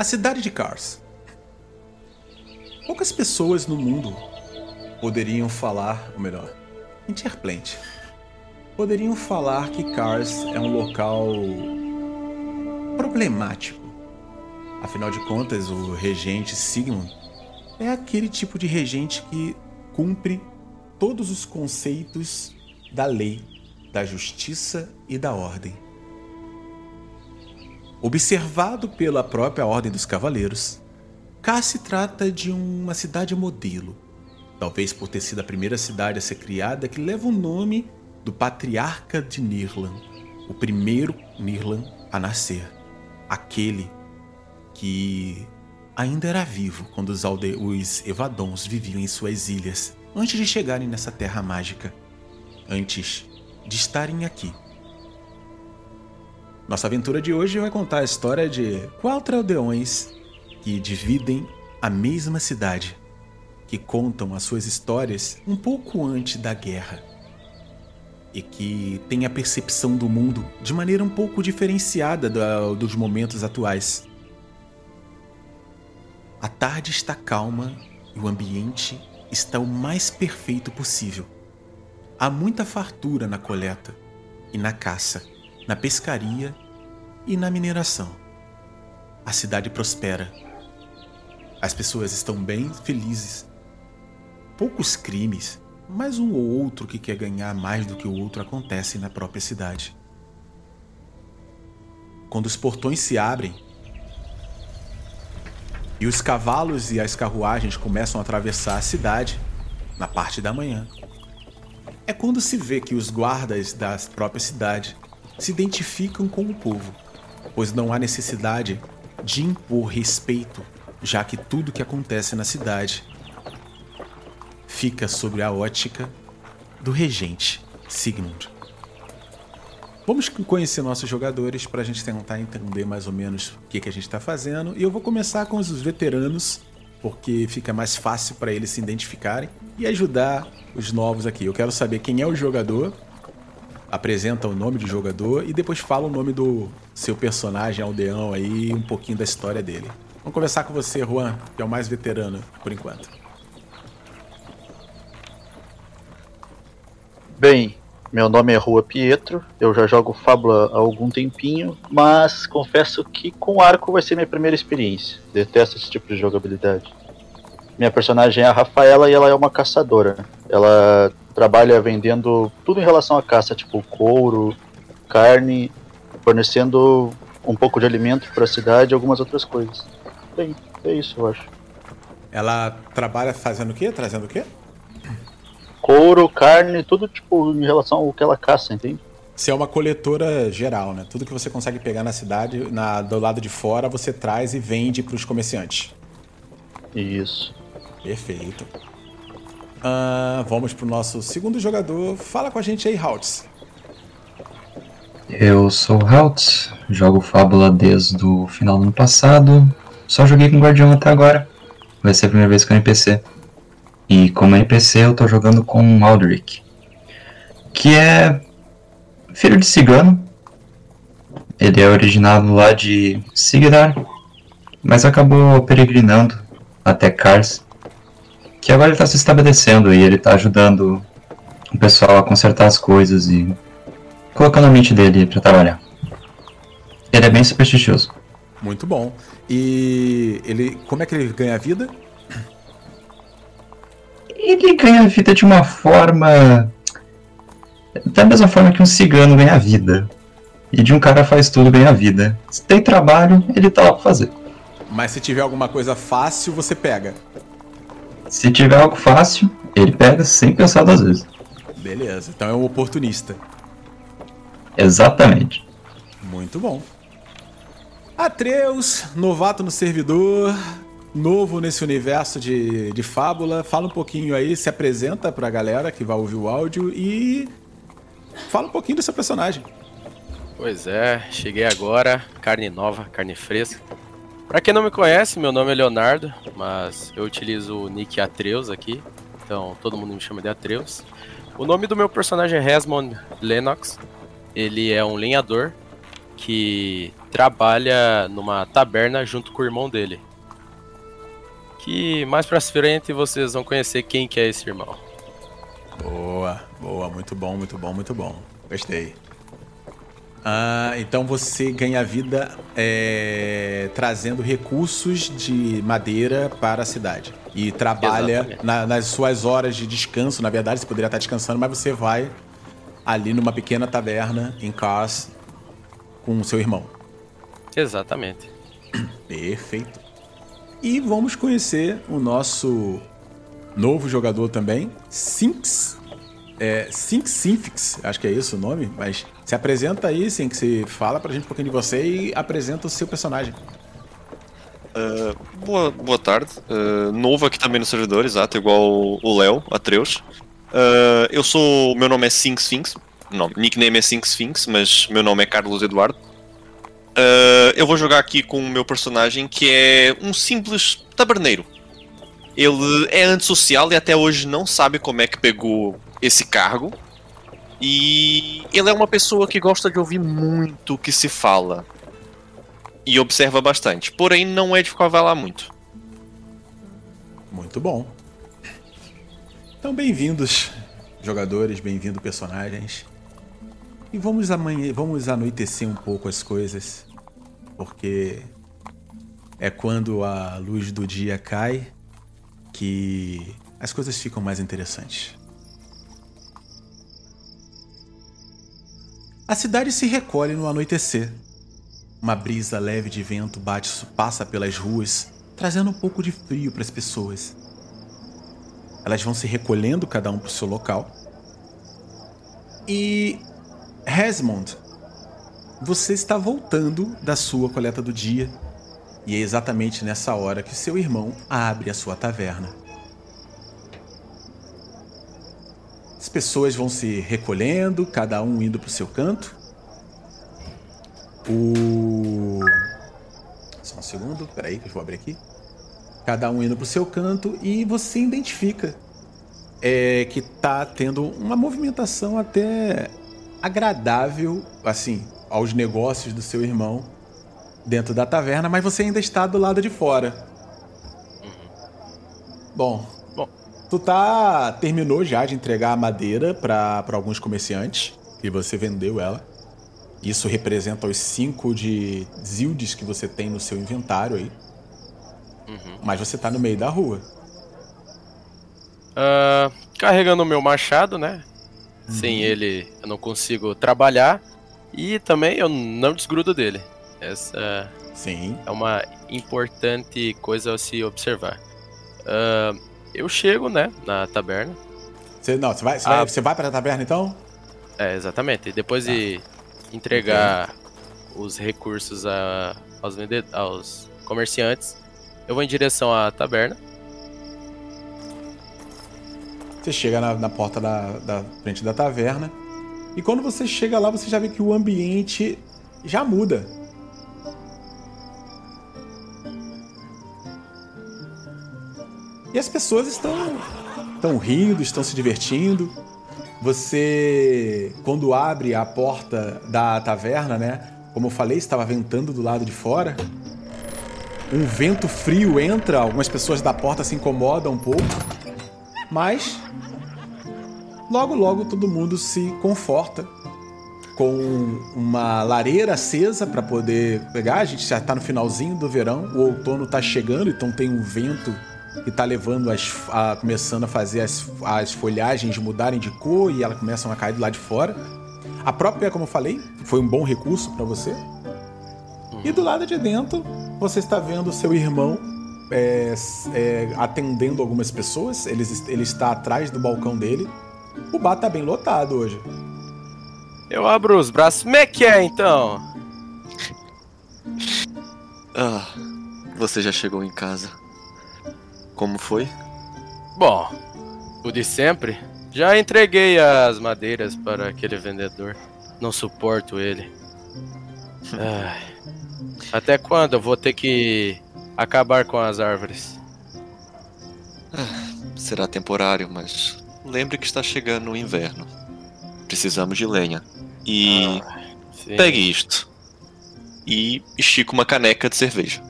A cidade de Cars. Poucas pessoas no mundo poderiam falar, ou melhor, Interplant, poderiam falar que Cars é um local problemático. Afinal de contas, o regente Sigmund é aquele tipo de regente que cumpre todos os conceitos da lei, da justiça e da ordem. Observado pela própria Ordem dos Cavaleiros, Cá se trata de uma cidade modelo, talvez por ter sido a primeira cidade a ser criada que leva o nome do patriarca de Nirlan, o primeiro Nirlan a nascer, aquele que ainda era vivo quando os, alde os Evadons viviam em suas ilhas, antes de chegarem nessa terra mágica, antes de estarem aqui nossa aventura de hoje vai contar a história de quatro aldeões que dividem a mesma cidade, que contam as suas histórias um pouco antes da guerra e que têm a percepção do mundo de maneira um pouco diferenciada da, dos momentos atuais. A tarde está calma e o ambiente está o mais perfeito possível. Há muita fartura na coleta e na caça na pescaria e na mineração. A cidade prospera. As pessoas estão bem felizes. Poucos crimes, mas um ou outro que quer ganhar mais do que o outro acontece na própria cidade. Quando os portões se abrem e os cavalos e as carruagens começam a atravessar a cidade, na parte da manhã, é quando se vê que os guardas da própria cidade se identificam com o povo, pois não há necessidade de impor respeito, já que tudo que acontece na cidade fica sobre a ótica do regente Sigmund. Vamos conhecer nossos jogadores para a gente tentar entender mais ou menos o que, que a gente está fazendo. E eu vou começar com os veteranos, porque fica mais fácil para eles se identificarem e ajudar os novos aqui. Eu quero saber quem é o jogador apresenta o nome do jogador e depois fala o nome do seu personagem aldeão aí, um pouquinho da história dele. Vamos conversar com você, Juan, que é o mais veterano por enquanto. Bem, meu nome é Rua Pietro, eu já jogo Fábula há algum tempinho, mas confesso que com arco vai ser minha primeira experiência. Detesto esse tipo de jogabilidade. Minha personagem é a Rafaela e ela é uma caçadora. Ela trabalha vendendo tudo em relação à caça, tipo couro, carne, fornecendo um pouco de alimento para a cidade e algumas outras coisas. Bem, é isso, eu acho. Ela trabalha fazendo o quê? Trazendo o quê? Couro, carne, tudo tipo em relação ao que ela caça, entende? Você é uma coletora geral, né? Tudo que você consegue pegar na cidade, na, do lado de fora, você traz e vende para os comerciantes. Isso. Perfeito. Uh, vamos pro nosso segundo jogador. Fala com a gente aí, Haltz. Eu sou o Haltz, jogo Fábula desde o final do ano passado. Só joguei com Guardião até agora. Vai ser a primeira vez com NPC. E como NPC eu tô jogando com Aldrich. Que é filho de cigano. Ele é originado lá de Sigdar, mas acabou peregrinando até Kars que agora ele está se estabelecendo e ele está ajudando o pessoal a consertar as coisas e colocando a mente dele para trabalhar. Ele é bem supersticioso. Muito bom. E ele, como é que ele ganha vida? Ele ganha vida de uma forma da mesma forma que um cigano ganha vida. E de um cara faz tudo ganha vida. Se tem trabalho, ele tá lá pra fazer. Mas se tiver alguma coisa fácil, você pega. Se tiver algo fácil, ele pega sem pensar duas vezes. Beleza, então é um oportunista. Exatamente. Muito bom. Atreus, novato no servidor, novo nesse universo de, de fábula. Fala um pouquinho aí, se apresenta pra galera que vai ouvir o áudio e fala um pouquinho do seu personagem. Pois é, cheguei agora, carne nova, carne fresca. Pra quem não me conhece, meu nome é Leonardo, mas eu utilizo o nick Atreus aqui, então todo mundo me chama de Atreus. O nome do meu personagem é Resmond Lennox, ele é um lenhador que trabalha numa taberna junto com o irmão dele. Que mais pra frente vocês vão conhecer quem que é esse irmão. Boa, boa, muito bom, muito bom, muito bom. Gostei. Ah, então você ganha vida é, trazendo recursos de madeira para a cidade. E trabalha na, nas suas horas de descanso. Na verdade, você poderia estar descansando, mas você vai ali numa pequena taverna em Cars com o seu irmão. Exatamente. Perfeito. E vamos conhecer o nosso novo jogador também, Sinx. É, Sinx Sinfix, acho que é isso o nome, mas se apresenta aí, Sinx, se fala pra gente um pouquinho de você e apresenta o seu personagem. Uh, boa, boa tarde. Uh, novo aqui também no servidor, exato, igual o Léo, Atreus. Uh, eu sou. Meu nome é Sinx Sphinx. Não, nickname é Sinx Sphinx, mas meu nome é Carlos Eduardo. eu vou jogar aqui com o meu personagem que é um simples taberneiro. Ele é antissocial e até hoje não sabe como é que pegou esse cargo. E ele é uma pessoa que gosta de ouvir muito o que se fala. E observa bastante. Porém, não é de lá muito. Muito bom. Então, bem-vindos, jogadores, bem-vindos, personagens. E vamos amanhã, vamos anoitecer um pouco as coisas, porque é quando a luz do dia cai que as coisas ficam mais interessantes. A cidade se recolhe no anoitecer. Uma brisa leve de vento bate, passa pelas ruas, trazendo um pouco de frio para as pessoas. Elas vão se recolhendo cada um para o seu local. E Resmond, você está voltando da sua coleta do dia e é exatamente nessa hora que seu irmão abre a sua taverna. As pessoas vão se recolhendo, cada um indo para o seu canto. O. Só um segundo, peraí que eu vou abrir aqui. Cada um indo para o seu canto e você identifica é, que tá tendo uma movimentação até agradável, assim, aos negócios do seu irmão dentro da taverna, mas você ainda está do lado de fora. Uhum. Bom, Bom, tu tá terminou já de entregar a madeira para alguns comerciantes e você vendeu ela. Isso representa os 5 de zildes que você tem no seu inventário aí. Uhum. Mas você tá no meio da rua. Uh, carregando o meu machado, né? Uhum. Sem ele eu não consigo trabalhar. E também eu não desgrudo dele. Essa Sim. é uma importante coisa a se observar. Uh, eu chego, né, na taberna. Você, não, você vai, você, a... vai, você vai para a taberna então? É, exatamente. Depois tá. de entregar okay. os recursos a, aos, aos comerciantes, eu vou em direção à taberna. Você chega na, na porta da, da frente da taverna. E quando você chega lá, você já vê que o ambiente já muda. E as pessoas estão, estão rindo, estão se divertindo. Você, quando abre a porta da taverna, né? Como eu falei, estava ventando do lado de fora. Um vento frio entra, algumas pessoas da porta se incomodam um pouco. Mas logo logo todo mundo se conforta com uma lareira acesa para poder pegar. A gente já está no finalzinho do verão, o outono está chegando, então tem um vento que tá levando as. A, começando a fazer as, as folhagens mudarem de cor e elas começam a cair do lado de fora. A própria, como eu falei, foi um bom recurso para você. E do lado de dentro, você está vendo seu irmão é, é, atendendo algumas pessoas. Ele, ele está atrás do balcão dele. O bar tá bem lotado hoje. Eu abro os braços. Como é que é então? Ah, você já chegou em casa. Como foi? Bom, o de sempre. Já entreguei as madeiras para aquele vendedor. Não suporto ele. Ai. Até quando eu vou ter que acabar com as árvores? Ah, será temporário, mas lembre que está chegando o inverno. Precisamos de lenha. E ah, pegue isto. e estico uma caneca de cerveja.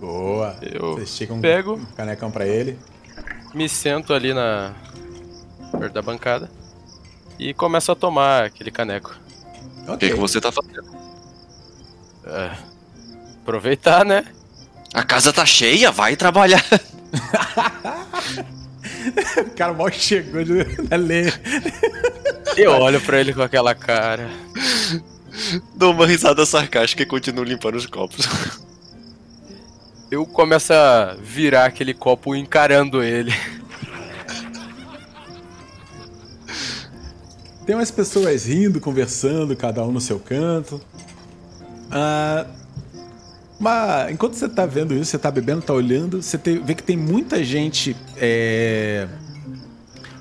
Boa. Eu Você estica um pego. um canecão pra ele. me sento ali na perto da bancada e começo a tomar aquele caneco. O que, Ok. que você tá fazendo? É, aproveitar, né? A casa tá cheia, vai trabalhar. O cara mal chegou de na lei. Eu olho pra ele com aquela cara. Dou uma risada sarcástica e continuo limpando os copos. Eu começo a virar aquele copo encarando ele. Tem umas pessoas rindo, conversando, cada um no seu canto. Ah, mas enquanto você tá vendo isso, você tá bebendo, tá olhando, você vê que tem muita gente. é,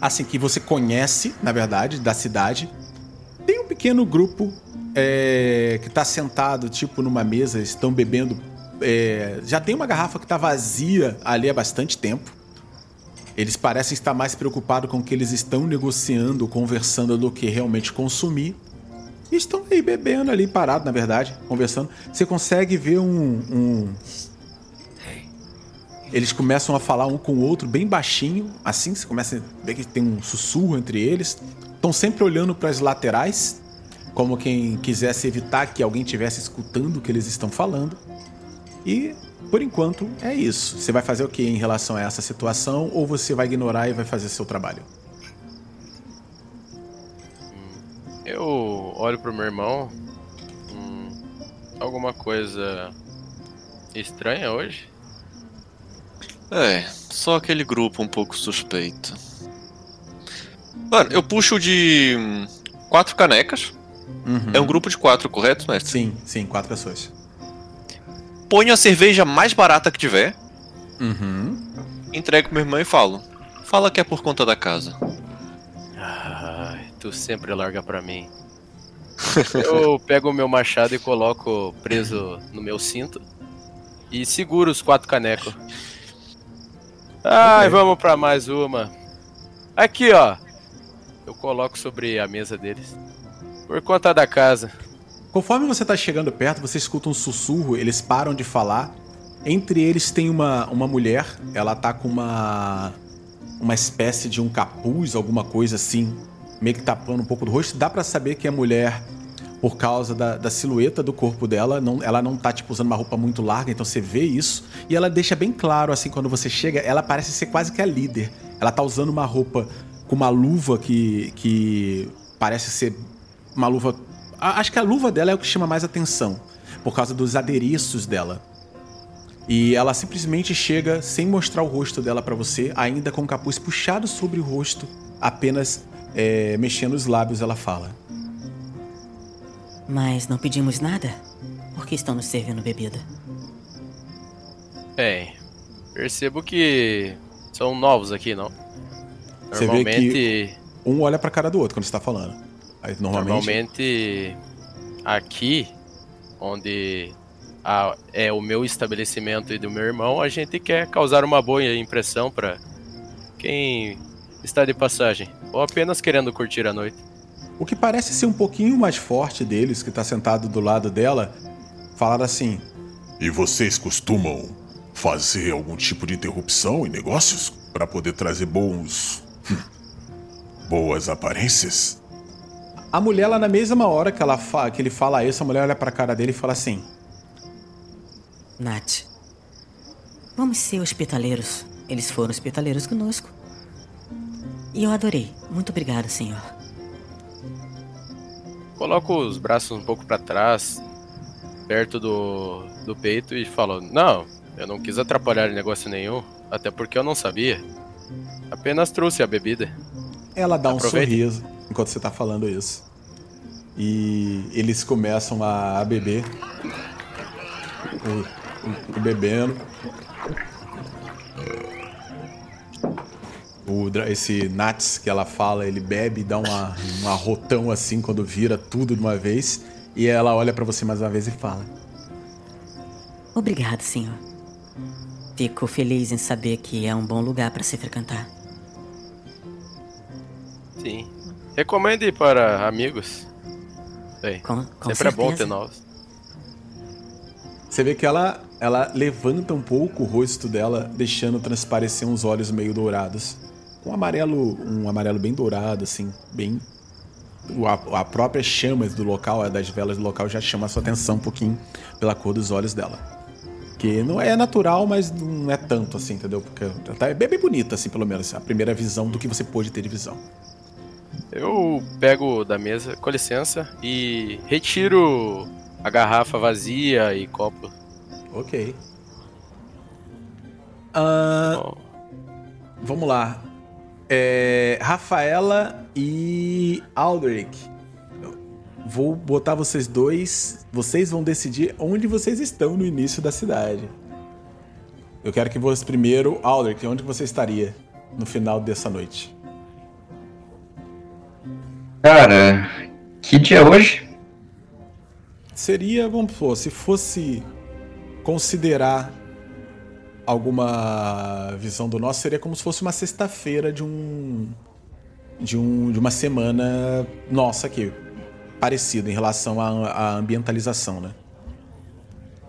assim, que você conhece, na verdade, da cidade. Tem um pequeno grupo é, que tá sentado, tipo, numa mesa, estão bebendo. É, já tem uma garrafa que tá vazia ali há bastante tempo. Eles parecem estar mais preocupados com o que eles estão negociando, conversando, do que realmente consumir. E estão aí bebendo ali, parado, na verdade, conversando. Você consegue ver um, um- Eles começam a falar um com o outro bem baixinho, assim, você começa a ver que tem um sussurro entre eles. Estão sempre olhando para as laterais, como quem quisesse evitar que alguém estivesse escutando o que eles estão falando. E por enquanto é isso. Você vai fazer o que em relação a essa situação ou você vai ignorar e vai fazer seu trabalho? Eu olho pro meu irmão. Hum, alguma coisa estranha hoje? É, só aquele grupo um pouco suspeito. Mano, eu puxo de hum, quatro canecas. Uhum. É um grupo de quatro, correto, mestre? Sim, sim, quatro pessoas. Ponho a cerveja mais barata que tiver, Uhum. entrego pro meu irmão e falo. Fala que é por conta da casa. Ai, tu sempre larga pra mim. Eu pego o meu machado e coloco preso no meu cinto e seguro os quatro canecos. Ai, vamos pra mais uma. Aqui, ó. Eu coloco sobre a mesa deles. Por conta da casa. Conforme você tá chegando perto, você escuta um sussurro, eles param de falar. Entre eles tem uma, uma mulher, ela tá com uma uma espécie de um capuz, alguma coisa assim, meio que tapando um pouco do rosto. Dá pra saber que a mulher, por causa da, da silhueta do corpo dela, não, ela não tá tipo usando uma roupa muito larga, então você vê isso. E ela deixa bem claro, assim, quando você chega, ela parece ser quase que a líder. Ela tá usando uma roupa com uma luva que, que parece ser uma luva. A- Acho que a luva dela é o que chama mais atenção, por causa dos adereços dela. E ela simplesmente chega sem mostrar o rosto dela pra você, ainda com o capuz puxado sobre o rosto, apenas é, mexendo os lábios, ela fala. Mas não pedimos nada? Por que estão nos servindo bebida? Bem, percebo que são novos aqui, não? Você vê Normalmente, Um olha pra cara do outro quando está falando. Aí normalmente. normalmente aqui, onde a- é o meu estabelecimento e do meu irmão, a gente quer causar uma boa impressão pra quem está de passagem ou apenas querendo curtir a noite. O que parece ser um pouquinho mais forte deles, que tá sentado do lado dela, falar assim: E vocês costumam fazer algum tipo de interrupção em negócios para poder trazer bons. hum, boas aparências? A mulher, lá na mesma hora que, ela fa- que ele fala isso, a mulher olha pra cara dele e fala assim: Nath, vamos ser hospitaleiros. Eles foram hospitaleiros conosco. E eu adorei. Muito obrigado, senhor. Coloco os braços um pouco pra trás, perto do, do peito e falo: Não, eu não quis atrapalhar negócio nenhum, até porque eu não sabia. Apenas trouxe a bebida. Ela dá um sorriso enquanto você tá falando isso. E eles começam a, beber. O, o- o bebendo. O, esse Nats que ela fala, ele bebe e dá uma, um arrotão assim quando vira tudo de uma vez. E ela olha pra você mais uma vez e fala: Obrigado, senhor. Fico feliz em saber que é um bom lugar para se frequentar. Sim. Recomende para amigos. Bem, Com, com sempre é bom ter certeza. novos. Você vê que ela, ela levanta um pouco o rosto dela, deixando transparecer uns olhos meio dourados. Um amarelo, um amarelo bem dourado, assim, bem. A, a própria chamas do local, das velas do local, já chama a sua atenção um pouquinho pela cor dos olhos dela. Que não é natural, mas não é tanto assim, entendeu? Porque tá, é bem, bem bonita, assim, pelo menos, a primeira visão do que você pôde ter de visão. Eu pego da mesa, com licença, e retiro a garrafa vazia e copo. Ok. Bom, vamos lá. É, Rafaela e Aldrich. Vou botar vocês dois. Vocês vão decidir onde vocês estão no início da cidade. Eu quero que vocês primeiro, Aldrich, onde você estaria no final dessa noite? Cara, que dia é hoje? Seria, vamos supor, se fosse considerar alguma visão do nosso, seria como se fosse uma sexta-feira de um, de um de uma semana nossa aqui, parecido em relação à, à ambientalização, né?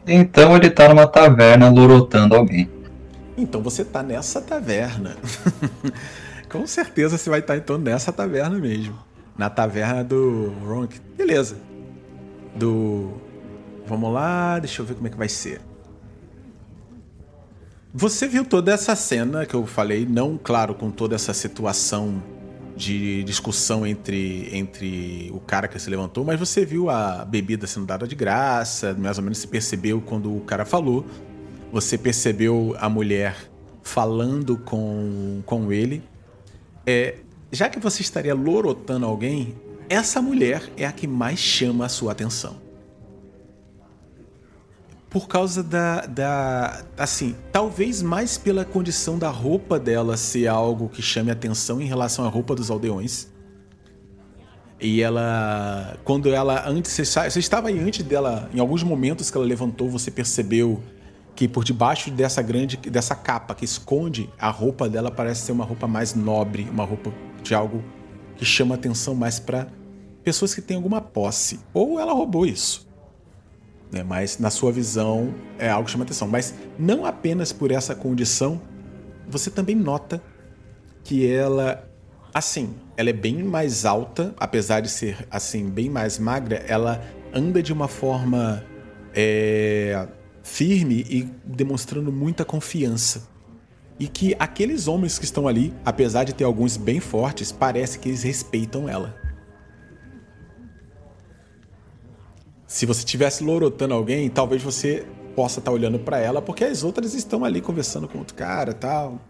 Então ele tá numa taverna lorotando alguém. Então você tá nessa taverna. Com certeza você vai estar então nessa taverna mesmo. Na taverna do Ronk. Beleza. Do. Vamos lá, deixa eu ver como é que vai ser. Você viu toda essa cena que eu falei, não, claro, com toda essa situação de discussão entre, entre o cara que se levantou, mas você viu a bebida sendo dada de graça, mais ou menos se percebeu quando o cara falou. Você percebeu a mulher falando com, com ele. É, já que você estaria lorotando alguém, essa mulher é a que mais chama a sua atenção. Por causa da, da. Assim, talvez mais pela condição da roupa dela ser algo que chame atenção em relação à roupa dos aldeões. E ela. Quando ela. Antes. Você, estava aí antes dela. Em alguns momentos que ela levantou, você percebeu que por debaixo dessa grande. dessa capa que esconde a roupa dela parece ser uma roupa mais nobre, uma roupa de algo que chama atenção mais para pessoas que têm alguma posse. Ou ela roubou isso né? Mas na sua visão é algo que chama atenção. Mas não apenas por essa condição, você também nota que ela, assim, ela é bem mais alta, apesar de ser assim bem mais magra, ela anda de uma forma é, firme e demonstrando muita confiança. E que aqueles homens que estão ali, apesar de ter alguns bem fortes, parece que eles respeitam ela. Se você estivesse lorotando alguém, talvez você possa estar olhando pra ela, porque as outras estão ali conversando com outro cara tal.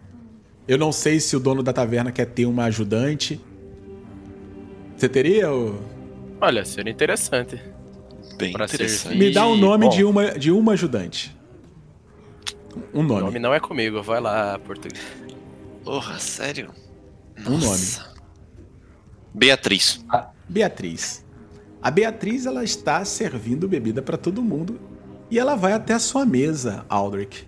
Eu não sei se o dono da taverna quer ter uma ajudante. Você teria? ô? olha, seria interessante. Bem Pra interessante. servir. Me dá o nome bom. de uma, de uma ajudante. Um O nome. nome não é comigo, vai lá, português. Porra, sério? Um Nossa. Beatriz. Beatriz. A Beatriz ela está servindo bebida para todo mundo e ela vai até a sua mesa, Aldrich.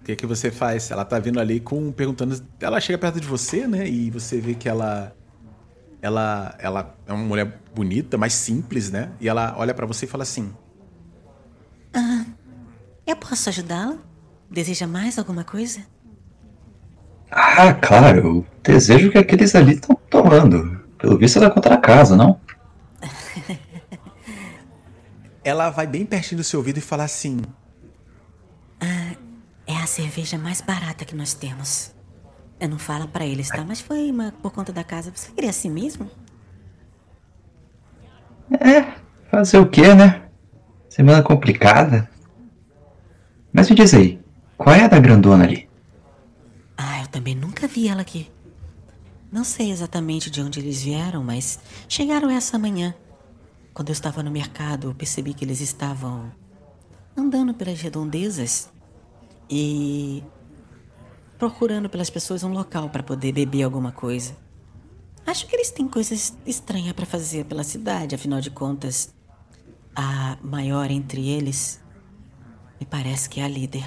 O que que você faz? Ela tá vindo ali com perguntando, ela chega perto de você, né? E você vê que ela ela ela é uma mulher bonita, mais simples, né? E ela olha para você e fala assim: Eu posso ajudá-la? Deseja mais alguma coisa? Ah, claro, o desejo que aqueles ali estão tomando. Pelo visto é da contra casa, não? ela vai bem pertinho do seu ouvido e fala assim: É a cerveja mais barata que nós temos. Eu não falo pra eles, tá? Mas foi uma, por conta da casa. Você queria assim mesmo? Fazer o quê, né? Semana complicada. Mas me diz aí, qual é a da grandona ali? Ah, eu também nunca vi ela aqui. Não sei exatamente de onde eles vieram, mas chegaram essa manhã. Quando eu estava no mercado, eu percebi que eles estavam andando pelas redondezas e procurando pelas pessoas um local para poder beber alguma coisa. Acho que eles têm coisas estranhas para fazer pela cidade, afinal de contas, a maior entre eles me parece que é a líder.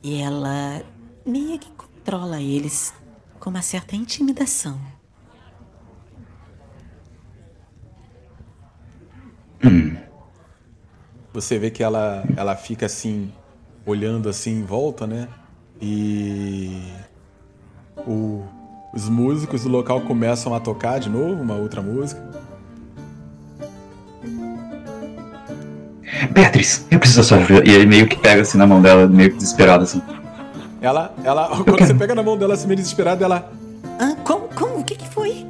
E ela meio que controla eles com uma certa intimidação. Você vê que ela, ela fica assim, olhando assim em volta, né? E o- os músicos do local começam a tocar de novo uma outra música. Beatriz, eu preciso da sua ajuda. E ele meio que pega assim na mão dela, meio que desesperado assim. Ela, ela, quando quero- você pega na mão dela assim meio desesperada, ela, Hã? Como? Como? O que que foi?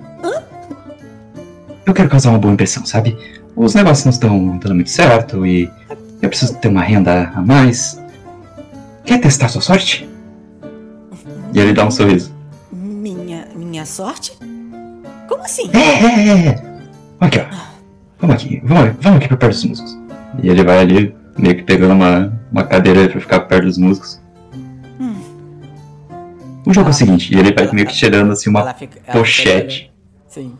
Eu quero causar uma boa impressão, sabe? Os negócios não estão dando muito certo e eu preciso ter uma renda a mais. Quer testar sua sorte? E ele dá um sorriso. Minha, minha sorte? Como assim? É, é, é, é. Aqui, ó. Vamos aqui, vamos, vamos aqui pra perto dos músicos. E ele vai ali, meio que pegando uma, uma cadeira pra ficar perto dos músicos. Hum. O jogo é o seguinte, e ele vai meio que tirando assim uma Ela fica- ela pochete. Sim.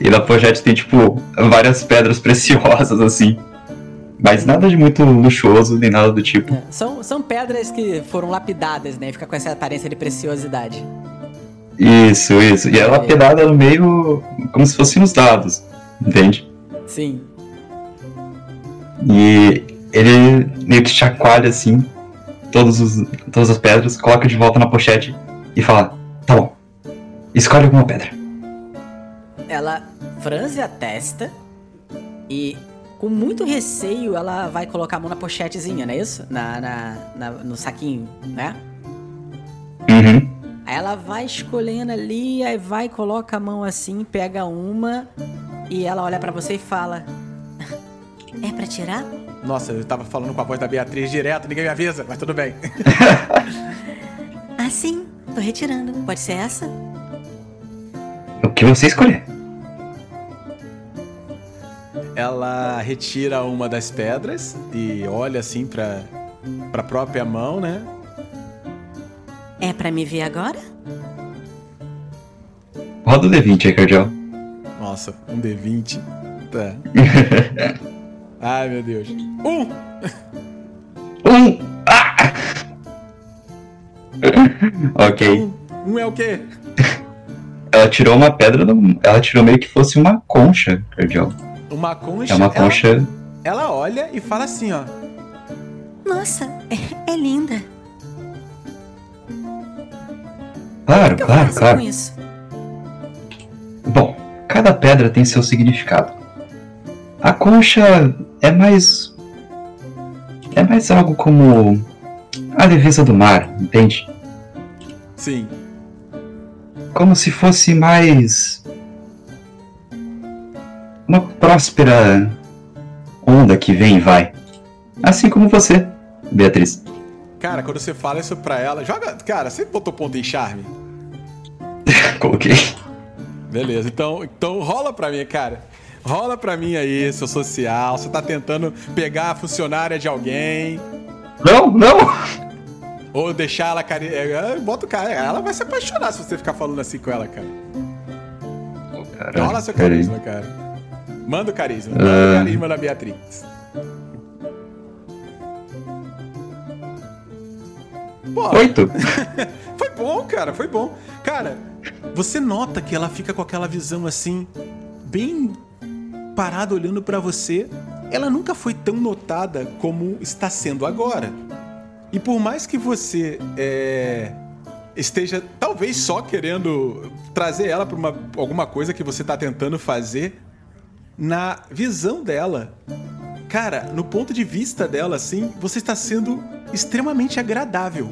E na pochete tem, tipo, várias pedras preciosas, assim. Mas nada de muito luxuoso, nem nada do tipo. É, São, são pedras que foram lapidadas, né? Fica com essa aparência de preciosidade. Isso, isso. E ela pedada no meio, como se fossem os dados, entende? Sim. E ele meio que chacoalha, assim, todos os, todas as pedras, coloca de volta na pochete e fala: Tá bom, escolhe alguma pedra. Ela franze a testa e, com muito receio, ela vai colocar a mão na pochetezinha, não é isso? Na, na, na- no saquinho, né? Uhum. Aí ela vai escolhendo ali, aí vai, coloca a mão assim, pega uma e ela olha pra você e fala: É pra tirar? nossa, eu tava falando com a voz da Beatriz direto, ninguém me avisa, mas tudo bem. Ah, sim, tô retirando. Pode ser essa? O que você escolher? Ela retira uma das pedras e olha assim pra, pra própria mão, né? É pra me ver agora? Roda o D20 aí, Cardial. Nossa, um D20. Tá. Ai, meu Deus. Um! Um! Ah! ok. Um, um é o quê? Ela tirou uma pedra, do- ela tirou meio que fosse uma concha, Cardial. Uma concha. É uma ela- concha. Ela, olha e fala assim, ó. Nossa, é, é linda. Claro, claro, claro. com isso? Bom, cada pedra tem seu significado. A concha é mais. É mais algo como. A leveza do mar, entende? Sim. Como se fosse mais. Uma próspera onda que vem e vai. Assim como você, Beatriz. Cara, quando você fala isso pra ela, joga. Cara, você botou ponto em charme? Coloquei. Beleza, então, então rola pra mim, cara. Rola pra mim aí, seu social. Você tá tentando pegar a funcionária de alguém. Não, não! Ou deixar ela cari... é, Bota o cara. Ela vai se apaixonar se você ficar falando assim com ela, cara. Rola seu carisma, cara. Manda o carisma. Manda Ah. o carisma da Beatriz. Pô, Oito! Foi bom, cara, foi bom. Cara, você nota que ela fica com aquela visão assim, bem parada olhando pra você. Ela nunca foi tão notada como está sendo agora. E por mais que você é, esteja talvez só querendo trazer ela pra uma, alguma coisa que você tá tentando fazer, na visão dela, cara, no ponto de vista dela, assim, você está sendo extremamente agradável.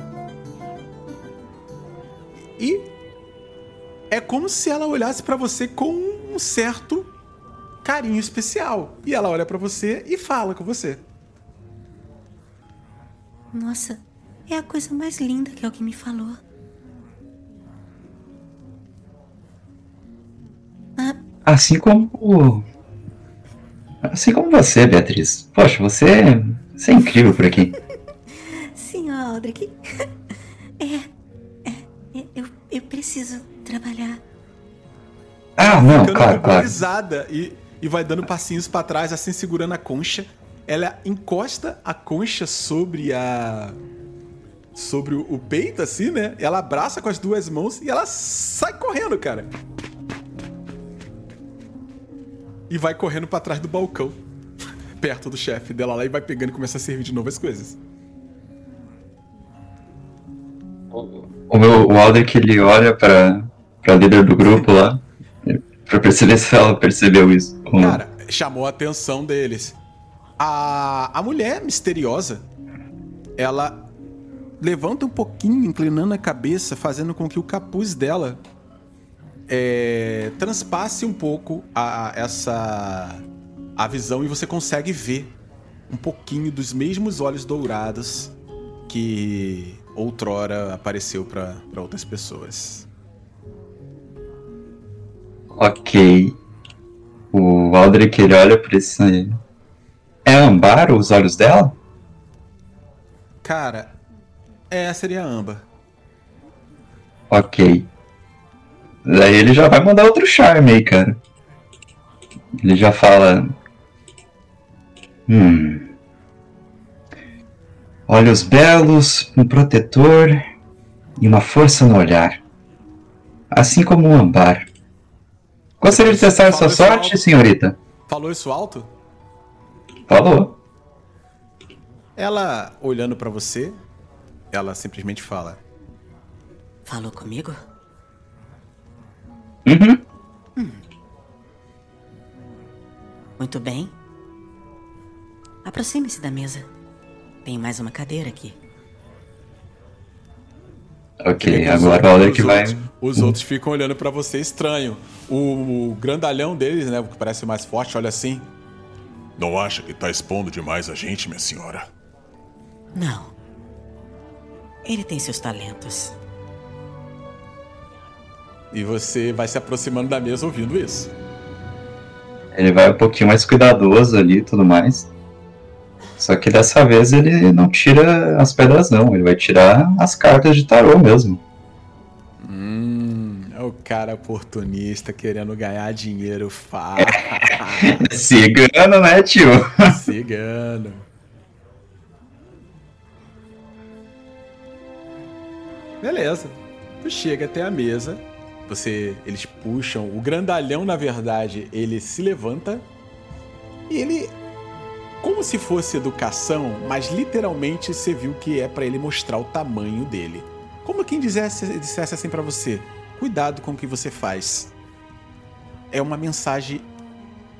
E é como se ela olhasse pra você com um certo carinho especial. E ela olha pra você e fala com você. Nossa, é a coisa mais linda que alguém me falou. Ah, Assim como. Assim como você, Beatriz. Poxa, você. Você é incrível por aqui. sim, Aldrich. É, é, é, eu, eu preciso trabalhar. Ah, não, Ficando claro, claro. e, e vai dando passinhos pra trás, assim, segurando a concha. Ela encosta a concha sobre a. Sobre o peito, assim, né? Ela abraça com as duas mãos e ela sai correndo, cara. E vai correndo pra trás do balcão, perto do chefe dela lá e vai pegando e começa a servir de novo as coisas. O meu o Aldrich ele olha pra, pra líder do grupo lá pra perceber se ela percebeu isso. Cara, chamou a atenção deles. A, a mulher misteriosa, ela levanta um pouquinho, inclinando a cabeça, fazendo com que o capuz dela é, transpasse um pouco a, a- essa a visão e você consegue ver um pouquinho dos mesmos olhos dourados que outrora apareceu para outras pessoas. Ok. O Aldrich ele olha pra esse. É ambar os olhos dela? Cara, é, seria a Amba. Ok. Daí ele já vai mandar outro charme aí, cara. Ele já fala. Hum. Olhos belos, um protetor e uma força no olhar. Assim como um ambar. Gostaria de testar sua Fala isso sorte, alto. senhorita? Falou isso alto? Falou. Ela, olhando pra você, ela simplesmente fala: Falou comigo? Uhum. Muito bem. Aproxime-se da mesa. Tem mais uma cadeira aqui. Ok, Os agora outros- o Aldrich os vai. outros- Os outros ficam olhando pra você estranho. O, o grandalhão deles, né, o que parece mais forte, olha assim. Não acha que tá expondo demais a gente, minha senhora? Não. Ele tem seus talentos. E você vai se aproximando da mesa ouvindo isso. Ele vai um pouquinho mais cuidadoso ali e tudo mais. Só que dessa vez ele não tira as pedras não, ele vai tirar as cartas de tarô mesmo. Hum, é o cara oportunista querendo ganhar dinheiro fácil. Cigano, né, tio? Cigano. Beleza. Tu chega até a mesa. Você, eles puxam. O grandalhão, na verdade, ele se levanta e ele, como se fosse educação, mas literalmente você viu que é pra ele mostrar o tamanho dele. Como quem dissesse, dissesse assim pra você: cuidado com o que você faz. É uma mensagem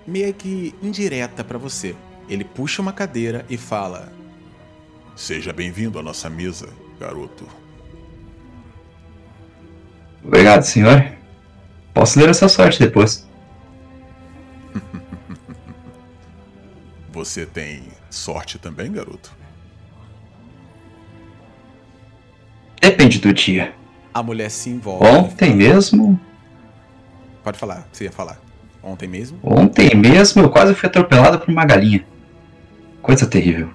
meio que indireta pra você. Ele puxa uma cadeira e fala: Seja bem-vindo à nossa mesa, garoto. Obrigado, senhor. Posso ler essa sorte depois. Você tem sorte também, garoto? Depende do dia. A mulher se envolve. Ontem mesmo, Pode falar, você ia falar. Ontem mesmo? ontem mesmo eu quase fui atropelado por uma galinha. Coisa terrível.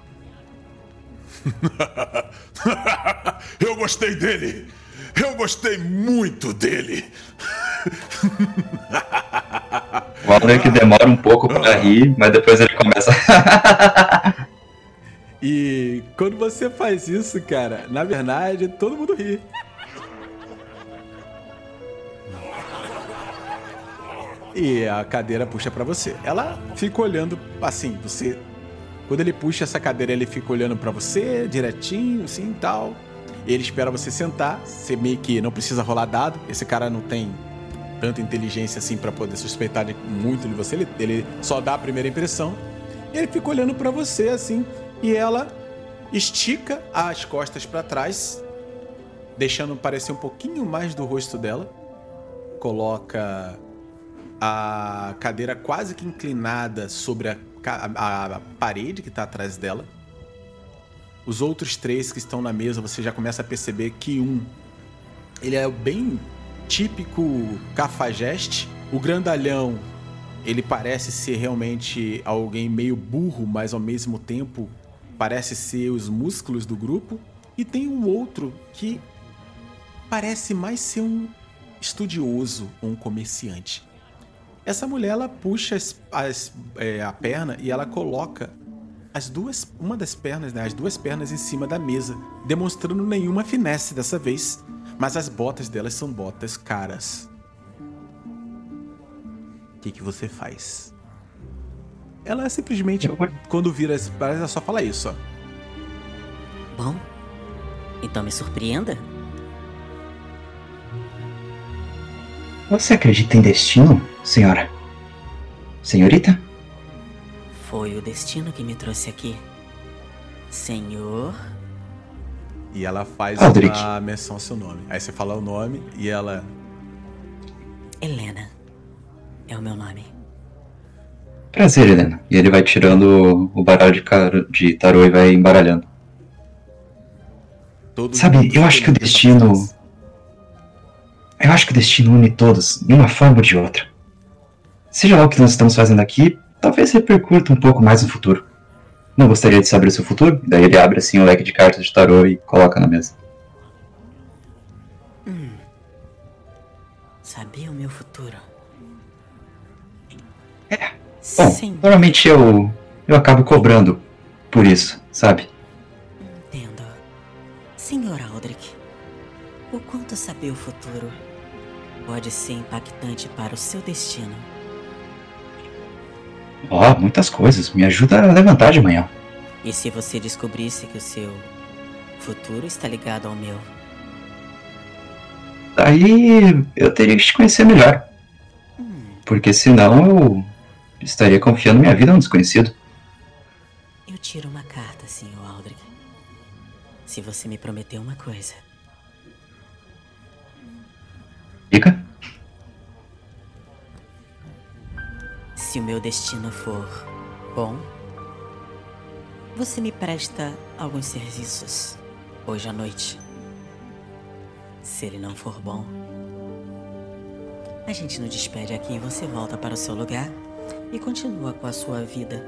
Eu gostei dele! Eu gostei muito dele! O Aldrich demora um pouco pra rir, mas depois ele começa. E quando você faz isso, cara, na verdade, todo mundo ri. E a cadeira puxa pra você. Ela fica olhando assim, você quando ele puxa essa cadeira, ele fica olhando pra você direitinho, assim, tal. Ele espera você sentar, você meio que não precisa rolar dado. Esse cara não tem tanta inteligência assim pra poder suspeitar de- muito de você, ele, ele só dá a primeira impressão. Ele fica olhando pra você assim, e ela estica as costas pra trás, deixando parecer um pouquinho mais do rosto dela. Coloca a cadeira quase que inclinada sobre a, a- a parede que tá atrás dela. Os outros três que estão na mesa, você já começa a perceber que um ele é bem típico cafajeste. O grandalhão, ele parece ser realmente alguém meio burro, mas ao mesmo tempo parece ser os músculos do grupo. E tem um outro que parece mais ser um estudioso ou um comerciante. Essa mulher ela puxa as- as, é, a perna e ela coloca as duas, uma das pernas, né, as duas pernas em cima da mesa, demonstrando nenhuma finesse dessa vez, mas as botas delas são botas caras. O que, que você faz? ela simplesmente, quando vira, parece ela só fala isso, ó. Bom, então me surpreenda. Você acredita em destino, senhora? Senhorita? Foi o destino que me trouxe aqui. Senhor. E ela faz Aldrich. uma menção ao seu nome. Aí você fala o nome e ela. Helena. É o meu nome. Prazer, Helena. E ele vai tirando o baralho de, car... de tarô e vai embaralhando. Todo Sabe, eu acho que o destino-. Eu acho que o destino une todos, de uma forma ou de outra. Seja lá o que nós estamos fazendo aqui, talvez repercuta um pouco mais no futuro. Não gostaria de saber o seu futuro? Daí ele abre assim o leque de cartas de tarô e coloca na mesa. Sabia o meu futuro? É. Bom, Sim, normalmente eu eu acabo cobrando por isso, sabe? entendo. Senhor Aldrich, o quanto saber o futuro pode ser impactante para o seu destino? Ó, muitas coisas. Me ajuda a levantar de manhã. E se você descobrisse que o seu futuro está ligado ao meu? Daí eu teria que te conhecer melhor. Hum, Porque senão eu estaria confiando minha vida a um desconhecido. eu tiro uma carta, senhor Aldrich. Se você me prometer uma coisa. Fica? Se o meu destino for bom, você me presta alguns serviços hoje à noite. Se ele não for bom, a gente nos despede aqui e você volta para o seu lugar e continua com a sua vida.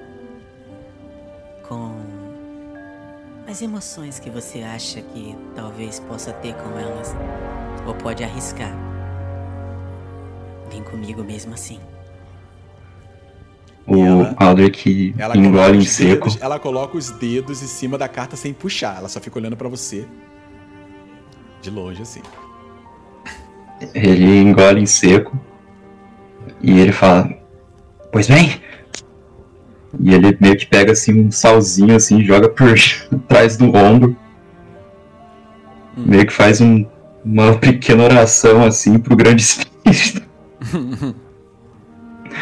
Com as emoções que você acha que talvez possa ter com elas, ou pode arriscar. Vem comigo mesmo assim. O ela- Aldrich Ela coloca, engole em seco. dedos, ela coloca os dedos em cima da carta sem puxar. Ela só fica olhando pra você. De longe, assim. Ele engole em seco. E ele fala: Pois bem. E ele meio que pega assim um salzinho assim, joga por trás do ombro. Meio que faz um- uma pequena oração assim pro grande espírito.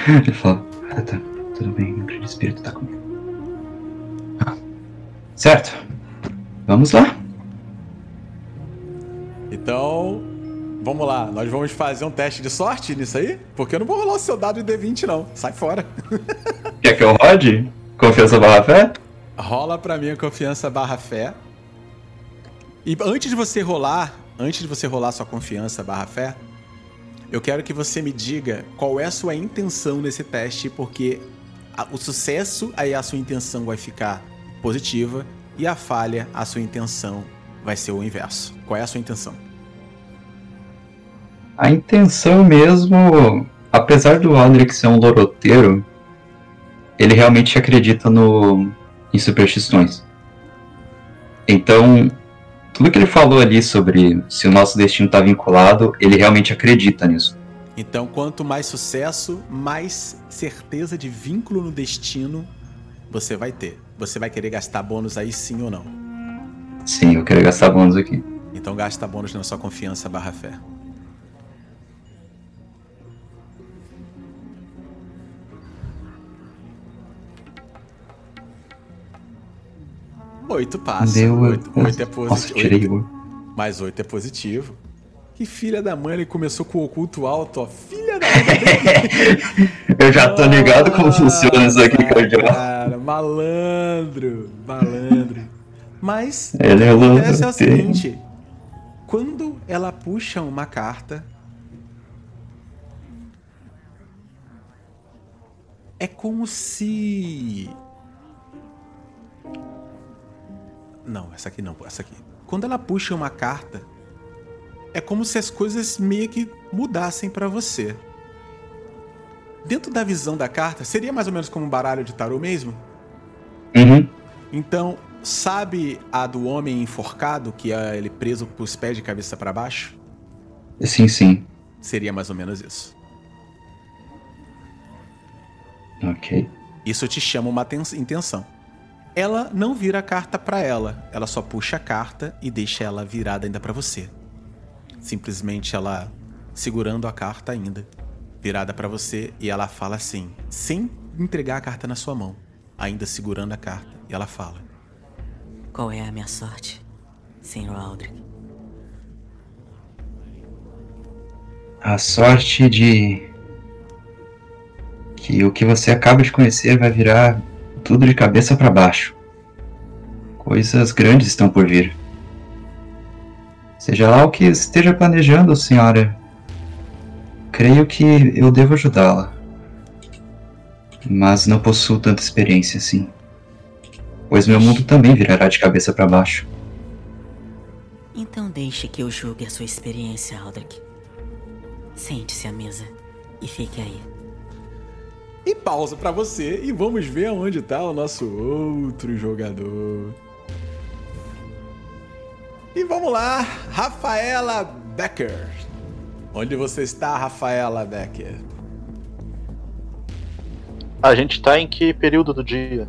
ele fala: Ah, tá, tudo bem, o grande espírito tá comigo. Ah, certo. Vamos lá. Então, vamos lá. Nós vamos fazer um teste de sorte nisso aí? Porque eu não vou rolar o seu dado de D20, não. Sai fora. Quer que eu rode? Confiança barra fé? Rola pra mim a confiança barra fé. E antes de você rolar, antes de você rolar sua confiança barra fé, eu quero que você me diga qual é a sua intenção nesse teste, porque o sucesso aí a sua intenção vai ficar positiva e a falha a sua intenção vai ser o inverso. Qual é a sua intenção? A intenção mesmo, apesar do Aldrich ser um loroteiro, ele realmente acredita no em superstições. Então, tudo que ele falou ali sobre se o nosso destino está vinculado, ele realmente acredita nisso. Então, quanto mais sucesso, mais certeza de vínculo no destino você vai ter. Você vai querer gastar bônus aí sim ou não? Sim, eu quero gastar bônus aqui. Então gasta bônus na sua confiança barra fé. Oito passa. Deu. Oito, oito é Nossa, positivo. tirei o. Mais oito é positivo. Que filha da mãe, ele começou com o oculto alto, ó. Filha da mãe. Eu já tô ligado como funciona isso aqui, cardião. Cara, malandro, malandro. Mas Ele é o é o seguinte: quando ela puxa uma carta, é como se. Não, essa aqui não, essa aqui. Quando ela puxa uma carta, é como se as coisas meio que mudassem pra você. Dentro da visão da carta, seria mais ou menos como um baralho de tarô mesmo? Uhum. Então, sabe a do homem enforcado, que é ele preso com os pés de cabeça pra baixo? Sim, sim. Seria mais ou menos isso. Ok. Isso te chama uma intenção. Ela não vira a carta pra ela, ela só puxa a carta e deixa ela virada ainda pra você. Simplesmente ela segurando a carta ainda, virada pra você e ela fala assim, sem entregar a carta na sua mão, ainda segurando a carta, e ela fala: Qual é a minha sorte, Sr. Aldrich? A sorte de que o que você acaba de conhecer vai virar tudo de cabeça para baixo. Coisas grandes estão por vir. Seja lá o que esteja planejando, senhora. Creio que eu devo ajudá-la. Mas não possuo tanta experiência assim. Pois meu mundo também virará de cabeça para baixo. Então deixe que eu julgue a sua experiência, Aldrich. Sente-se à mesa e fique aí. E pausa pra você e vamos ver aonde tá o nosso outro jogador. E vamos lá, Rafaela Becker. Onde você está, Rafaela Becker? A gente tá em que período do dia?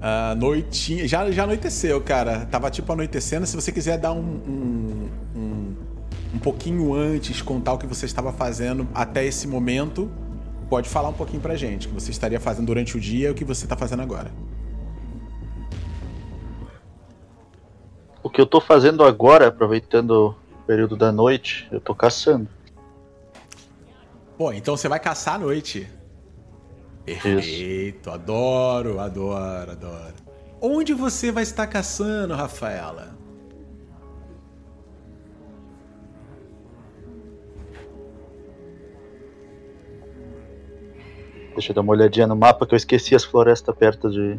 A noitinha. Já, já anoiteceu, cara. Tava tipo anoitecendo. Se você quiser dar um, um, um, um pouquinho antes, contar o que você estava fazendo até esse momento, pode falar um pouquinho pra gente. O que você estaria fazendo durante o dia e o que você tá fazendo agora. O que eu tô fazendo agora, aproveitando o período da noite, eu tô caçando. Pô, então você vai caçar à noite. Perfeito, adoro, adoro, adoro. Onde você vai estar caçando, Rafaela? Deixa eu dar uma olhadinha no mapa que eu esqueci as florestas perto de.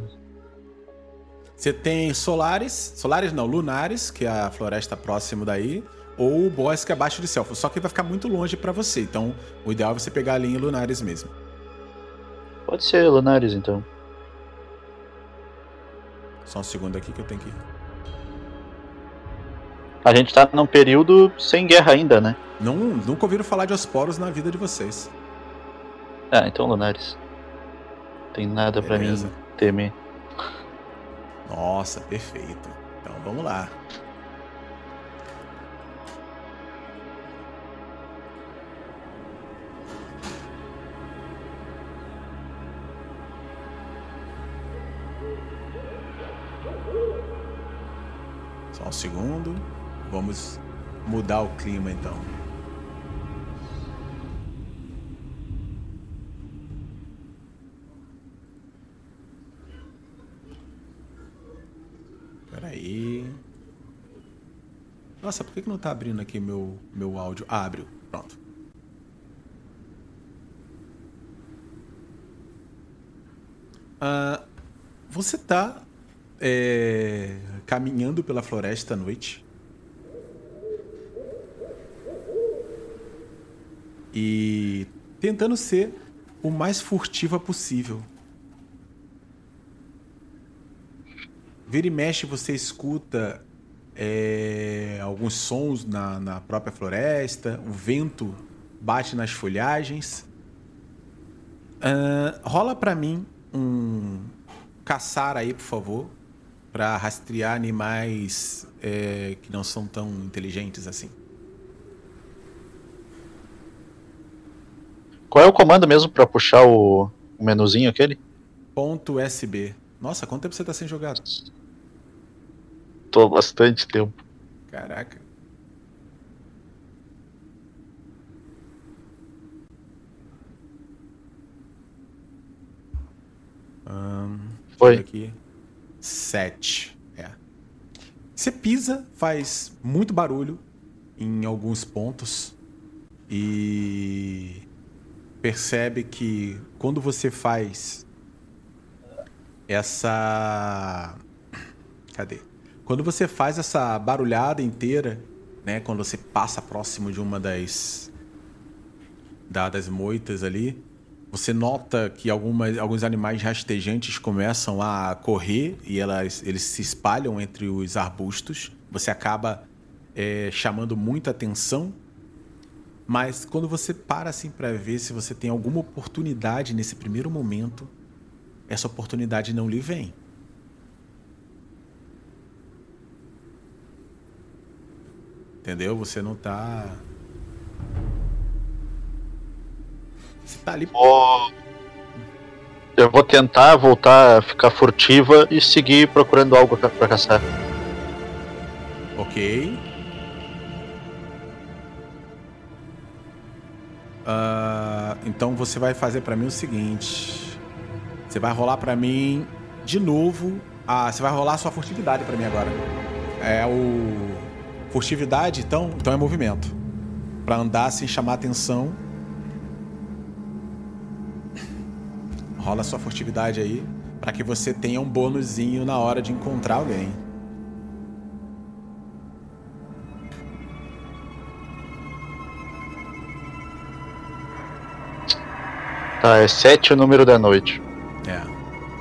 Você tem Solares, Solares não, Lunares, que é a floresta próximo daí, ou o Bosque abaixo de Selfo. Só que vai ficar muito longe pra você, então o ideal é você pegar ali em Lunares mesmo. Pode ser Lunares então. Só um segundo aqui que eu tenho que. A gente tá num período sem guerra ainda, né? Não, nunca ouviram falar de Osporos na vida de vocês. Ah, então Lunares. Tem nada pra mim temer. Nossa, perfeito. Então vamos lá. Só um segundo. Vamos mudar o clima então. Peraí. Nossa, por que, que não tá abrindo aqui meu, meu áudio? Ah, abriu. Pronto. Ah, você tá é, caminhando pela floresta à noite. E tentando ser o mais furtiva possível. Vira e mexe, você escuta é, alguns sons na, na própria floresta, o vento bate nas folhagens. Ahn, rola pra mim um caçar aí, por favor, pra rastrear animais é, que não são tão inteligentes assim. Qual é o comando mesmo pra puxar o, o menuzinho aquele? Ponto USB. Nossa, quanto tempo você tá sem jogar? Tô há bastante tempo. Caraca. Ahn, Foi. Aqui. Sete. É. Você pisa, faz muito barulho em alguns pontos e percebe que quando você faz essa. Cadê? Quando você faz essa barulhada inteira, né? Quando você passa próximo de uma das. da- das moitas ali, você nota que algumas, alguns animais rastejantes começam a correr e elas, eles se espalham entre os arbustos. Você acaba é, chamando muita atenção. Mas quando você para assim para ver se você tem alguma oportunidade nesse primeiro momento, essa oportunidade não lhe vem. Entendeu? Você não tá. Você tá ali. Vou- Eu vou tentar voltar a ficar furtiva e seguir procurando algo pra caçar. Ok. Ah, então você vai fazer pra mim o seguinte. Você vai rolar pra mim de novo. Ah, você vai rolar a sua furtividade pra mim agora. É o furtividade, então, então é movimento. Pra andar sem chamar atenção. Rola sua furtividade aí pra que você tenha um bônusinho na hora de encontrar alguém. Tá, é 7 o número da noite. É.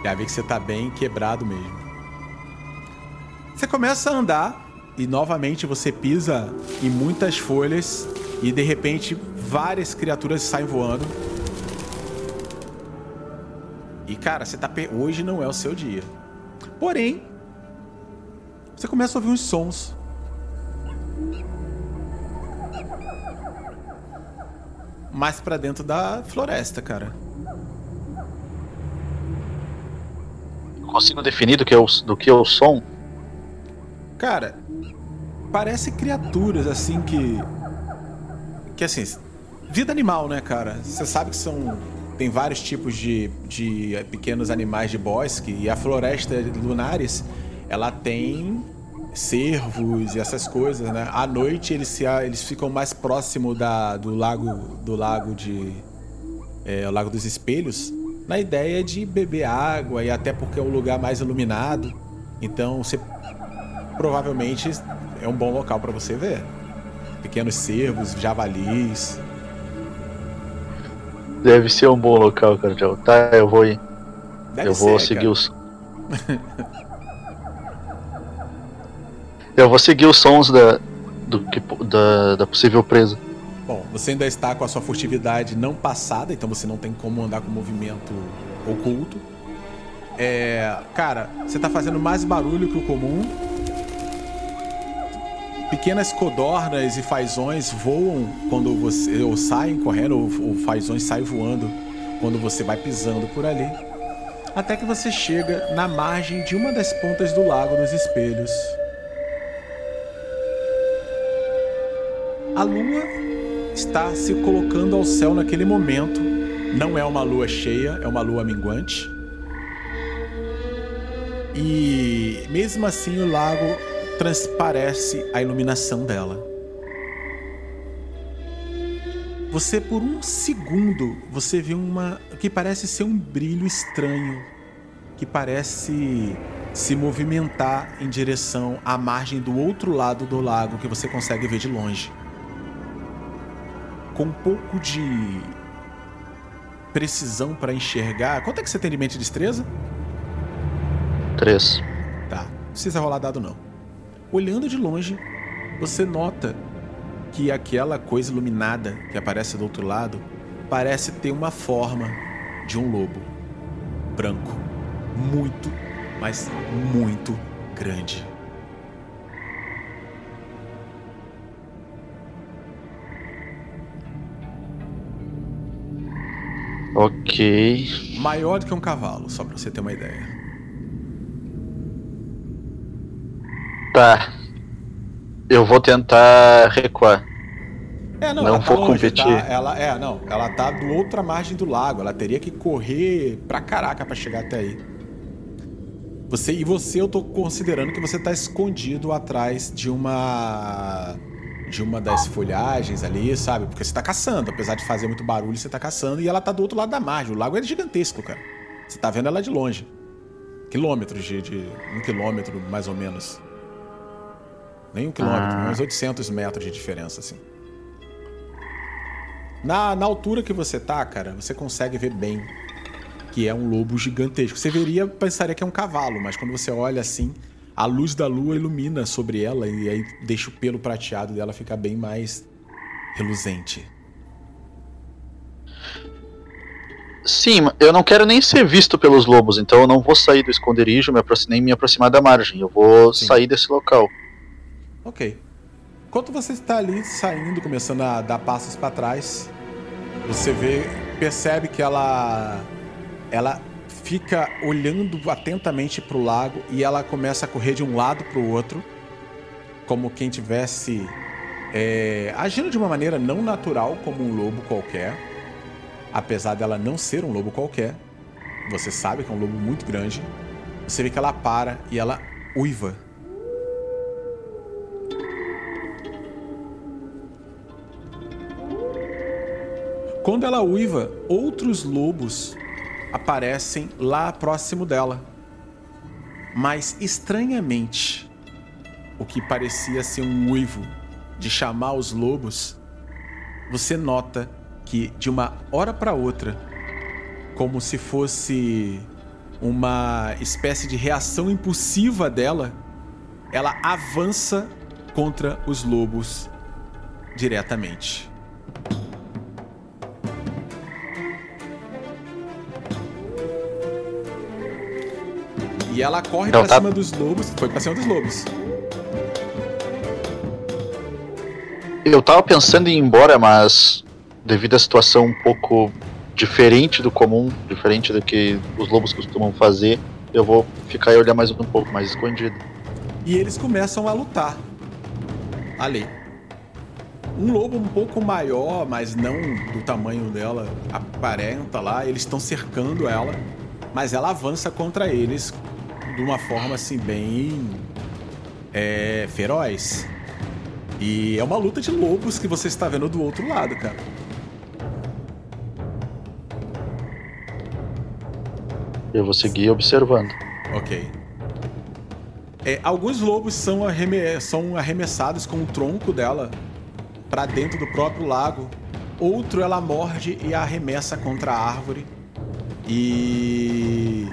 Já vi que você tá bem quebrado mesmo. Você começa a andar e novamente você pisa em muitas folhas e de repente várias criaturas saem voando. E cara, você tá pe... hoje não é o seu dia. Porém, você começa a ouvir uns sons. Mais pra dentro da floresta, cara. Consigo definir do que é o, do que é o som? Cara, parece criaturas assim que. Que assim. Vida animal, né, cara? Você sabe que são. Tem vários tipos de, de pequenos animais de bosque e a floresta Lunares ela tem cervos e essas coisas, né? À noite eles, se, eles ficam mais próximo da, do lago do lago de é, o lago dos espelhos na ideia de beber água e até porque é um lugar mais iluminado. Então você provavelmente é um bom local para você ver. Pequenos cervos, javalis. Deve ser um bom local, cara. Tá, eu vou ir. Deve eu vou ser, seguir cara. os. eu vou seguir os sons da, do que, da, da possível presa. Bom, você ainda está com a sua furtividade não passada, então você não tem como andar com movimento oculto. É, cara, você tá fazendo mais barulho que o comum. Pequenas codornas e fazões voam quando você ou saem correndo ou, ou fazões saem voando quando você vai pisando por ali. Até que você chega na margem de uma das pontas do lago dos espelhos. A lua está se colocando ao céu naquele momento. Não é uma lua cheia, é uma lua minguante. E mesmo assim o lago transparece a iluminação dela. Você por um segundo você vê uma que parece ser um brilho estranho que parece se movimentar em direção à margem do outro lado do lago que você consegue ver de longe com um pouco de precisão para enxergar. Quanto é que você tem de mente e destreza? 3. Tá, não precisa rolar dado não. Olhando de longe, você nota que aquela coisa iluminada que aparece do outro lado parece ter uma forma de um lobo branco, muito, mas muito grande. Ok. Maior do que um cavalo, só pra você ter uma ideia. Tá. Eu vou tentar recuar. É, não, Não ela tá vou longe, competir. tá? Ela é, não, ela tá do outra margem do lago. Ela teria que correr pra caraca pra chegar até aí. Você e você, eu tô considerando que você tá escondido atrás de uma de uma das folhagens ali, sabe? Porque você tá caçando, apesar de fazer muito barulho, você tá caçando e ela tá do outro lado da margem. O lago é gigantesco, cara. Você tá vendo ela de longe. Quilômetros de, de um quilômetro mais ou menos. Nem um quilômetro, Ah. uns 800 metros de diferença, assim. Na, na altura que você tá, cara, você consegue ver bem que é um lobo gigantesco. Você veria, pensaria que é um cavalo, mas quando você olha assim, a luz da lua ilumina sobre ela e aí deixa o pelo prateado dela ficar bem mais reluzente. Sim, eu não quero nem ser visto pelos lobos, então eu não vou sair do esconderijo, me nem me aproximar da margem. Eu vou Sim. sair desse local. Ok. Enquanto você está ali saindo, começando a dar passos para trás, você vê, percebe que ela ela fica olhando atentamente para o lago e ela começa a correr de um lado para o outro, como quem tivesse é, agindo de uma maneira não natural, como um lobo qualquer, apesar dela não ser um lobo qualquer. Você sabe que é um lobo muito grande. Você vê que ela para e ela uiva. Quando ela uiva, outros lobos aparecem lá próximo dela. Mas estranhamente, o que parecia ser um uivo de chamar os lobos, você nota que de uma hora para outra, como se fosse uma espécie de reação impulsiva dela, ela avança contra os lobos diretamente. E ela corre Então pra tá- cima dos lobos. Foi pra cima dos lobos. Eu tava pensando em ir embora, mas devido à situação um pouco diferente do comum, diferente do que os lobos costumam fazer, eu vou ficar e olhar mais um pouco mais escondido. E eles começam a lutar. Ali. Um lobo um pouco maior, mas não do tamanho dela, aparenta lá. Eles estão cercando ela, mas ela avança contra eles de uma forma assim bem é, feroz. E é uma luta de lobos que você está vendo do outro lado, cara. Eu vou seguir observando. Ok. É, alguns lobos são, arreme- são arremessados com o tronco dela para dentro do próprio lago. Outro ela morde e arremessa contra a árvore. E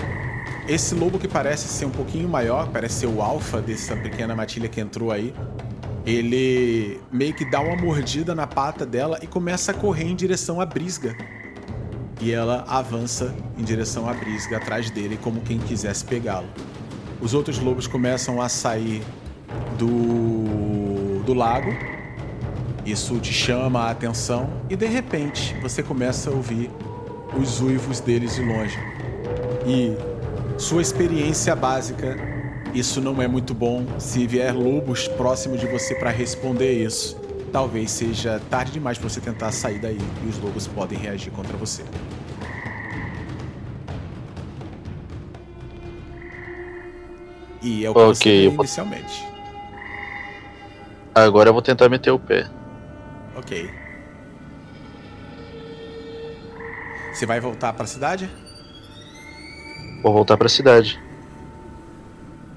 esse lobo que parece ser um pouquinho maior, parece ser o alfa dessa pequena matilha que entrou aí. Ele meio que dá uma mordida na pata dela e começa a correr em direção à brisga. E ela avança em direção à brisga atrás dele, como quem quisesse pegá-lo. Os outros lobos começam a sair do, do lago. Isso te chama a atenção e de repente você começa a ouvir os uivos deles de longe. E sua experiência básica, isso não é muito bom. Se vier lobos próximo de você para responder isso, talvez seja tarde demais para você tentar sair daí e os lobos podem reagir contra você. E é o que Ok, você eu inicialmente. Agora eu vou tentar meter o pé. Ok. Você vai voltar para a cidade? Vou voltar pra cidade.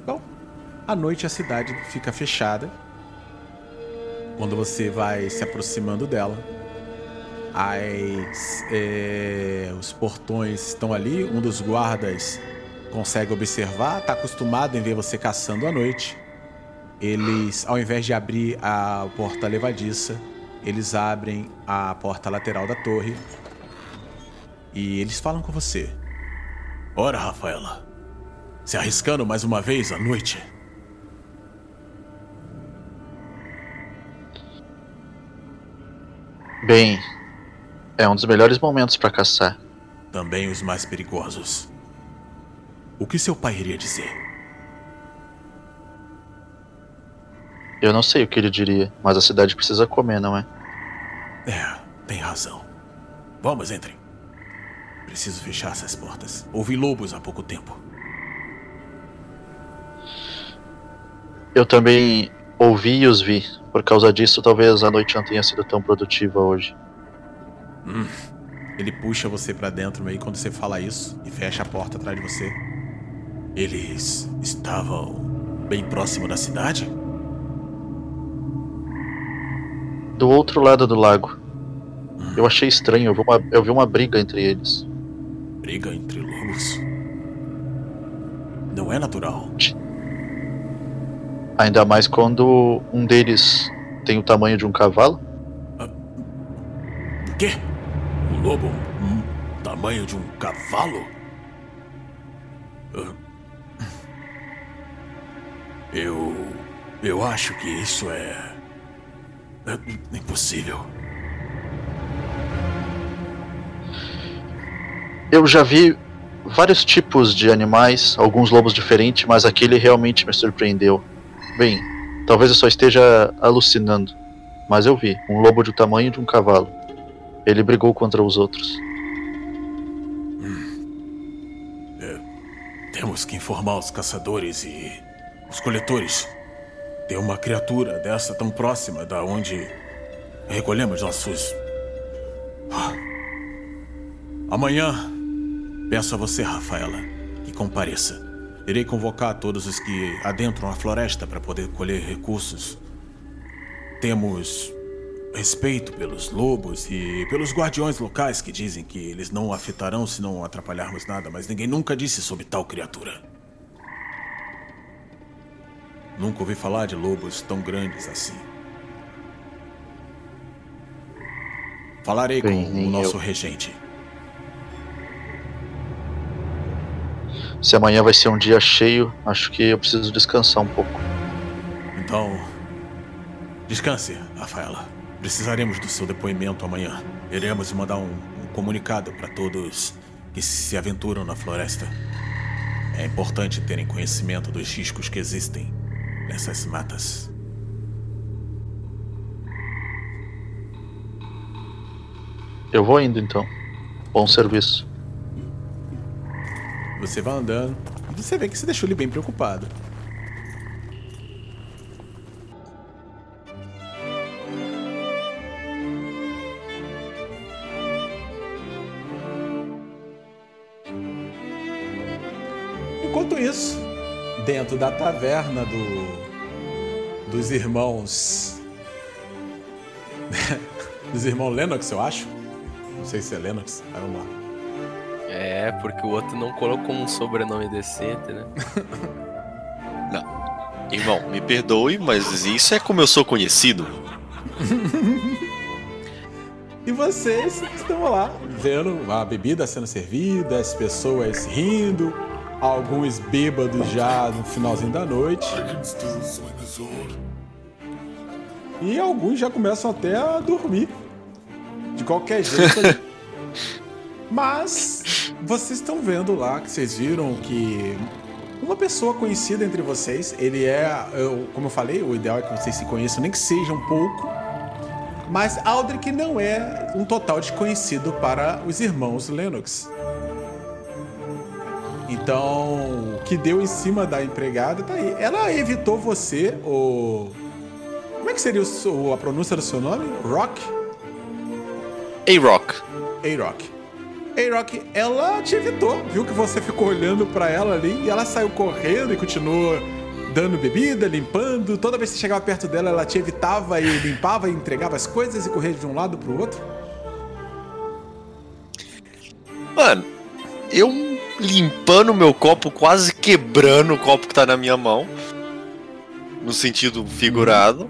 Bom, à noite a cidade fica fechada. Quando você vai se aproximando dela, as, é, os portões estão ali. Um dos guardas consegue observar, está acostumado em ver você caçando à noite. Eles, ao invés de abrir a porta levadiça, eles abrem a porta lateral da torre e eles falam com você. Ora, Rafaela, se arriscando mais uma vez à noite? Bem, é um dos melhores momentos pra caçar. Também os mais perigosos. O que seu pai iria dizer? Eu não sei o que ele diria, mas a cidade precisa comer, não é? É, tem razão. Vamos, entrem. Preciso fechar essas portas. Ouvi lobos há pouco tempo. Eu também ouvi e os vi. Por causa disso, talvez a noite não tenha sido tão produtiva hoje. Ele puxa você pra dentro meio quando você fala isso e fecha a porta atrás de você. Eles estavam bem próximo da cidade? Do outro lado do lago. Eu achei estranho, eu vi uma, eu vi uma briga entre eles. Briga entre lobos? Não é natural. Ainda mais quando um deles tem o tamanho de um cavalo. O quê? Um lobo? Um tamanho de um cavalo? Ah. Eu. Eu acho que isso é. é impossível. Eu já vi vários tipos de animais, alguns lobos diferentes, mas aquele realmente me surpreendeu. Bem, talvez eu só esteja alucinando, mas eu vi um lobo do tamanho de um cavalo. Ele brigou contra os outros. Temos que informar os caçadores e os coletores. Tem uma criatura dessa tão próxima da onde recolhemos nossos. Ah. Amanhã, peço a você, Rafaela, que compareça. Irei convocar todos os que adentram a floresta para poder colher recursos. Temos respeito pelos lobos e pelos guardiões locais que dizem que eles não afetarão se não atrapalharmos nada, mas ninguém nunca disse sobre tal criatura. Nunca ouvi falar de lobos tão grandes assim. Falarei Bem, com o nosso eu. regente. Se amanhã vai ser um dia cheio, acho que eu preciso descansar um pouco. Então, descanse, Rafaela. Precisaremos do seu depoimento amanhã. Iremos mandar um, um comunicado para todos que se aventuram na floresta. É importante terem conhecimento dos riscos que existem nessas matas. Eu vou indo então. Bom serviço. Você vai andando e você vê que você deixou ele bem preocupado. Enquanto isso, dentro da taverna do dos irmãos dos irmãos Lennox, eu acho. Não sei se é Lennox. Vamos lá. Porque o outro não colocou um sobrenome decente, né? Irmão, me perdoe, mas isso é como eu sou conhecido. E vocês estão lá vendo a bebida sendo servida, as pessoas rindo, alguns bêbados já no finalzinho da noite. E alguns já começam até a dormir. De qualquer jeito. Mas vocês estão vendo lá que vocês viram que uma pessoa conhecida entre vocês, ele é, eu- como eu falei, o ideal é que vocês se conheçam, nem que seja um pouco. Mas Aldrich não é um total desconhecido para os irmãos Lennox. Então, o que deu em cima da empregada tá aí. Ela evitou você, o. Como é que seria o a pronúncia do seu nome? Rock? A-Rock. A-Rock. A-Rock, ela te evitou, viu que você ficou olhando pra ela ali e ela saiu correndo e continuou dando bebida, limpando. Toda vez que você chegava perto dela, ela te evitava e limpava e entregava as coisas e corria de um lado pro outro. Mano, eu limpando meu copo, quase quebrando o copo que tá na minha mão. No sentido figurado.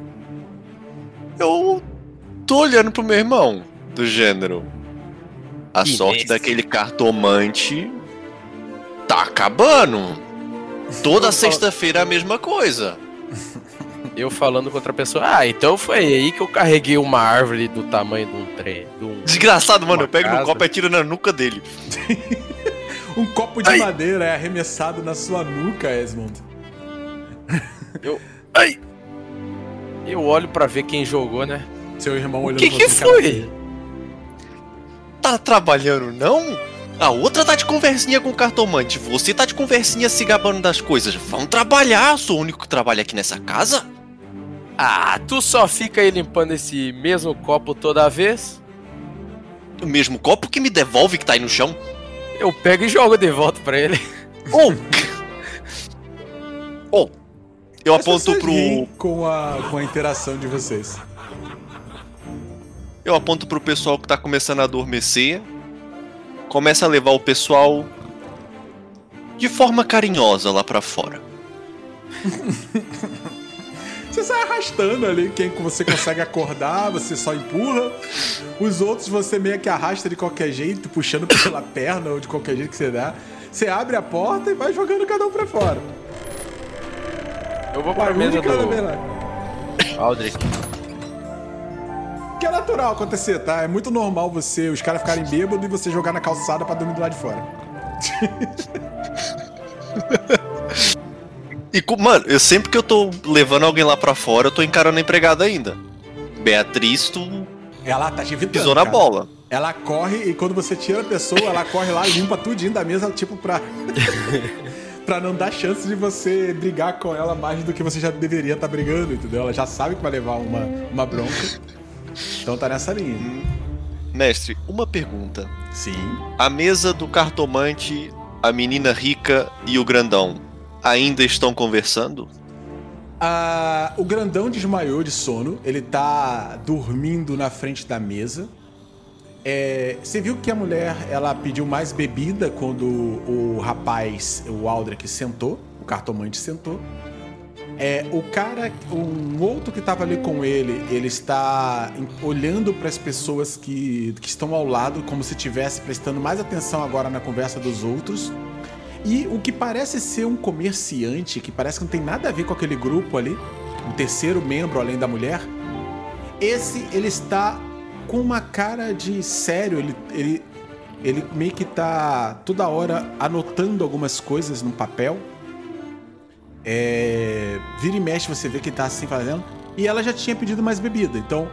Eu tô olhando pro meu irmão, do gênero. A Que sorte nesse. daquele cartomante tá acabando. Toda sexta-feira é a mesma coisa. Eu falando com outra pessoa, ah, então foi aí que eu carreguei uma árvore do tamanho de um trem. De um... Desgraçado, mano. Eu pego no casa. copo e atiro na nuca dele. Um copo de Ai. madeira é arremessado na sua nuca, Esmond. Ai! Eu olho pra ver quem jogou, né? Seu irmão O olhando que que foi? Tá trabalhando, não? A outra tá de conversinha com o cartomante. Você tá de conversinha se gabando das coisas. Vamos trabalhar. Sou o único que trabalha aqui nessa casa. Ah, tu só fica aí limpando esse mesmo copo toda vez? O mesmo copo que me devolve que tá aí no chão. Eu pego e jogo de volta pra ele. Ou. Ou. Eu As aponto pro. Com a, com a interação de vocês. Eu aponto pro pessoal que tá começando a adormecer. Começa a levar o pessoal. De forma carinhosa lá pra fora. Você sai arrastando ali, quem você consegue acordar, você só empurra. Os outros você meio que arrasta de qualquer jeito, puxando pela perna ou de qualquer jeito que você dá. Você abre a porta e vai jogando cada um pra fora. Eu vou pra Barulho mesa do. Aldrich. Que é natural acontecer, tá? É muito normal você, os caras ficarem bêbados e você jogar na calçada pra dormir do lado de fora. E, mano, eu sempre que eu tô levando alguém lá pra fora, eu tô encarando a empregada ainda. Beatriz, tu Ela tá te evitando. pisou na cara. bola. Ela corre e quando você tira a pessoa, ela corre lá, limpa tudinho da mesa, tipo, pra. pra não dar chance de você brigar com ela mais do que você já deveria estar brigando, entendeu? Ela já sabe que vai levar uma, uma bronca. Então tá nessa linha. Mestre, uma pergunta. Sim. A mesa do cartomante, a menina rica e o grandão ainda estão conversando? Ah, o grandão desmaiou de sono, ele tá dormindo na frente da mesa. É, você viu que a mulher ela pediu mais bebida quando o rapaz, o Aldrich, sentou, o cartomante sentou. É, o cara, um outro que tava ali com ele, ele está olhando para as pessoas que, que estão ao lado, como se estivesse prestando mais atenção agora na conversa dos outros. E o que parece ser um comerciante, que parece que não tem nada a ver com aquele grupo ali, um terceiro membro além da mulher, esse ele está com uma cara de sério, ele, ele, ele meio que tá toda hora anotando algumas coisas num papel. É, vira e mexe, você vê que tá assim fazendo. E ela já tinha pedido mais bebida. Então,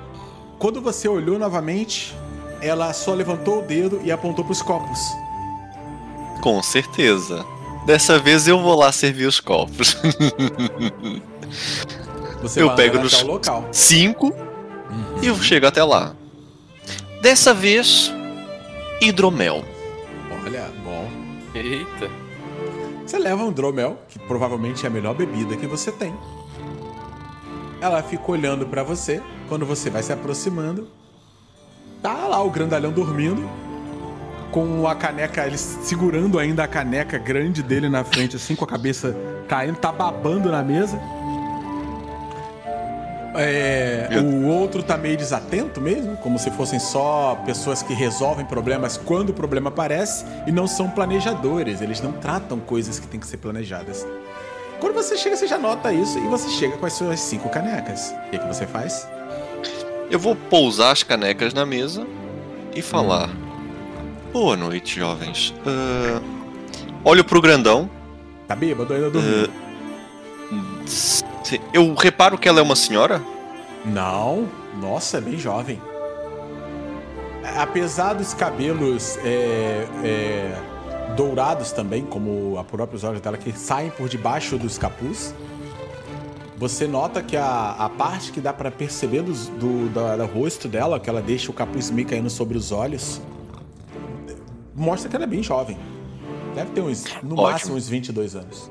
quando você olhou novamente, ela só levantou o dedo e apontou pros copos. Com certeza. Dessa vez eu vou lá servir os copos. Você Eu vai pego nos- até o local. Cinco e eu chego até lá. Dessa vez, hidromel. Olha, bom. Eita. Você leva um dromel, que provavelmente é a melhor bebida que você tem. Ela fica olhando pra você. Quando você vai se aproximando, tá lá o grandalhão dormindo, com a caneca, ele segurando ainda a caneca grande dele na frente, assim, com a cabeça caindo, tá babando na mesa. É, o outro tá meio desatento mesmo, como se fossem só pessoas que resolvem problemas quando o problema aparece e não são planejadores, eles não tratam coisas que têm que ser planejadas. Quando você chega, você já nota isso e você chega com as suas cinco canecas. O que, que você faz? Eu vou pousar as canecas na mesa e falar: Boa noite, jovens. Ah, olho pro grandão. Tá bêbado ainda dormindo? Eu reparo que ela é uma senhora? Não, nossa, é bem jovem. Apesar dos cabelos é, é, dourados também, como a próprios olhos dela, que saem por debaixo dos capuz, você nota que a, a parte que dá pra perceber do, da- do rosto dela, que ela deixa o capuz meio caindo sobre os olhos, mostra que ela é bem jovem. Deve ter uns, no Ótimo. máximo, uns 22 anos.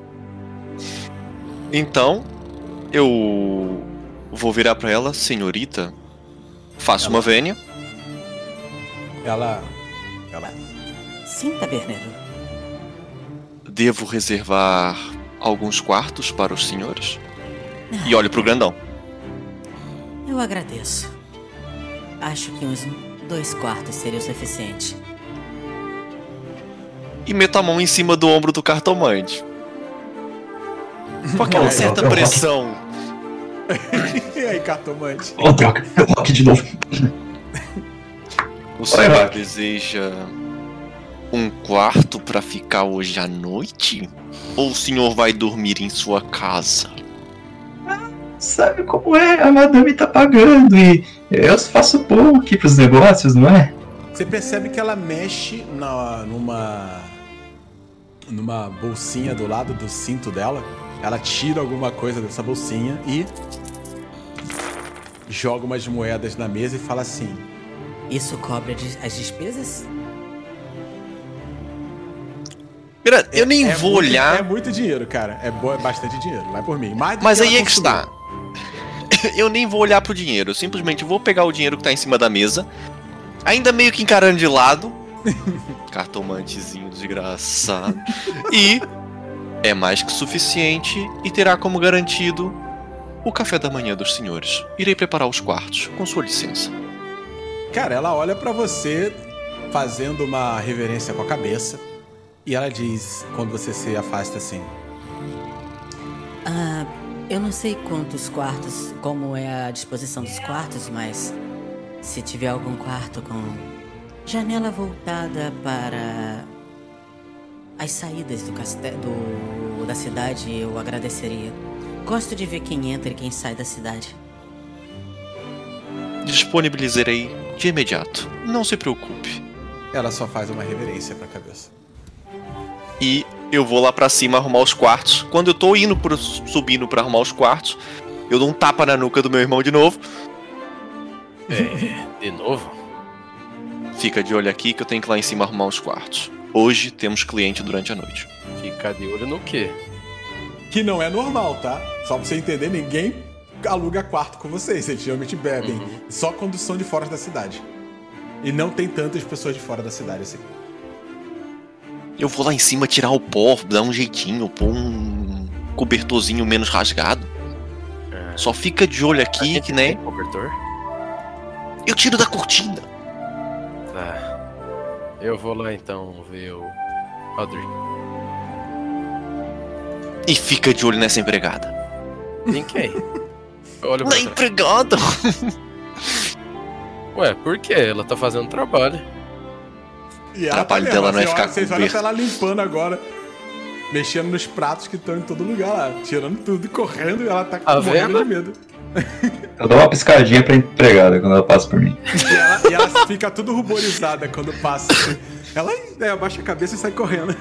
Então, eu vou virar pra ela, senhorita. Faço uma vênia. Ela. Ela. Sim, taberneiro. Devo reservar alguns quartos para os senhores? E olho pro grandão. Eu agradeço. Acho que uns dois quartos seria o suficiente. E meto a mão em cima do ombro do cartomante. Com aquela É, certa eu- eu- pressão. E aí, cartomante? Oh, droga, eu rock de novo. O senhor Rock. deseja um quarto pra ficar hoje à noite? Ou o senhor vai dormir em sua casa? Sabe como é? A madame tá pagando e eu faço bom aqui pros negócios, não é? Você percebe que ela mexe na, numa numa bolsinha do lado do cinto dela. Ela tira alguma coisa dessa bolsinha e joga umas moedas na mesa e fala assim: Isso cobre as as despesas? Mira, eu nem "É vou muito- olhar. É muito dinheiro, cara. É, bo- é bastante dinheiro. Vai por mim. Mais do Mas que aí é que está. Eu nem vou olhar pro dinheiro. Eu simplesmente vou pegar o dinheiro que tá em cima da mesa. Ainda meio que encarando de lado. Cartomantezinho desgraçado. E é mais que suficiente e terá como garantido o café da manhã dos senhores. Irei preparar os quartos, com sua licença. Cara, ela olha pra você fazendo uma reverência com a cabeça e ela diz, quando você se afasta assim: Ah, eu não sei quantos quartos, como é a disposição dos quartos, mas se tiver algum quarto com janela voltada para as saídas do castelo da cidade, eu agradeceria. Gosto de ver quem entra e quem sai da cidade. Disponibilizarei de imediato. Não se preocupe. Ela só faz uma reverência pra cabeça. E eu vou lá pra cima arrumar os quartos. Quando eu tô indo pro, subindo pra arrumar os quartos, eu dou um tapa na nuca do meu irmão de novo. É, de novo? Fica de olho aqui que eu tenho que ir lá em cima arrumar os quartos. Hoje temos cliente durante a noite. Ficar de olho no quê? Que não é normal, tá? Só pra você entender, ninguém aluga quarto com vocês. Eles geralmente bebem. Uhum. Só quando são de fora da cidade. E não tem tantas pessoas de fora da cidade assim. Eu vou lá em cima tirar o pó, dar um jeitinho, pôr um cobertorzinho menos rasgado. É. Só fica de olho aqui que, né? tem cobertor? Eu tiro da cortina. Tá. Eu vou lá então ver o Aldrich. E fica de olho nessa empregada. Em quem? Olha Na empregada! Ué, por quê? Ela tá fazendo trabalho. E O trabalho mesmo, dela não é você ficar olha- Vocês com olham pra ela limpando agora. Mexendo nos pratos que estão em todo lugar lá. Tirando tudo, correndo e ela tá, Tá morrendo vendo? de medo. Eu dou uma piscadinha pra empregada quando ela passa por mim. E ela, e ela fica tudo ruborizada quando passa. assim. Ela é, abaixa a cabeça e sai correndo.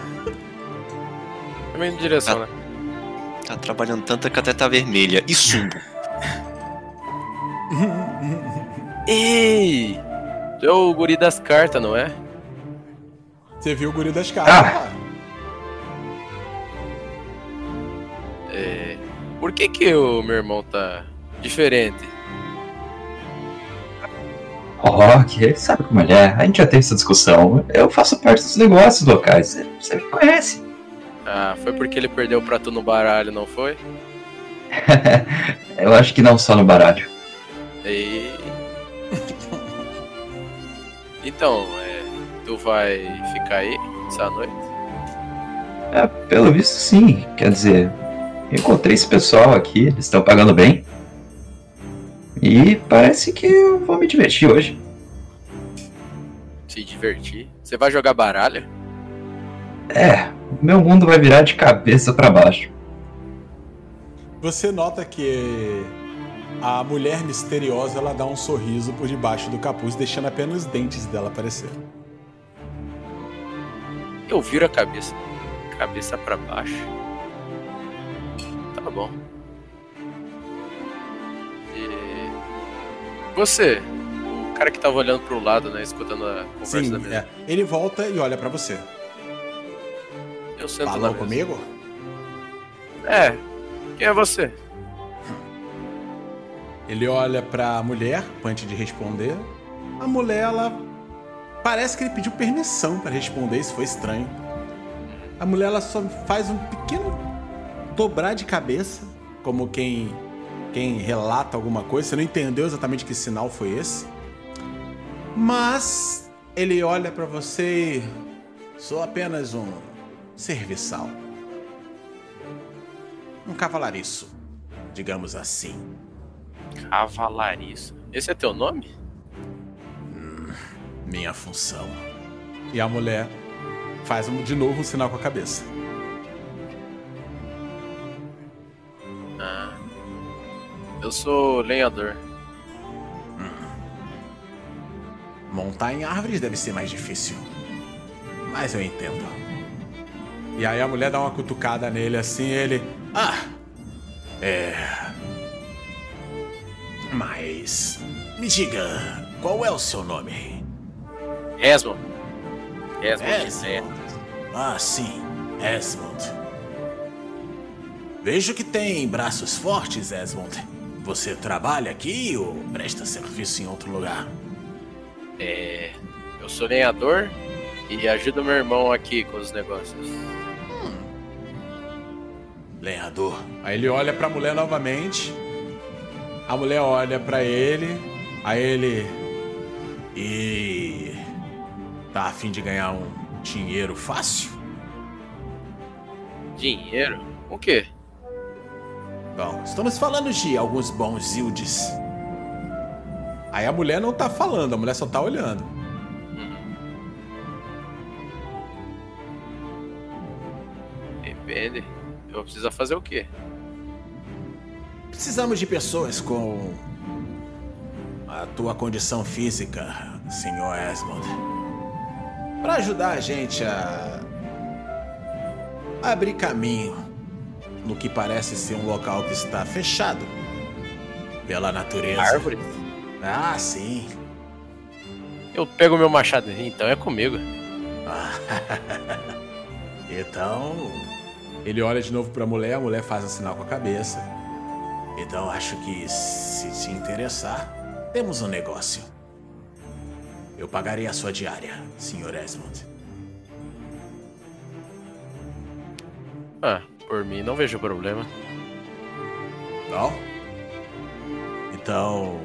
Também em direção, né? Tá trabalhando tanto que até tá vermelha. E subo. Ei! É o guri das cartas, não é? Você viu o guri das cartas Ah. lá. É... Por que que o meu irmão tá diferente? Que ele sabe como ele é. A gente já teve essa discussão. Eu faço parte dos negócios locais. Você, me conhece. Ah, foi porque ele perdeu o prato no baralho, não foi? Eu acho que não só no baralho. E... Então, é... Tu vai ficar aí essa noite? É, pelo visto, sim. Quer dizer, encontrei esse pessoal aqui, eles estão pagando bem. E parece que eu vou me divertir hoje. Se divertir? Você vai jogar baralho? É, meu mundo vai virar de cabeça pra baixo. Você nota que a mulher misteriosa ela dá um sorriso por debaixo do capuz, deixando apenas os dentes dela aparecer. Eu viro a cabeça. Cabeça pra baixo. Tá bom. Você, o cara que tava olhando pro lado, né, escutando a conversa Sim, da mesa. é. ele volta e olha pra você. Eu sento Falou comigo? É. Quem é você? Ele olha pra mulher antes de responder. A mulher, ela. Parece que ele pediu permissão pra responder, isso foi estranho. A mulher, ela só faz um pequeno dobrar de cabeça, como quem. Quem relata alguma coisa. Você não entendeu exatamente que sinal foi esse. Mas. Ele olha pra você e. Sou apenas um. serviçal. Um cavalariço, digamos assim. Cavalariço. Esse é teu nome? minha função. E a mulher faz de novo um sinal com a cabeça. Ah. Eu sou lenhador. Montar em árvores deve ser mais difícil. Mas eu entendo. E aí a mulher dá uma cutucada nele assim, ele. Ah! É. Mas. Me diga, qual é o seu nome? Esmond. Esmond Esmond. Ah, sim, Esmond. Vejo que tem braços fortes, Esmond. Você trabalha aqui ou presta serviço em outro lugar? É. Eu sou lenhador e ajudo meu irmão aqui com os negócios. Lenhador. Aí ele olha pra mulher novamente A mulher olha pra ele, aí ele. E. Tá a fim de ganhar um dinheiro fácil? Dinheiro? O quê? Bom, estamos falando de alguns bons yields. Aí a mulher não tá falando, a mulher só tá olhando. Depende. Eu vou precisar fazer o quê? Precisamos de pessoas com a tua condição física, Sr. Esmond. Para ajudar a gente a abrir caminho no que parece ser um local que está fechado pela natureza. Árvore? Ah, sim. Eu pego meu machado, então é comigo. então, ele olha de novo para a mulher, a mulher faz um sinal com a cabeça. Então, acho que se se interessar, temos um negócio. Eu pagarei a sua diária, Sr. Esmond. Ah, por mim não vejo problema. Bom? Então,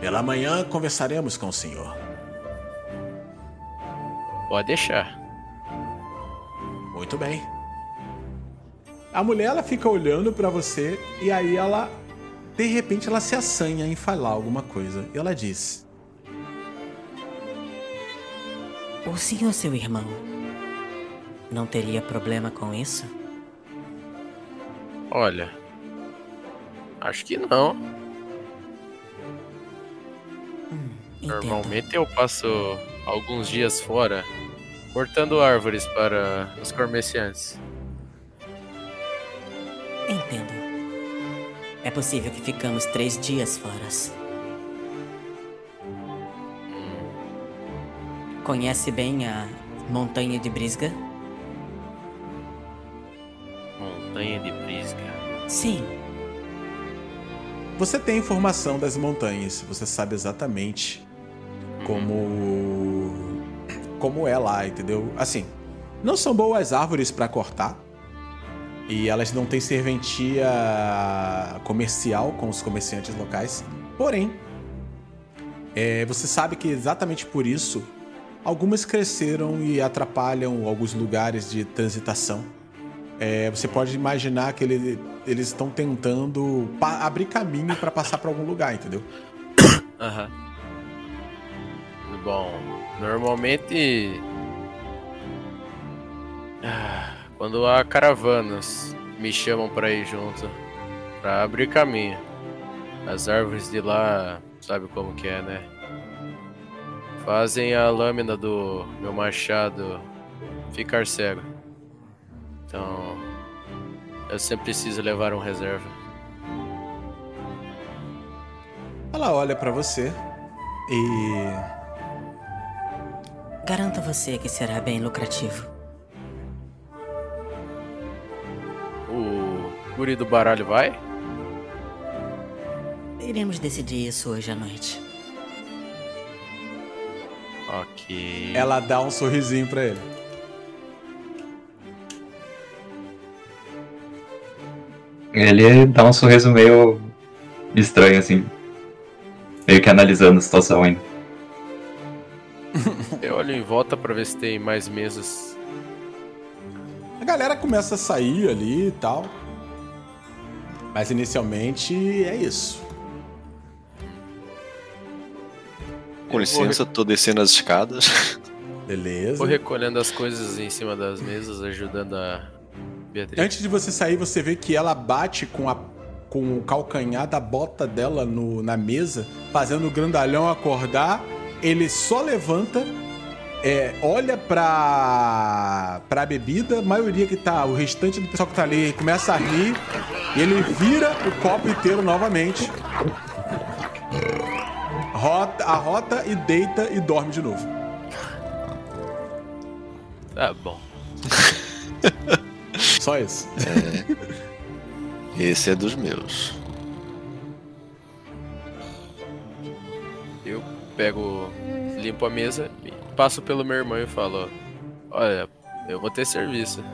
pela manhã conversaremos com o senhor. Pode deixar. Muito bem. A mulher ela fica olhando pra você e aí ela de repente ela se assanha em falar alguma coisa. E ela diz: O senhor, seu irmão, não teria problema com isso? Olha. Acho que não. Entendo. Normalmente eu passo alguns dias fora cortando árvores para os comerciantes. Entendo. É possível que ficamos três dias fora. Conhece bem a Montanha de Brisga? Montanha de Brisga. Sim. Você tem informação das montanhas, você sabe exatamente como como é lá, entendeu? Assim, não são boas árvores pra cortar e elas não têm serventia comercial com os comerciantes locais. Porém, é, você sabe que exatamente por isso algumas cresceram e atrapalham alguns lugares de transitação. É, você pode imaginar que ele- eles estão tentando abrir caminho para passar para algum lugar, entendeu? Aham. Bom, normalmente. Ah, Quando há caravanas me chamam pra ir junto, pra abrir caminho. As árvores de lá, sabe como que é, né? Fazem a lâmina do meu machado ficar cego. Então, eu sempre preciso levar um reserva. Ela olha para você e Garanto a você que será bem lucrativo. O guri do baralho vai? Iremos decidir isso hoje à noite. Ok. ela dá um sorrisinho para ele. Ele dá um sorriso meio estranho, assim. Meio que analisando a situação ainda. Eu olho em volta pra ver se tem mais mesas. A galera começa a sair ali e tal. Mas inicialmente é isso. Com licença, tô descendo as escadas. Beleza. Vou recolhendo as coisas em cima das mesas, ajudando a Beatriz. Antes de você sair, você vê que ela bate com, a, com o calcanhar da bota dela no- na mesa, fazendo o grandalhão acordar. Ele só levanta, é, olha pra, pra bebida, a maioria que tá, o restante do pessoal que tá ali começa a rir, e ele vira o copo inteiro novamente. Rota, arrota e deita e dorme de novo. Tá bom. Só isso. Esse é dos meus. Eu pego, limpo a mesa, e passo pelo meu irmão e falo: Olha, eu vou ter serviço.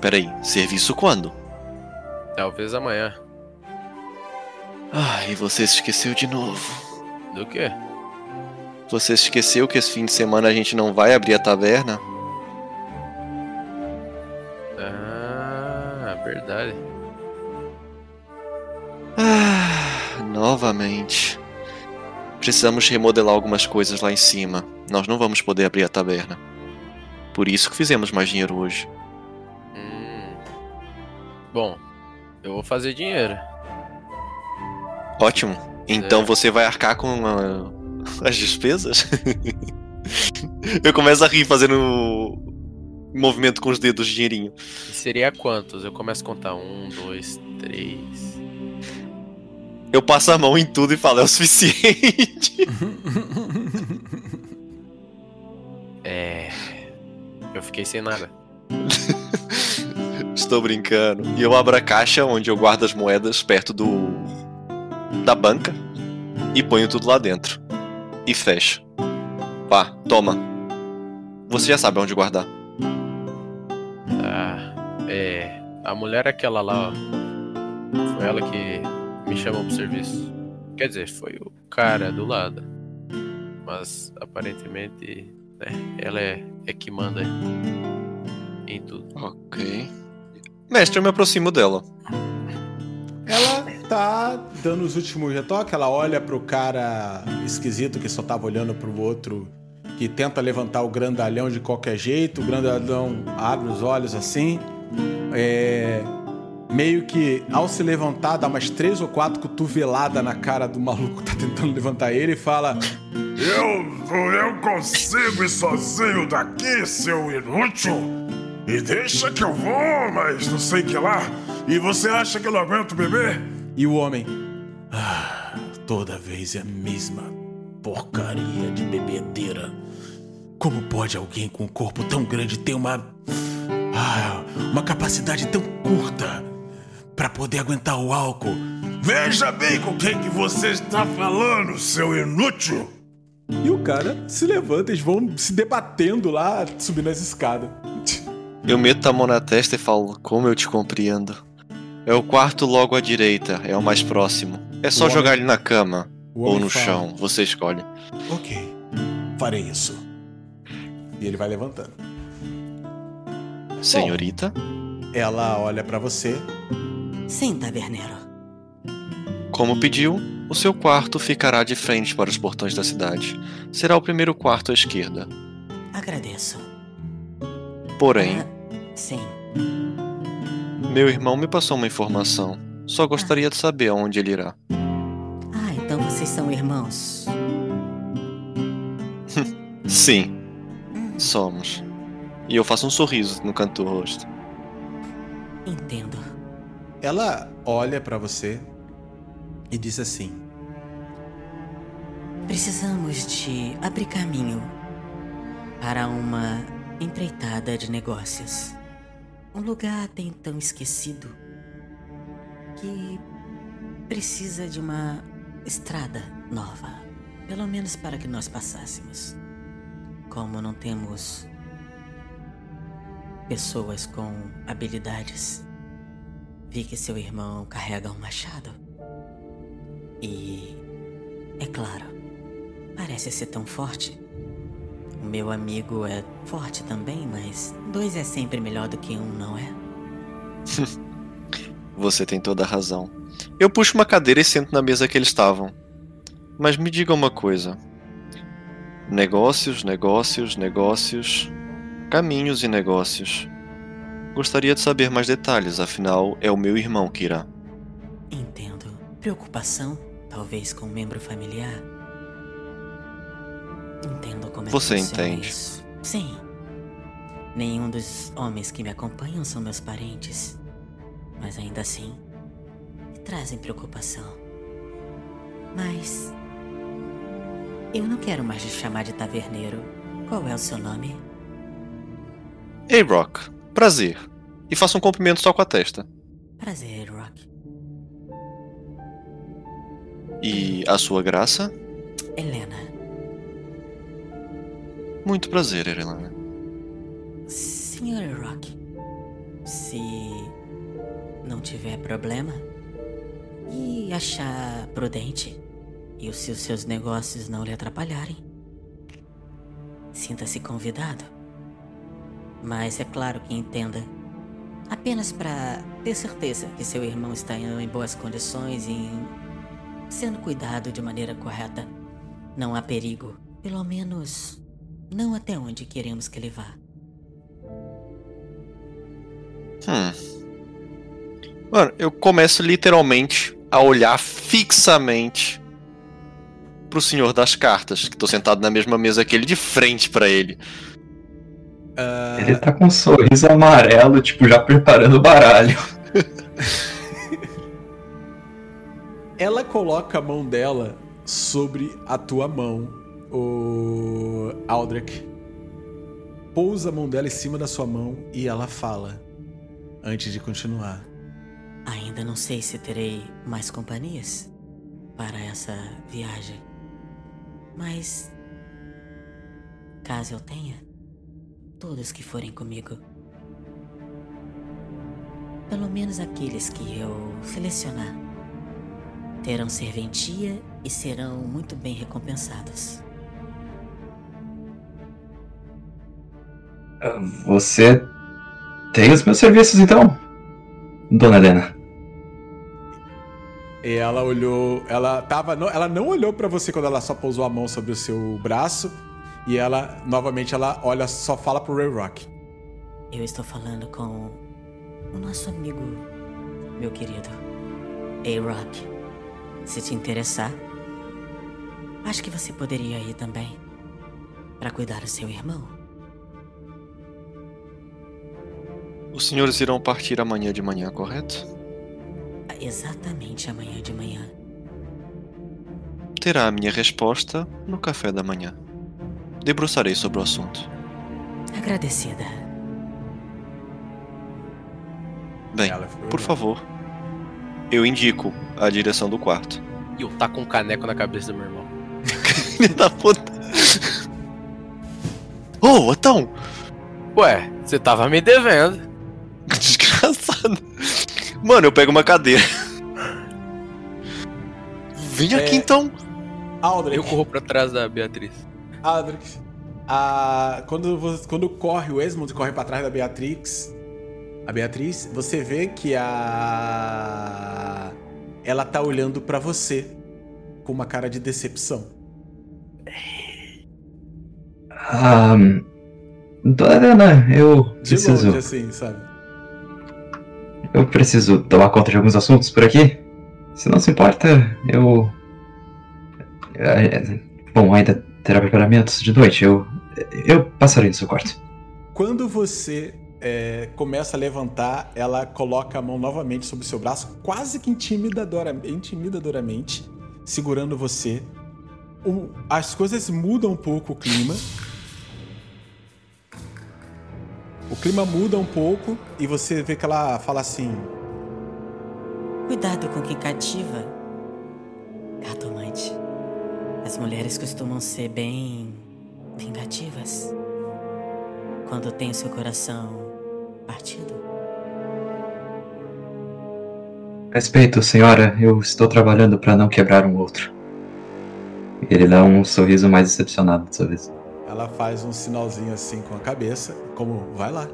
Peraí, serviço quando? Talvez amanhã. Ah, e você se esqueceu de novo. Do quê? Você se esqueceu que esse fim de semana a gente não vai abrir a taverna? Verdade. Ah, novamente. Precisamos remodelar algumas coisas lá em cima. Nós não vamos poder abrir a taverna. Por isso que fizemos mais dinheiro hoje. Hum. Bom, eu vou fazer dinheiro. Ótimo. Então É. você vai arcar com ah, as despesas? eu começo a rir fazendo movimento com os dedos, dinheirinho. E seria quantos? Eu começo a contar. Um, dois, três. Eu passo a mão em tudo e falo, é o suficiente. É. Eu fiquei sem nada. Estou brincando. E eu abro a caixa onde eu guardo as moedas perto do. da banca e ponho tudo lá dentro. E fecho. Vá, toma. Você já sabe onde guardar. A mulher é aquela lá, ó. Foi ela que me chamou pro serviço. Quer dizer, foi o cara do lado. Mas aparentemente, né, ela é, é que manda em tudo. Ok. Mestre, eu me aproximo dela. Ela tá dando os últimos retoques, ela olha pro cara esquisito que só tava olhando pro outro, que tenta levantar o grandalhão de qualquer jeito, o grandalhão abre os olhos assim, é, meio que ao se levantar dá umas três ou quatro cotoveladas na cara do maluco que tá tentando levantar ele e fala Eu, eu consigo ir sozinho daqui, seu inútil. E deixa que eu vou, mas não sei que lá. E você acha que eu não aguento beber? E o homem. "Ah, toda vez é a mesma porcaria de bebedeira. Como pode alguém com um corpo tão grande ter uma. Ah, uma capacidade tão curta para poder aguentar o álcool? Veja bem com quem que você está falando, seu inútil. E o cara se levanta, eles vão se debatendo lá, subindo as escadas. Eu meto a mão na testa e falo, como eu te compreendo. É o quarto logo à direita, é o mais próximo. É só O homem- jogar ele na cama O ou no fala, chão, você escolhe. Ok, farei isso. E ele vai levantando. Senhorita? Ela olha para você. Sim, taverneiro. Como pediu, o seu quarto ficará de frente para os portões da cidade. Será o primeiro quarto à esquerda. Agradeço. Porém, Ah, sim. meu irmão me passou uma informação. Só gostaria de saber aonde ele irá. Ah, então vocês são irmãos. Sim, Hum, somos. E eu faço um sorriso no canto do rosto. entendo. Ela olha para você e diz assim: Precisamos de abrir caminho para uma empreitada de negócios. Um lugar até então esquecido que precisa de uma estrada nova, pelo menos para que nós passássemos. Como não temos pessoas com habilidades, vi que seu irmão carrega um machado. E é claro, Parece ser tão forte. O meu amigo é forte também, mas dois é sempre melhor do que um, não é? Você tem toda a razão. Eu puxo uma cadeira e sento na mesa que eles estavam. Mas me diga uma coisa. Negócios, negócios, negócios. Caminhos e negócios. Gostaria de saber mais detalhes, afinal, é o meu irmão que irá. Entendo. Preocupação, talvez com um membro familiar. Entendo como é que Você entende. isso. Sim. Nenhum dos homens que me acompanham são meus parentes. Mas ainda assim, me trazem preocupação. Mas. Eu não quero mais te chamar de taverneiro. Qual é o seu nome? Ei, Rock. Prazer. E faça um cumprimento só com a testa. Prazer, Rock. E a sua graça? Helena. Muito prazer, Erelana. Senhor Rock, se não tiver problema, e achar prudente e os seus, seus negócios não lhe atrapalharem. Sinta-se convidado. Mas é claro que entenda. Apenas para ter certeza que seu irmão está em boas condições e sendo cuidado de maneira correta. Não há perigo. Pelo menos, não até onde queremos que ele vá. Hum. Mano, eu começo literalmente a olhar fixamente pro senhor das cartas, que tô sentado na mesma mesa que ele, de frente para ele. Uh... Ele tá com um sorriso amarelo, tipo, já preparando o baralho. Ela coloca a mão dela sobre a tua mão, o Aldrich. Pousa a mão dela em cima da sua mão e ela fala, antes de continuar. Ainda não sei se terei mais companhias para essa viagem. Mas. Caso eu tenha, todos que forem comigo. Pelo menos aqueles que eu selecionar terão serventia e serão muito bem recompensados. Você tem os meus serviços então, dona Helena? E ela olhou, ela tava, ela não olhou para você quando ela só pousou a mão sobre o seu braço e ela novamente ela olha, só fala pro Ray Rock. Eu estou falando com o nosso amigo, meu querido, A-Rock. Se te interessar, acho que você poderia ir também para cuidar do seu irmão. Os senhores irão partir amanhã de manhã, correto? Exatamente amanhã de manhã. Terá a minha resposta no café da manhã. Debruçarei sobre o assunto. Agradecida. Bem, por favor, eu indico a direção do quarto. E eu tá com um caneco na cabeça do meu irmão. Filho da puta. Ô, oh, Otão! Ué, você tava me devendo. Desgraçado. Mano, eu pego uma cadeira. Vem é... aqui então. Aldrich. Eu corro pra trás da Beatriz. Aldrich. A... Quando, quando corre o Esmond corre pra trás da Beatrix, a Beatriz, você vê que a ela tá olhando para você com uma cara de decepção. Ah, Dona eu de preciso. Longe, assim, sabe? Eu preciso tomar conta de alguns assuntos por aqui. Se não se importa, eu. É, bom, ainda terá preparamentos de noite. Eu. Eu passarei no seu quarto. Quando você é, começa a levantar, ela coloca a mão novamente sobre o seu braço, quase que intimidadora, intimidadoramente, segurando você. O, as coisas mudam um pouco o clima. O clima muda um pouco e você vê que ela fala assim: Cuidado com quem cativa, cartomante. As mulheres costumam ser bem vingativas. Quando tem o seu coração partido? Respeito, senhora. Eu estou trabalhando para não quebrar um outro. Ele dá um sorriso mais decepcionado dessa vez. Ela faz um sinalzinho assim com a cabeça, como vai lá.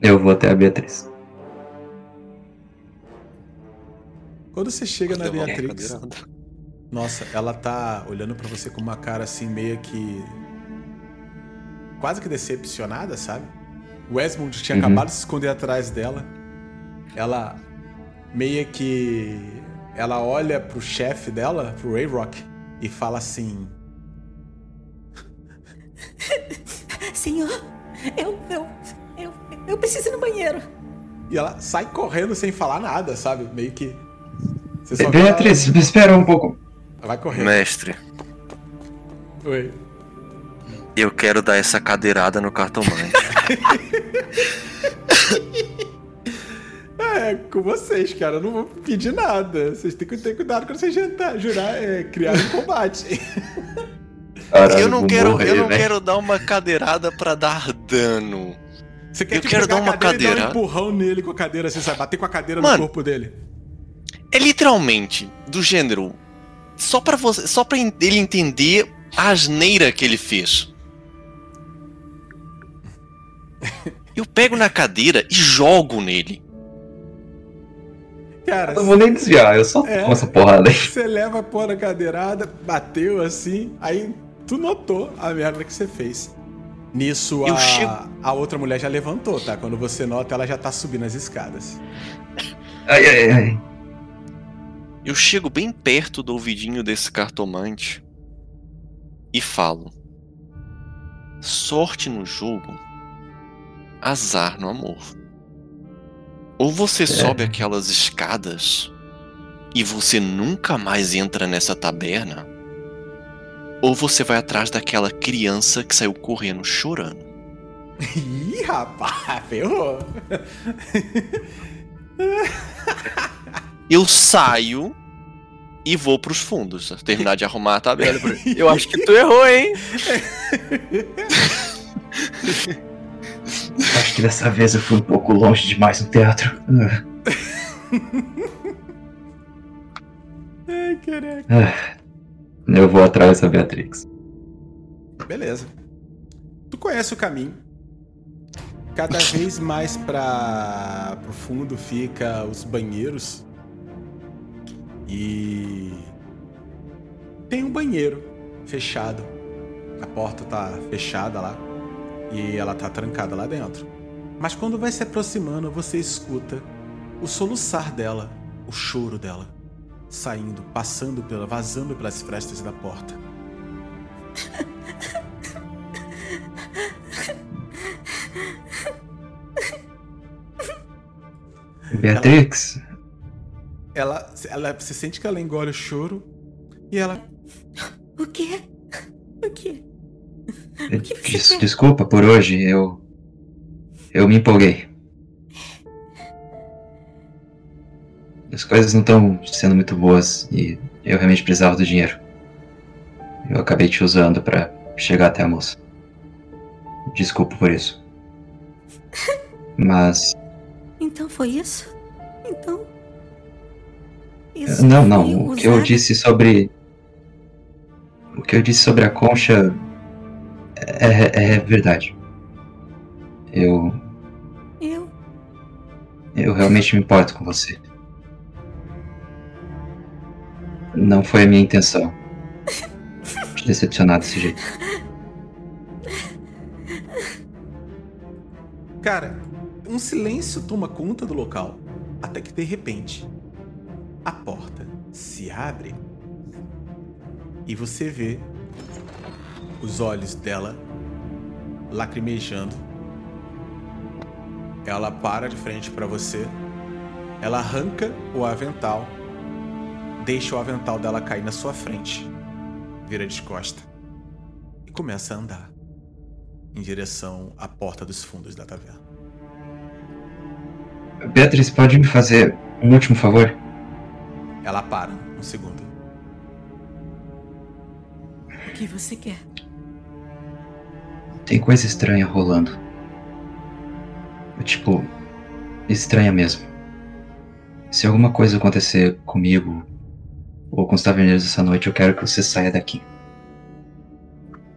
Eu vou até a Beatriz. Quando você chega na Beatriz, nossa, ela tá olhando para você com uma cara assim meio que quase que decepcionada, sabe? O Esmond tinha uhum. acabado de se esconder atrás dela. Ela meio que. Ela olha pro chefe dela, pro Ray Rock, e fala assim: Senhor, eu, eu, eu, eu preciso ir no banheiro. E ela sai correndo sem falar nada, sabe? Meio que. Beatriz, ela... espera um pouco. Vai correndo. Mestre. Oi. Eu quero dar essa cadeirada no cartomante. é, com vocês, cara. Eu não vou pedir nada. Vocês têm que ter cuidado quando vocês jantar, jurar, é, criar um combate. Caralho, eu não quero, morrer, eu não quero dar uma cadeirada para dar dano. Você quer Eu tipo, quero pegar dar uma cadeira e dar um empurrão nele com a cadeira, assim, sabe? Bater com a cadeira Mano. no corpo dele. É literalmente do gênero. Só pra você. Só pra en- ele entender a asneira que ele fez. Eu pego na cadeira e jogo nele. Cara, Eu não vou nem desviar, eu só É. tomo essa porrada aí. você leva a porra da cadeirada, bateu assim, aí tu notou a merda que você fez. Nisso, a, chego- a outra mulher já levantou, tá? Quando você nota, ela já tá subindo as escadas. Ai, ai, ai. Eu chego bem perto do ouvidinho desse cartomante e falo: Sorte no jogo, azar no amor. Ou você sobe aquelas escadas e você nunca mais entra nessa taberna, ou você vai atrás daquela criança que saiu correndo chorando. Ih, rapaz, ferrou. Eu saio e vou pros fundos, terminar de arrumar a tabela. Eu acho que tu errou, hein? Acho que dessa vez eu fui um pouco longe demais no teatro. Ai, caraca. ah. Eu vou atrás da Beatrix. Beleza. Tu conhece o caminho. Cada vez mais para pro fundo fica os banheiros. E tem um banheiro fechado. A porta tá fechada lá e ela tá trancada lá dentro. Mas quando vai se aproximando, você escuta o soluçar dela, o choro dela, saindo, passando pela, vazando pelas frestas da porta. Beatrix, ela você sente que ela engole o choro e ela O quê? O quê? que você des- desculpa por hoje, eu. Eu me empolguei. As coisas não estão sendo muito boas e eu realmente precisava do dinheiro. Eu acabei te usando pra chegar até a moça. Desculpa por isso. Mas. Então foi isso? Então. Isso Não, não. O que eu disse sobre. O que eu disse sobre a concha. É, é verdade. Eu. Eu. Eu realmente me importo com você. Não foi a minha intenção te decepcionar desse jeito. Cara, um silêncio toma conta do local, até que de repente a porta se abre e você vê os olhos dela lacrimejando. Ela para de frente pra você, ela arranca o avental, deixa o avental dela cair na sua frente, vira de costa e começa a andar em direção à porta dos fundos da taverna. Beatriz, pode me fazer um último favor? Ela para um segundo. O que você quer? Tem coisa estranha rolando. Tipo, estranha mesmo. Se alguma coisa acontecer comigo ou com os taverneiros essa noite, eu quero que você saia daqui.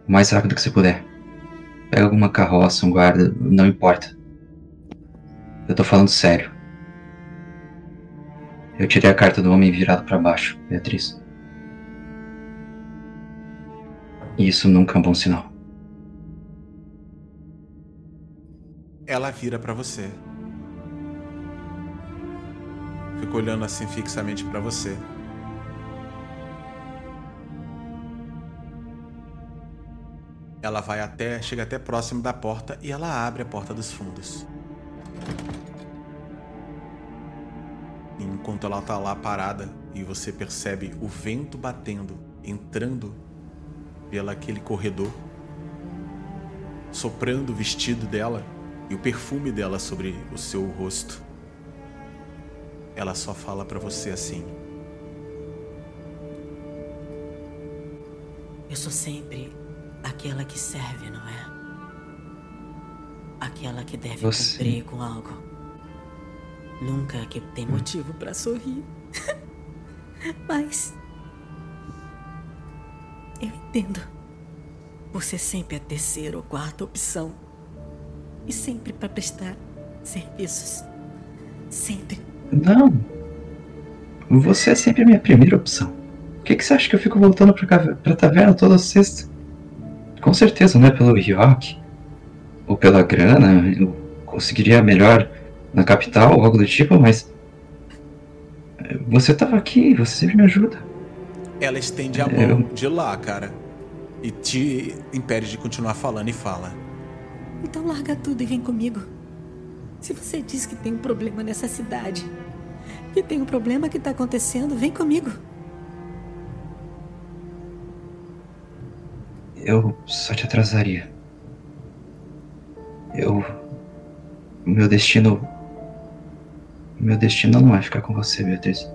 O mais rápido que você puder. Pega alguma carroça, um guarda, não importa. Eu tô falando sério. Eu tirei a carta do homem virado pra baixo, Beatriz. Isso nunca é um bom sinal. Ela vira pra você. Fica olhando assim fixamente pra você. Ela vai até, chega até próximo da porta e ela abre a porta dos fundos. Enquanto ela tá lá parada e você percebe o vento batendo, entrando pelo aquele corredor, soprando o vestido dela e o perfume dela sobre o seu rosto. Ela só fala pra você assim: Eu sou sempre aquela que serve, não é? aquela que deve Você- cumprir com algo. Nunca que tem motivo pra sorrir. Mas. Eu entendo. Você sempre é a terceira ou quarta opção. E sempre pra prestar serviços. Sempre. Não. Você é sempre a minha primeira opção. Por que, que você acha que eu fico voltando pra, pra taverna toda sexta? Com certeza não é pelo Ryok. Ou pela grana. Eu conseguiria melhor na capital ou algo do tipo, mas. eh, Você tava aqui, você sempre me ajuda. Ela estende a Eu- mão de lá, cara. E te impede de continuar falando e fala. Então larga tudo e vem comigo. Se você diz que tem um problema nessa cidade, que tem um problema que tá acontecendo, vem comigo. Eu só te atrasaria. Eu. O meu destino. Meu destino não é ficar com você, Beatriz.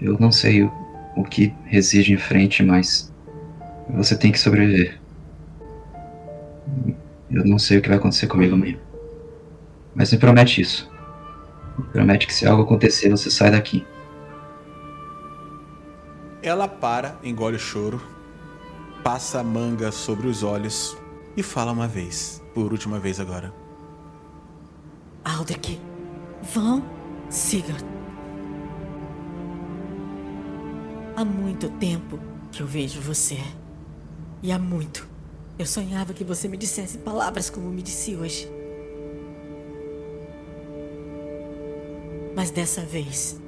Eu não sei o, o que reside em frente, mas. Você tem que sobreviver. Eu não sei o que vai acontecer comigo amanhã. Mas me promete isso. Me promete que se algo acontecer, você sai daqui. Ela para, engole o choro, passa a manga sobre os olhos e fala uma vez, por última vez agora. Aldrich, vão, Sigurd. Há muito tempo que eu vejo você. E há muito eu sonhava que você me dissesse palavras como me disse hoje. Mas dessa vez,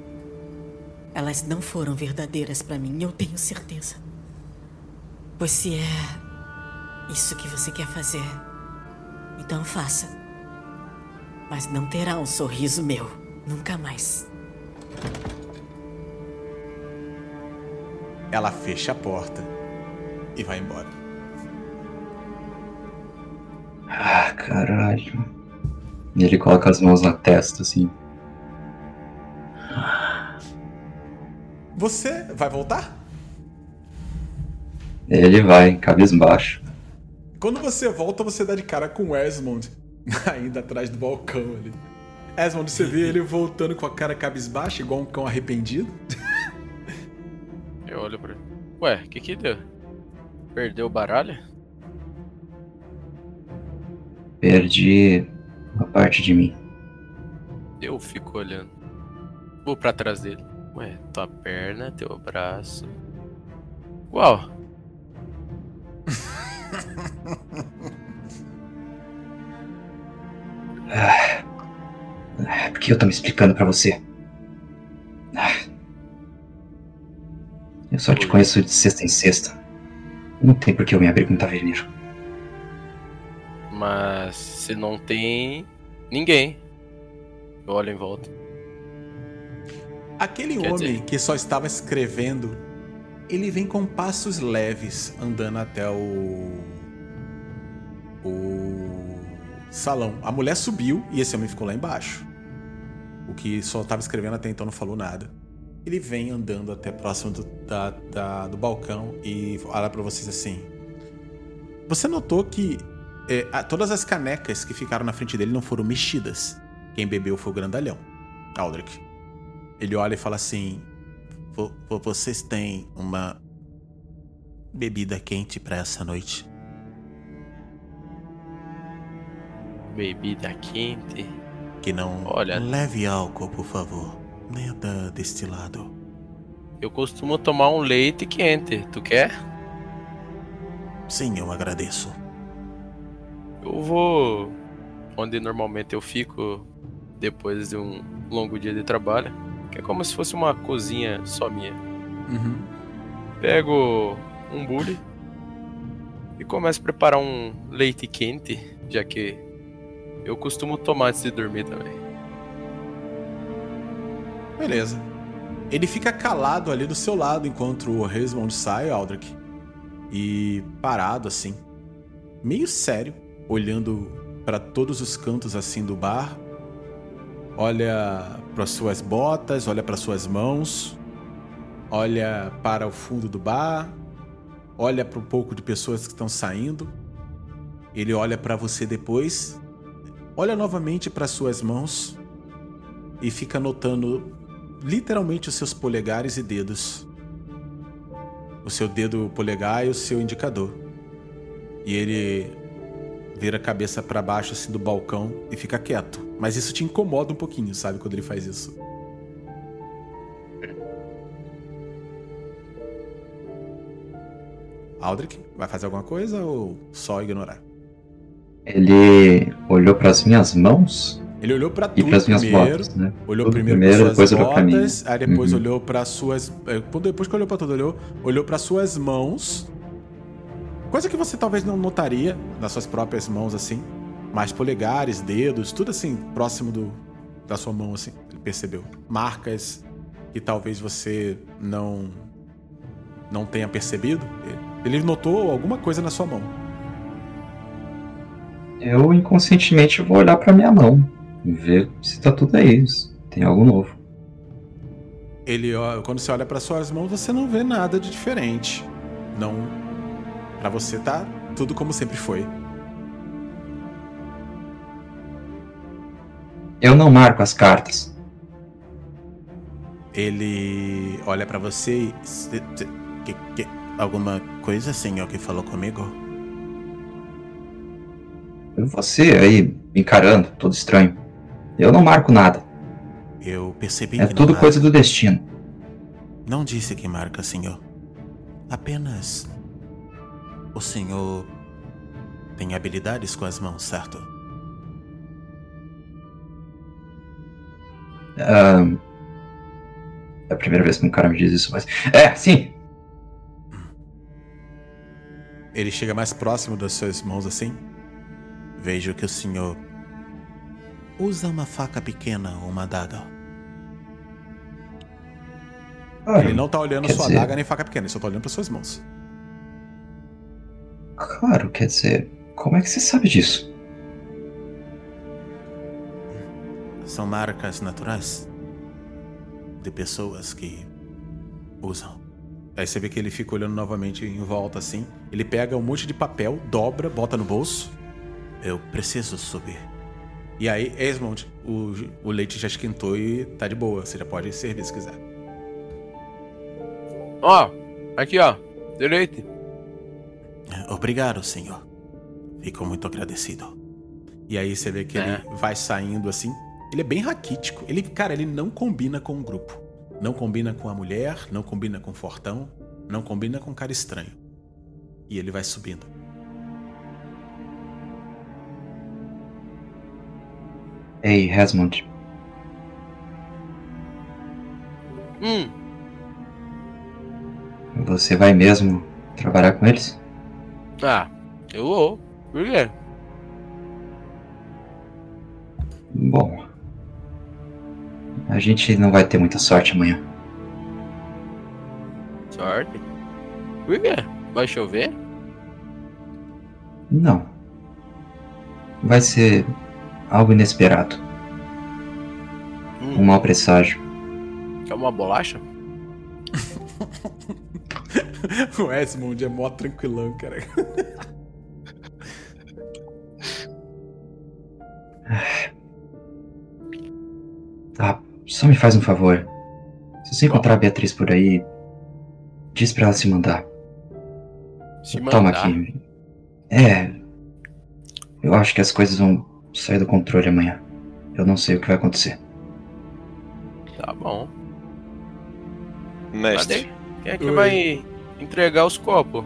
elas não foram verdadeiras pra mim, eu tenho certeza. Pois se é isso que você quer fazer, então faça. Mas não terá um sorriso meu, nunca mais. Ela fecha a porta e vai embora. Ah, caralho. E ele coloca as mãos na testa, assim. Você vai voltar? Ele vai, cabisbaixo. Quando você volta, você dá de cara com o Esmond, ainda atrás do balcão ali. Esmond, você vê ele voltando com a cara cabisbaixa, igual um cão arrependido. Eu olho pra ele. Ué, o que que deu? Perdeu o baralho? Perdi uma parte de mim. Eu fico olhando. Vou pra trás dele. Ué, tua perna, teu braço. Uau! Ah, por que eu tô me explicando pra você? Ah. Eu só te conheço de sexta em sexta. Não tem por que eu me abrir com um taverneiro. Mas se não tem ninguém. Eu olho em volta. Aquele Quer homem dizer- que só estava escrevendo, ele vem com passos leves andando até o. o salão. A mulher subiu e esse homem ficou lá embaixo. O que só estava escrevendo até então não falou nada. Ele vem andando até próximo do, da- da- do balcão e olha pra vocês assim. Você notou que é, todas as canecas que ficaram na frente dele não foram mexidas. Quem bebeu foi o grandalhão, Aldrich. Ele olha e fala assim: "Vo- vo- Vocês têm uma bebida quente pra essa noite? Bebida quente. Que não Olha. leve álcool, por favor. Nada destilado. Eu costumo tomar um leite quente. Tu quer? Sim, eu agradeço. Eu vou onde normalmente eu fico depois de um longo dia de trabalho. Que é como se fosse uma cozinha só minha. Uhum. Pego um bule e começo a preparar um leite quente, já que eu costumo tomar antes de dormir também. Beleza. Ele fica calado ali do seu lado enquanto o Resmond sai, Aldrich. E parado assim, meio sério, olhando para todos os cantos assim do bar. Olha para suas botas, olha para suas mãos, olha para o fundo do bar, olha para um pouco de pessoas que estão saindo. Ele olha para você depois olha novamente para suas mãos e fica notando literalmente os seus polegares e dedos. O seu dedo polegar e o seu indicador. E ele vira a cabeça para baixo assim do balcão e fica quieto. Mas isso te incomoda um pouquinho, sabe, quando ele faz isso. Aldrich, vai fazer alguma coisa ou só ignorar? Ele olhou para as minhas mãos Ele olhou para e tudo para as minhas primeiro, botas, né? olhou Tudo primeiro, primeiro, para depois suas olhou pra mim. botas, aí depois Uhum. olhou para suas, quando- depois que olhou para tudo, olhou, olhou para suas mãos. Coisa que você talvez não notaria nas suas próprias mãos assim, mas polegares, dedos, tudo assim próximo do da sua mão assim, ele percebeu. Marcas que talvez você não não tenha percebido. Ele notou alguma coisa na sua mão. Eu inconscientemente vou olhar para minha mão ver se tá tudo aí, se tem algo novo. Ele, ó, quando você olha para suas mãos, você não vê nada de diferente. Não, Pra você tá tudo como sempre foi. Eu não marco as cartas. Ele olha pra você e "Cê- cê- que, que, alguma coisa, senhor, que falou comigo? Você aí me encarando, todo estranho. Eu não marco nada. Eu percebi É que tudo não coisa do destino. Não disse que marca, senhor. Apenas o senhor tem habilidades com as mãos, certo? É a primeira vez que um cara me diz isso, mas. É, sim! Ele chega mais próximo das suas mãos assim. Vejo que o senhor usa uma faca pequena ou uma adaga. Claro, Ele não tá olhando sua dizer- adaga nem faca pequena, ele só tá olhando para suas mãos. Claro, quer dizer, como é que você sabe disso? São marcas naturais de pessoas que usam. Aí você vê que ele fica olhando novamente em volta assim. Ele pega um monte de papel, dobra, bota no bolso. Eu preciso subir. E aí, Esmond, o, o leite já esquentou e tá de boa. Você já pode servir se quiser. Ó, aqui ó, direito. Obrigado, senhor. Fico muito agradecido. E aí você vê que É. ele vai saindo assim. Ele é bem raquítico. Ele, cara, ele não combina com o grupo. Não combina com a mulher, não combina com o fortão, não combina com um cara estranho. E ele vai subindo. Ei, Resmond, Hum, você vai mesmo trabalhar com eles? ah, eu vou. Por quê? Bom. A gente não vai ter muita sorte amanhã. Sorte. Por quê? Vai chover? Não. Vai ser algo inesperado. Um Hum, mau presságio. quer uma bolacha? o Esmond é mó tranquilão, cara. Tá, só me faz um favor. Se você encontrar a Beatriz por aí, diz pra ela se mandar. Se Toma mandar. aqui. É. Eu acho que as coisas vão sair do controle amanhã. Eu não sei o que vai acontecer. Tá bom. Mestre. Cadê? Quem é que Oi. vai entregar os copos?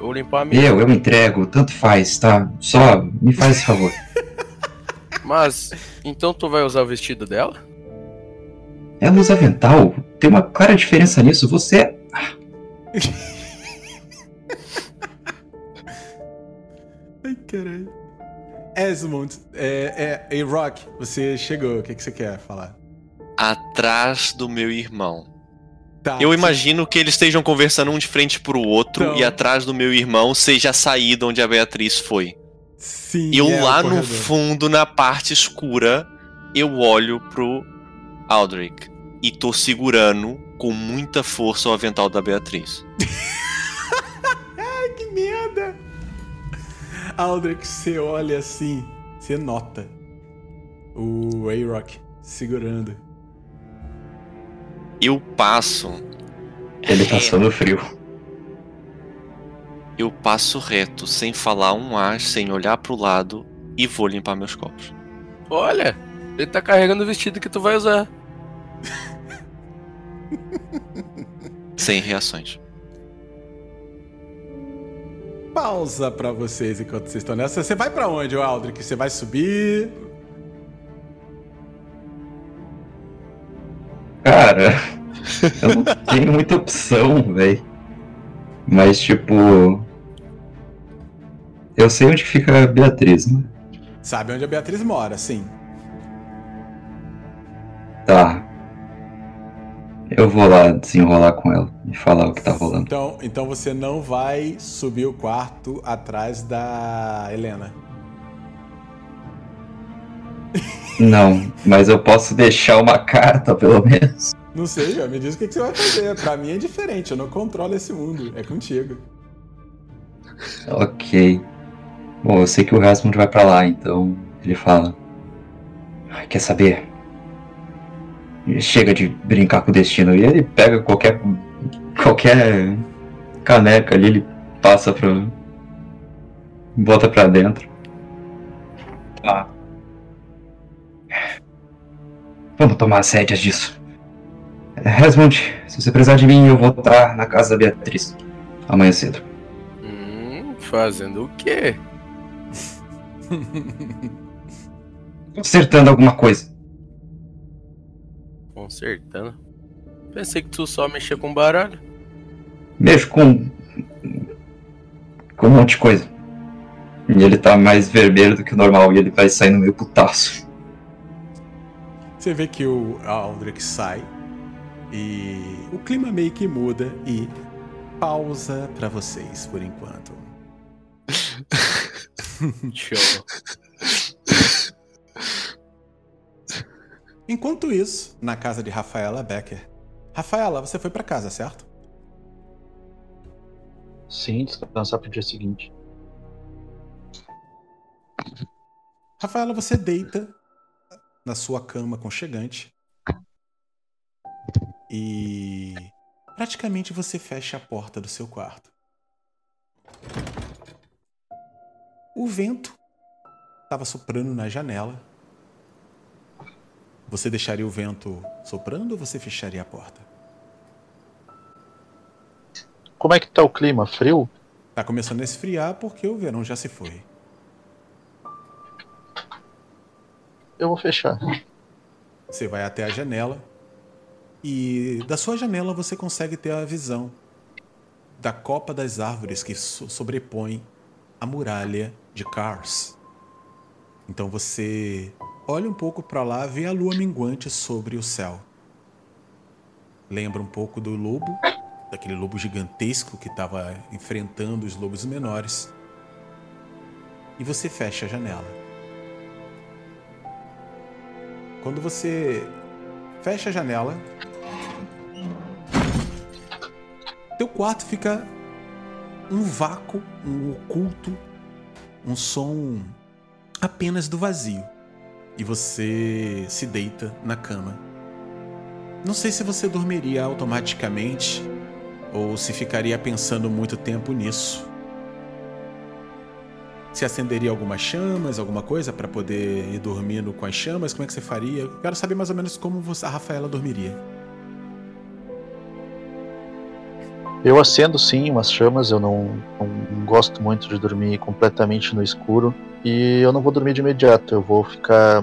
Ou limpar a minha? Eu, eu entrego, tanto faz, tá? Só me faz esse favor. Mas, então tu vai usar o vestido dela? Ela usa avental. Tem uma clara diferença nisso. Você é. Ai, caralho. Esmond, é, é, e Rock, você chegou. O que, que você quer falar? Atrás do meu irmão. Tá, Eu imagino que eles estejam conversando um de frente pro outro Então. e atrás do meu irmão seja a saída onde a Beatriz foi. Sim, Eu é, lá no fundo, na parte escura, eu olho pro Aldrich e tô segurando com muita força o avental da Beatriz. Aldrich, você olha assim, você nota O A-Rock segurando. Eu passo. Ele tá passando frio. Eu passo reto, sem falar um ar, sem olhar pro lado e vou limpar meus copos. Olha, ele tá carregando o vestido que tu vai usar. Sem reações. Pausa pra vocês enquanto vocês estão nessa. Você vai pra onde, Aldrich? Você vai subir? Cara, eu não tenho muita opção, velho. Mas, tipo. Eu sei onde fica a Beatriz, né? Sabe onde a Beatriz mora, sim. Tá. Eu vou lá desenrolar com ela e falar o que tá rolando. Então, então você não vai subir o quarto atrás da Helena. Não, mas eu posso deixar uma carta, pelo menos. Não sei, já me diz o que, que você vai fazer. Pra mim é diferente, eu não controlo esse mundo. É contigo. Ok. Bom, eu sei que o Rasmund vai pra lá, então ele fala. "Ah, Quer saber? Chega de brincar com o destino. E ele pega qualquer. qualquer caneca ali, ele passa pro. bota pra dentro. Tá. Vamos tomar as rédeas disso. Resmund, se você precisar de mim, eu vou estar na casa da Beatriz. Amanhã cedo. Hum, fazendo o quê? Consertando alguma coisa. Consertando. Pensei que tu só mexia com baralho. Mexo com. com um monte de coisa. E ele tá mais vermelho do que o normal e ele vai saindo meio putaço. Você vê que o Aldrich sai e o clima meio que muda e pausa pra vocês por enquanto. Show. Enquanto isso, na casa de Rafaela Becker. Rafaela, você foi pra casa, certo? Sim, descansar pro dia seguinte. Rafaela, você deita na sua cama conchegante e praticamente você fecha a porta do seu quarto. O vento estava soprando na janela. Você deixaria o vento soprando ou você fecharia a porta? Como é que tá o clima? Frio? Tá começando a esfriar porque o verão já se foi. Eu vou fechar. Você vai até a janela e da sua janela você consegue ter a visão da copa das árvores que so sobrepõe a muralha de Kars. Então você olha um pouco para lá, vê a lua minguante sobre o céu. Lembra um pouco do lobo, daquele lobo gigantesco que estava enfrentando os lobos menores. E você fecha a janela. Quando você fecha a janela, teu quarto fica um vácuo, um oculto, um som apenas do vazio. E você se deita na cama. Não sei se você dormiria automaticamente ou se ficaria pensando muito tempo nisso. Se acenderia algumas chamas, alguma coisa para poder ir dormindo com as chamas? Como é que você faria? Quero saber mais ou menos como a Rafaela dormiria. Eu acendo sim umas chamas, eu não, não gosto muito de dormir completamente no escuro. E eu não vou dormir de imediato, eu vou ficar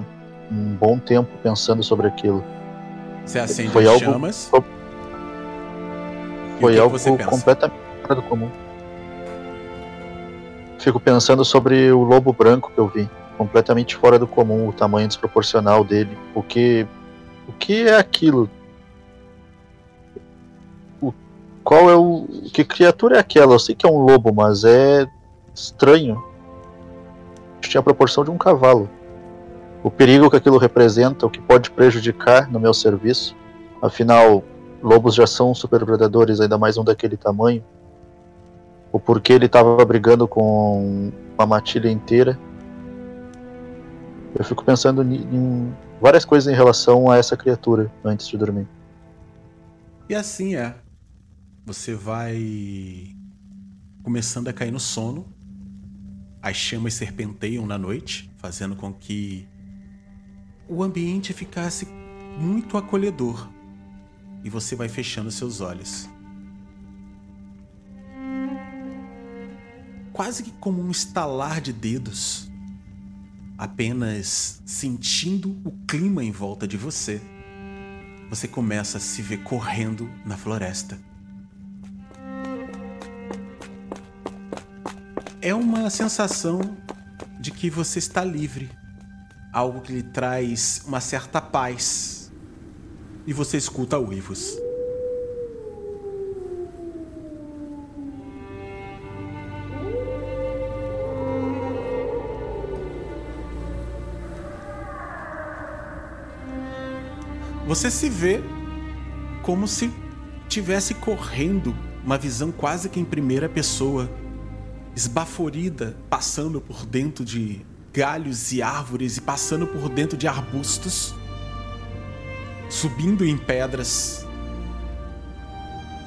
um bom tempo pensando sobre aquilo. Você acende Foi as algo- chamas. foi- algo completamente fora do comum. Fico pensando sobre o lobo branco que eu vi. Completamente fora do comum, o tamanho desproporcional dele. O que. O que é aquilo? Qual é o. Que criatura é aquela? Eu sei que é um lobo, mas é estranho. Tinha a proporção de um cavalo. O perigo que aquilo representa, o que pode prejudicar no meu serviço. Afinal, lobos já são super predadores, ainda mais um daquele tamanho. O porquê ele estava brigando com uma matilha inteira. Eu fico pensando em várias coisas em relação a essa criatura antes de dormir. E assim é. Você vai começando a cair no sono. As chamas serpenteiam na noite, fazendo com que o ambiente ficasse muito acolhedor. E você vai fechando seus olhos. Quase que como um estalar de dedos, apenas sentindo o clima em volta de você, você começa a se ver correndo na floresta. É uma sensação de que você está livre, algo que lhe traz uma certa paz. E você escuta uivos. Você se vê como se tivesse correndo, uma visão quase que em primeira pessoa, esbaforida, passando por dentro de galhos e árvores e passando por dentro de arbustos, subindo em pedras,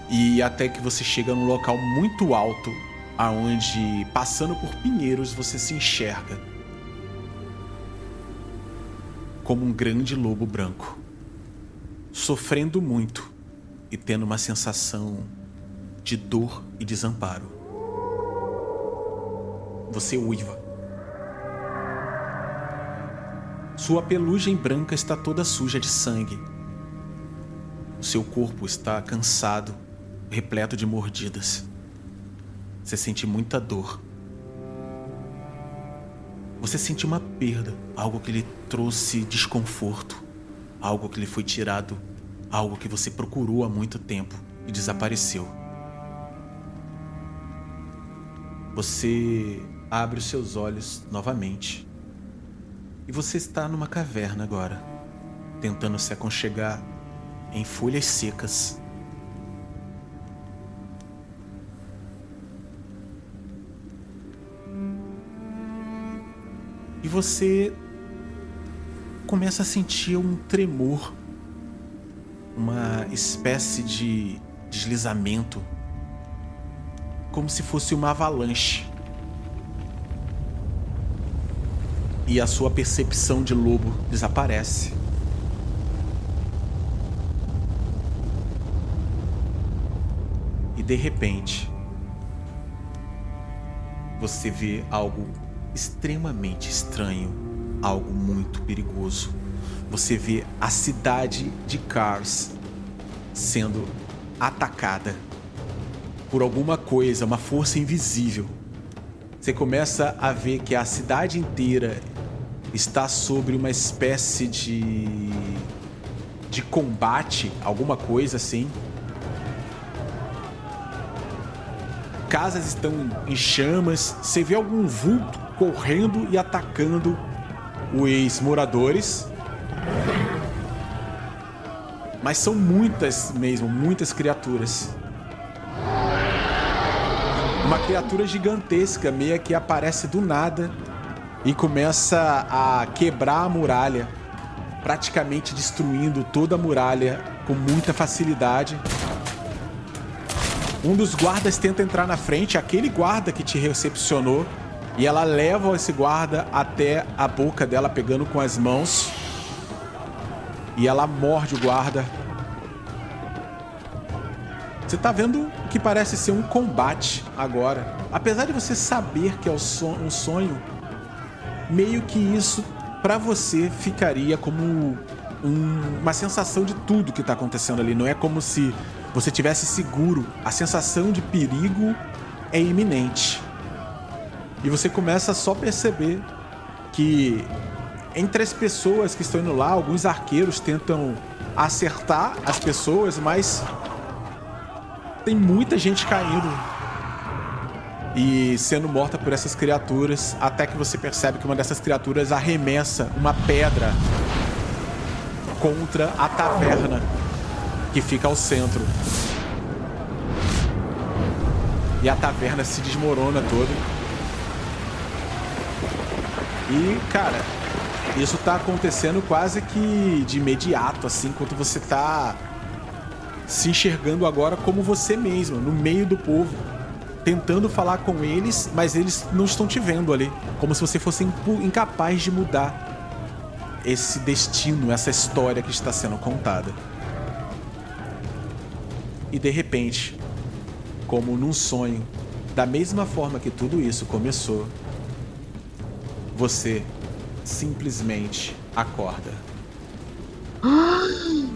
e até que você chega num local muito alto, aonde passando por pinheiros você se enxerga como um grande lobo branco sofrendo muito e tendo uma sensação de dor e desamparo. Você uiva. Sua pelugem branca está toda suja de sangue. O seu corpo está cansado, repleto de mordidas. Você sente muita dor. Você sente uma perda, algo que lhe trouxe desconforto algo que lhe foi tirado, algo que você procurou há muito tempo e desapareceu. Você abre os seus olhos novamente e você está numa caverna agora, tentando se aconchegar em folhas secas. E você começa a sentir um tremor, uma espécie de deslizamento, como se fosse uma avalanche. E a sua percepção de lobo desaparece. E de repente, você vê algo extremamente estranho algo muito perigoso. Você vê a cidade de Cars sendo atacada por alguma coisa, uma força invisível. Você começa a ver que a cidade inteira está sobre uma espécie de de combate, alguma coisa assim. Casas estão em chamas, você vê algum vulto correndo e atacando os moradores. Mas são muitas mesmo, muitas criaturas. Uma criatura gigantesca meia que aparece do nada e começa a quebrar a muralha, praticamente destruindo toda a muralha com muita facilidade. Um dos guardas tenta entrar na frente, aquele guarda que te recepcionou e ela leva esse guarda até a boca dela, pegando com as mãos. E ela morde o guarda. Você tá vendo que parece ser um combate agora. Apesar de você saber que é um sonho, meio que isso para você ficaria como um, uma sensação de tudo que tá acontecendo ali. Não é como se você tivesse seguro. A sensação de perigo é iminente. E você começa a só perceber que entre as pessoas que estão indo lá, alguns arqueiros tentam acertar as pessoas, mas tem muita gente caindo e sendo morta por essas criaturas, até que você percebe que uma dessas criaturas arremessa uma pedra contra a taverna que fica ao centro. E a taverna se desmorona toda. E, cara, Isso tá acontecendo quase que de imediato, assim, enquanto você tá se enxergando agora como você mesmo, no meio do povo, tentando falar com eles, mas eles não estão te vendo ali, como se você fosse incapaz de mudar esse destino, essa história que está sendo contada. E de repente, como num sonho, da mesma forma que tudo isso começou, você simplesmente acorda.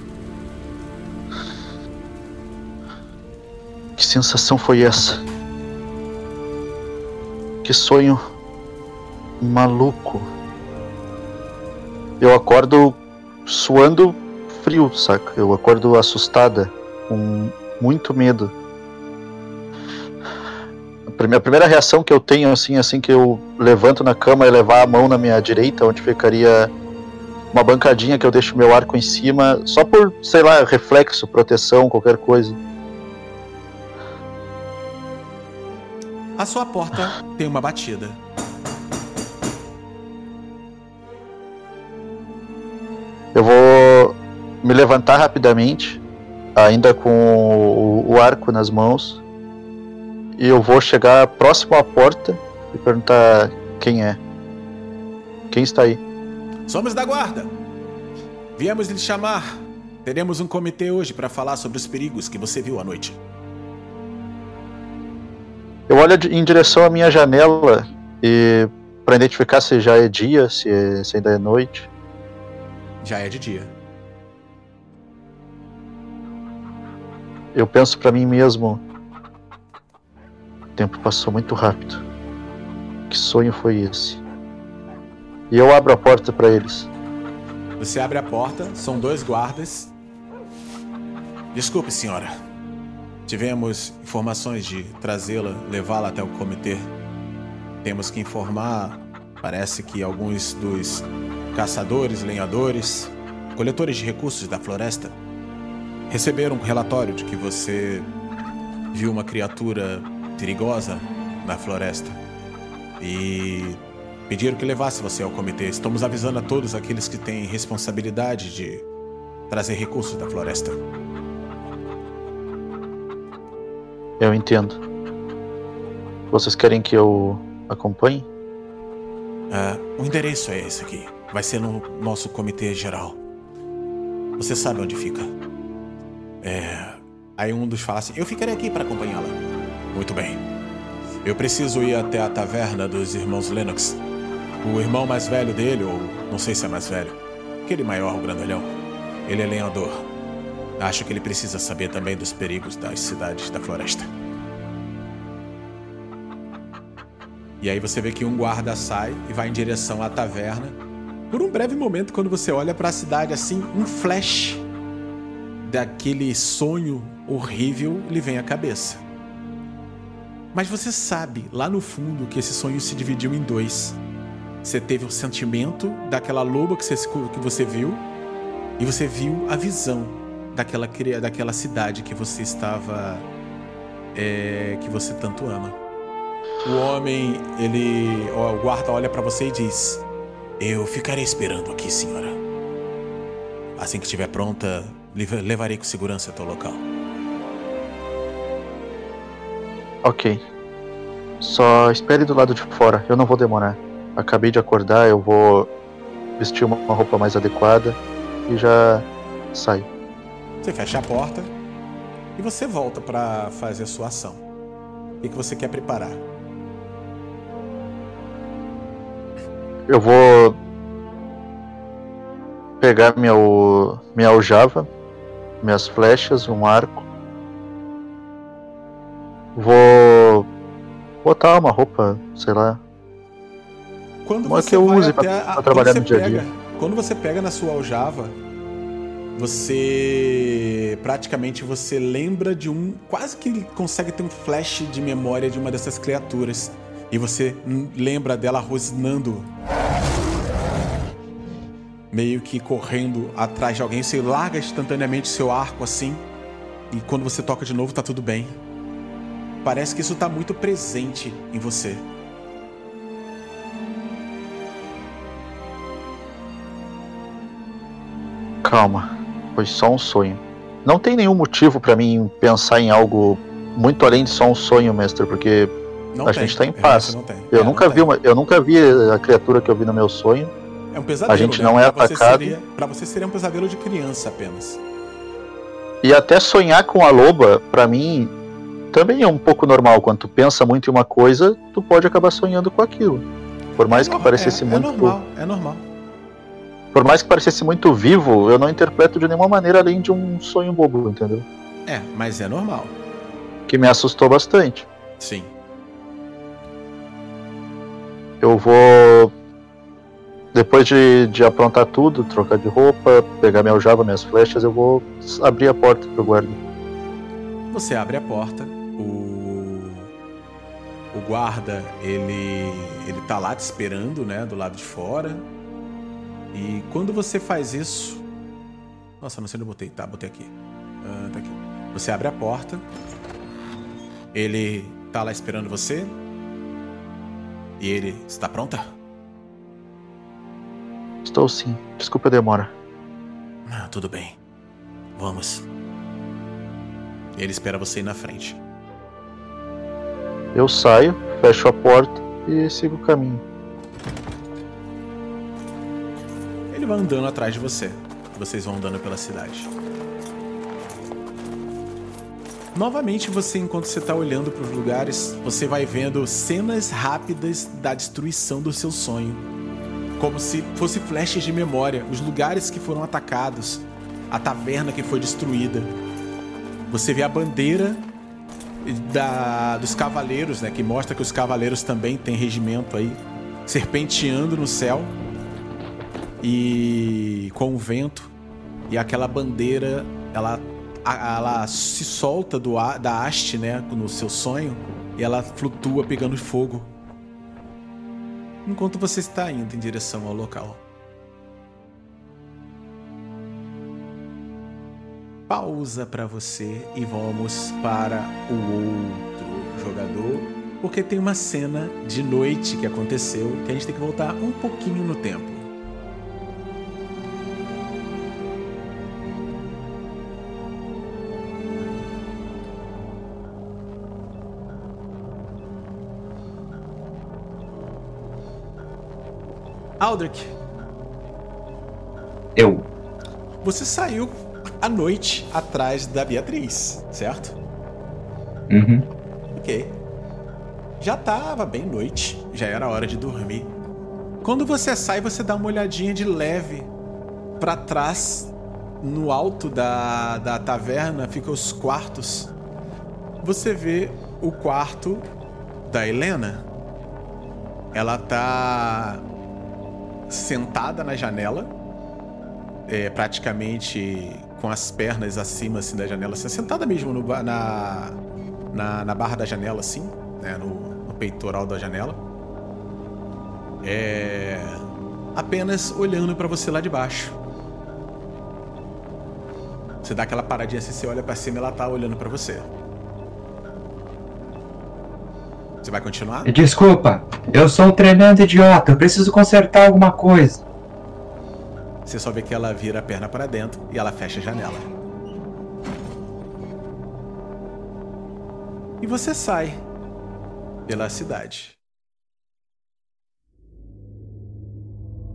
Que sensação foi essa? Que sonho maluco. Eu acordo suando frio, saca? Eu acordo assustada, com muito medo. A primeira reação que eu tenho, assim, assim que eu levanto na cama e levar a mão na minha direita, onde ficaria uma bancadinha que eu deixo meu arco em cima, só por, sei lá, reflexo, proteção, qualquer coisa. A sua porta tem uma batida. Eu vou me levantar rapidamente, ainda com o, arco nas mãos, e eu vou chegar próximo à porta e perguntar quem é. Quem está aí? Somos da guarda. Viemos lhe chamar. Teremos um comitê hoje para falar sobre os perigos que você viu à noite. Eu olho em direção à minha janela e para identificar se já é dia, se, é, se ainda é noite. Já é de dia. Eu penso para mim mesmo. O tempo passou muito rápido. Que sonho foi esse? E eu abro a porta para eles. Você abre a porta, são dois guardas. Desculpe, senhora. Tivemos informações de trazê-la, levá-la até o comitê. Temos que informar, parece que alguns dos caçadores, lenhadores, coletores de recursos da floresta receberam um relatório de que você viu uma criatura perigosa na floresta e pediram que levasse você ao comitê. Estamos avisando a todos aqueles que têm responsabilidade de trazer recursos da floresta. Eu entendo. Vocês querem que eu acompanhe? Uh, o endereço é esse aqui. Vai ser no nosso comitê geral. Você sabe onde fica. É. Aí um dos fala assim: Eu ficarei aqui para acompanhá-la. Muito bem. Eu preciso ir até a taverna dos irmãos Lennox. O irmão mais velho dele, ou não sei se é mais velho, aquele maior, o grandalhão, ele é lenhador. Acho que ele precisa saber também dos perigos das cidades da floresta. E aí você vê que um guarda sai e vai em direção à taverna. Por um breve momento, quando você olha para a cidade assim, um flash daquele sonho horrível lhe vem à cabeça. Mas você sabe, lá no fundo, que esse sonho se dividiu em dois. Você teve o sentimento daquela loba que você, que você viu, e você viu a visão daquela, daquela cidade que você estava. É, que você tanto ama. O homem, ele. O guarda olha para você e diz: Eu ficarei esperando aqui, senhora. Assim que estiver pronta, levarei com segurança até o local. Ok. Só espere do lado de fora, eu não vou demorar. Acabei de acordar, eu vou vestir uma roupa mais adequada e já saio. Você fecha a porta e você volta para fazer a sua ação. O que você quer preparar? Eu vou pegar minha, minha aljava, minhas flechas, um arco. Vou botar uma roupa, sei lá. Quando uma que eu use para trabalhar no dia a dia. Quando você pega na sua aljava, você praticamente você lembra de um, quase que consegue ter um flash de memória de uma dessas criaturas. E você lembra dela rosnando. Meio que correndo atrás de alguém, você larga instantaneamente seu arco assim. E quando você toca de novo tá tudo bem. Parece que isso tá muito presente em você. Calma, foi só um sonho. Não tem nenhum motivo para mim pensar em algo muito além de só um sonho, mestre, porque Não a tem. gente tá em É, paz. Eu É, nunca vi tem. uma, eu nunca vi a criatura que eu vi no meu sonho. É um pesadelo. a gente né? não é Pra você atacado. Seria, pra você seria um pesadelo de criança apenas. E até sonhar com a loba, pra mim, também é um pouco normal. Quando tu pensa muito em uma coisa, tu pode acabar sonhando com aquilo. Por mais É que parecesse é, muito, É normal, é normal. Por mais que parecesse muito vivo, eu não interpreto de nenhuma maneira além de um sonho bobo, entendeu? É, mas é normal. Que me assustou bastante. Sim. Eu vou. Depois de, de aprontar tudo, trocar de roupa, pegar minha aljava, minhas flechas, eu vou abrir a porta pro guarda. Você abre a porta, o o guarda, ele ele tá lá te esperando, né, do lado de fora. E quando você faz isso, nossa, não sei onde eu botei, tá, botei aqui. Ah, tá aqui. Você abre a porta. Ele tá lá esperando você. E ele está pronta? Estou sim. Desculpa a demora. Ah, tudo bem. Vamos. Ele espera você ir na frente. Eu saio, fecho a porta e sigo o caminho. Vai andando atrás de você. Vocês vão andando pela cidade. Novamente, você, enquanto você está olhando para os lugares, você vai vendo cenas rápidas da destruição do seu sonho. Como se fosse flashes de memória, os lugares que foram atacados, a taverna que foi destruída. Você vê a bandeira da- dos cavaleiros, né, que mostra que os cavaleiros também têm regimento aí, serpenteando no céu e com o vento e aquela bandeira ela ela se solta do da haste né no seu sonho e ela flutua pegando fogo. Enquanto você está indo em direção ao local. Pausa para você e vamos para o outro jogador porque tem uma cena de noite que aconteceu que a gente tem que voltar um pouquinho no tempo Aldrich, Eu. você saiu à noite atrás da Beatriz, certo? Uhum. Ok. Já tava bem noite, já era hora de dormir. Quando você sai, você dá uma olhadinha de leve pra trás, no alto da, da taverna, ficam os quartos. Você vê o quarto da Helena. Ela tá sentada na janela, é, praticamente com as pernas acima assim da janela, assim, sentada mesmo no na, na, na barra da janela, assim, né, no, no peitoral da janela. É, apenas olhando pra você lá de baixo. Você dá aquela paradinha assim, você olha pra cima e ela tá olhando pra você. Você vai continuar? Desculpa, eu sou um tremendo idiota, eu preciso consertar alguma coisa. Você só vê que ela vira a perna para dentro e ela fecha a janela. E você sai pela cidade.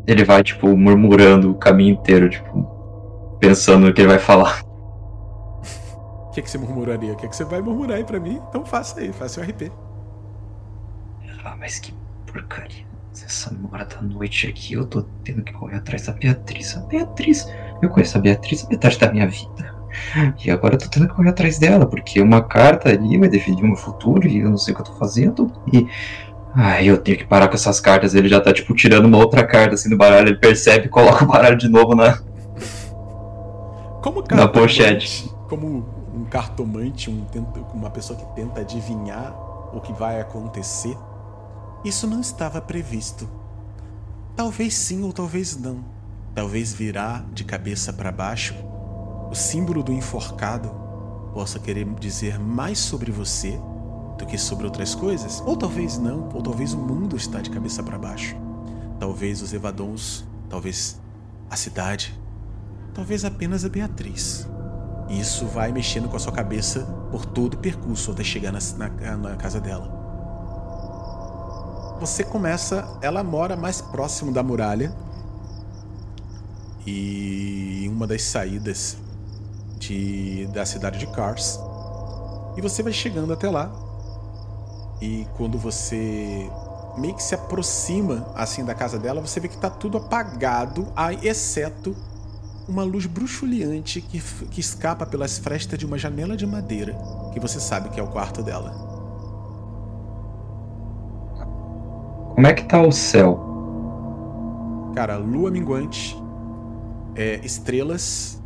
Ele vai, tipo, murmurando o caminho inteiro, tipo, pensando no que ele vai falar. O que, que você murmuraria? O que, que você vai murmurar aí pra mim? Então faça aí, faça o RP. Mas que porcaria. Essa hora da noite aqui, eu tô tendo que correr atrás da Beatriz. A Beatriz, eu conheço a Beatriz a metade da minha vida. E agora eu tô tendo que correr atrás dela, porque uma carta ali vai definir o meu futuro e eu não sei o que eu tô fazendo. E. Ai, eu tenho que parar com essas cartas. Ele já tá, tipo, tirando uma outra carta assim do baralho. Ele percebe e coloca o baralho de novo na. Como Na cartomante, pochete. como um cartomante, um uma pessoa que tenta adivinhar o que vai acontecer, isso não estava previsto. Talvez sim ou talvez não. Talvez virar de cabeça para baixo, o símbolo do enforcado possa querer dizer mais sobre você do que sobre outras coisas. Ou talvez não, ou talvez o mundo está de cabeça para baixo. Talvez os evadons, talvez a cidade, talvez apenas a Beatriz. Isso vai mexendo com a sua cabeça por todo o percurso até chegar na, na, na casa dela. Você começa. Ela mora mais próximo da muralha. E uma das saídas de, da cidade de Cars. E você vai chegando até lá. E quando você meio que se aproxima assim da casa dela, você vê que tá tudo apagado, exceto uma luz bruxuleante que, que escapa pelas frestas de uma janela de madeira, que você sabe que é o quarto dela. Como é que tá o céu? Cara, lua minguante, é, estrelas,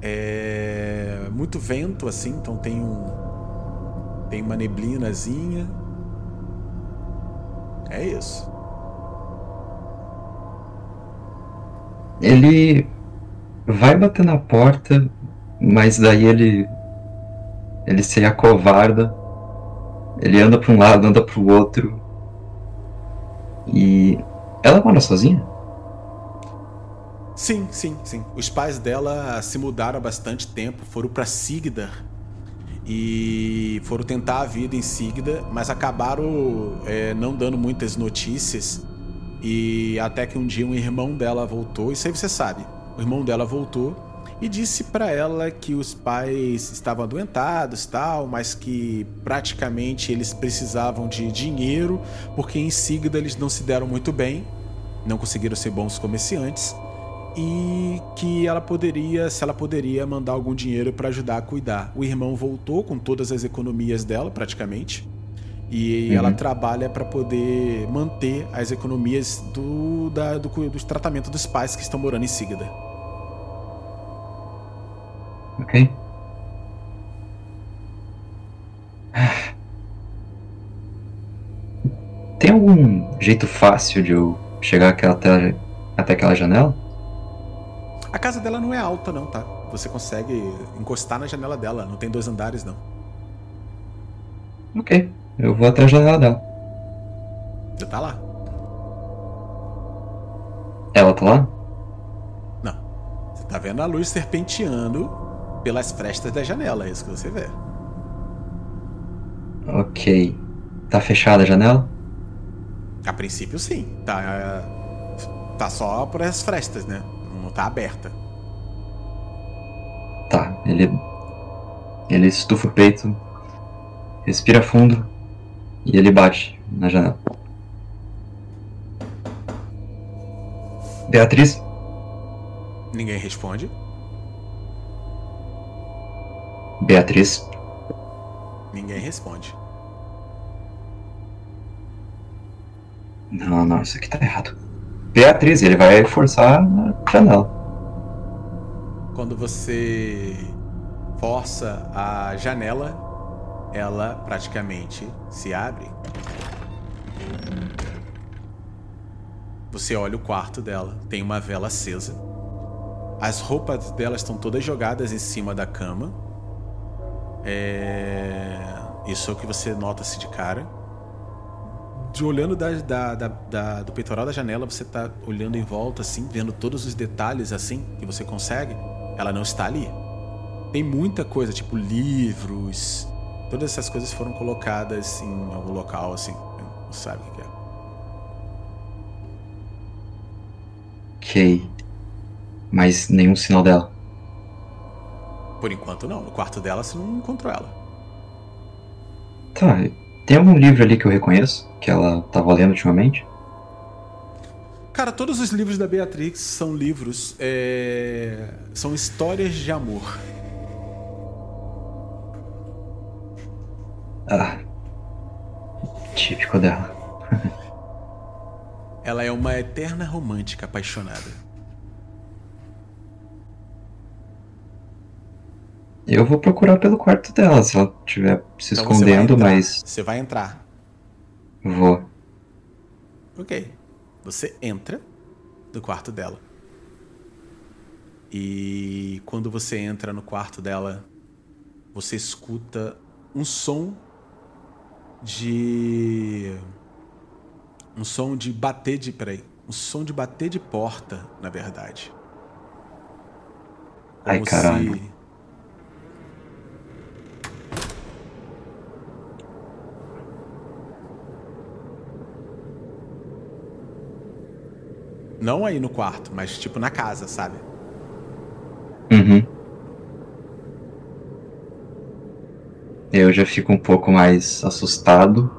é, muito vento assim, então tem um tem uma neblinazinha. É isso. Ele vai bater na porta, mas daí ele ele se acovarda. Ele anda para um lado, anda para o outro. E ela mora sozinha? Sim, sim, sim. Os pais dela se mudaram há bastante tempo, foram para Sigdar e foram tentar a vida em Sigda, mas acabaram é, não dando muitas notícias e até que um dia um irmão dela voltou, isso aí você sabe. O irmão dela voltou e disse para ela que os pais estavam adoentados, tal, mas que praticamente eles precisavam de dinheiro, porque em Sigda eles não se deram muito bem, não conseguiram ser bons comerciantes e que ela poderia, se ela poderia mandar algum dinheiro para ajudar a cuidar. O irmão voltou com todas as economias dela, praticamente, e uhum. ela trabalha para poder manter as economias do, da, do, do tratamento dos pais que estão morando em Sigda. Ok. Tem algum jeito fácil de eu chegar até, até aquela janela? A casa dela não é alta, não, tá? Você consegue encostar na janela dela, não tem dois andares, não. Ok. Eu vou até a janela dela. Você tá lá? Ela tá lá? Não. Você tá vendo a luz serpenteando pelas frestas da janela, é isso que você vê. Ok. Tá fechada a janela? A princípio sim. Tá. Tá só por as frestas, né? Não tá aberta. Tá, ele. Ele estufa o peito, respira fundo e ele bate na janela. Beatriz? Ninguém responde. Beatriz? Ninguém responde. Não, não, isso aqui tá errado. Beatriz, ele vai forçar na janela. Quando você força a janela, ela praticamente se abre. Você olha o quarto dela, tem uma vela acesa. As roupas dela estão todas jogadas em cima da cama. É... Isso é o que você nota-se de cara. De olhando da, da, da, da, do peitoral da janela, você tá olhando em volta, assim, vendo todos os detalhes, assim, que você consegue. Ela não está ali. Tem muita coisa, tipo livros, Todas essas coisas foram colocadas em algum local, assim. Não sabe o que é. Ok. Mas nenhum sinal dela. Por enquanto não. No quarto dela você não encontrou ela. Tá. Tem algum livro ali que eu reconheço? Que ela tava lendo ultimamente? Cara, todos os livros da Beatrix são livros. É... São histórias de amor. Ah. Típico dela. Ela é uma eterna romântica apaixonada. Eu vou procurar pelo quarto dela, se ela estiver se então escondendo, você mas. Você vai entrar. Vou. Ok. Você entra no quarto dela. E quando você entra no quarto dela, você escuta um som de. Um som de bater de. Peraí. Um som de bater de porta, na verdade. Ai, caralho. se Não aí no quarto, mas tipo na casa, sabe? Uhum. Eu já fico um pouco mais assustado.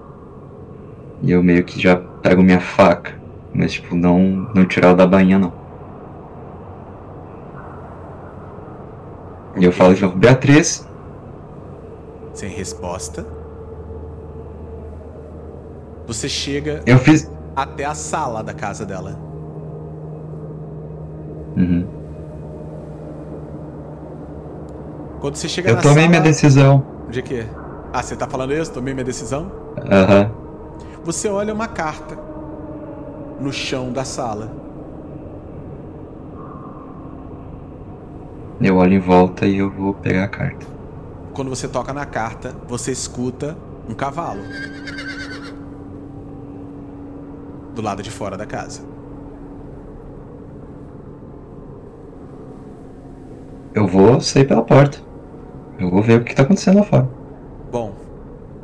E eu meio que já pego minha faca. Mas, tipo, não, não tirar ela da bainha, não. E eu falo de novo, Beatriz, Sem resposta. Você chega eu fiz. até a sala da casa dela. Uhum. Quando você chega Eu na tomei sala... minha decisão. De quê? Ah, você tá falando isso? Tomei minha decisão? Aham. Você olha uma carta no chão da sala. Eu olho em volta e eu vou pegar a carta. Quando você toca na carta, você escuta um cavalo. Do lado de fora da casa. Eu vou sair pela porta. Eu vou ver o que tá acontecendo lá fora. Bom,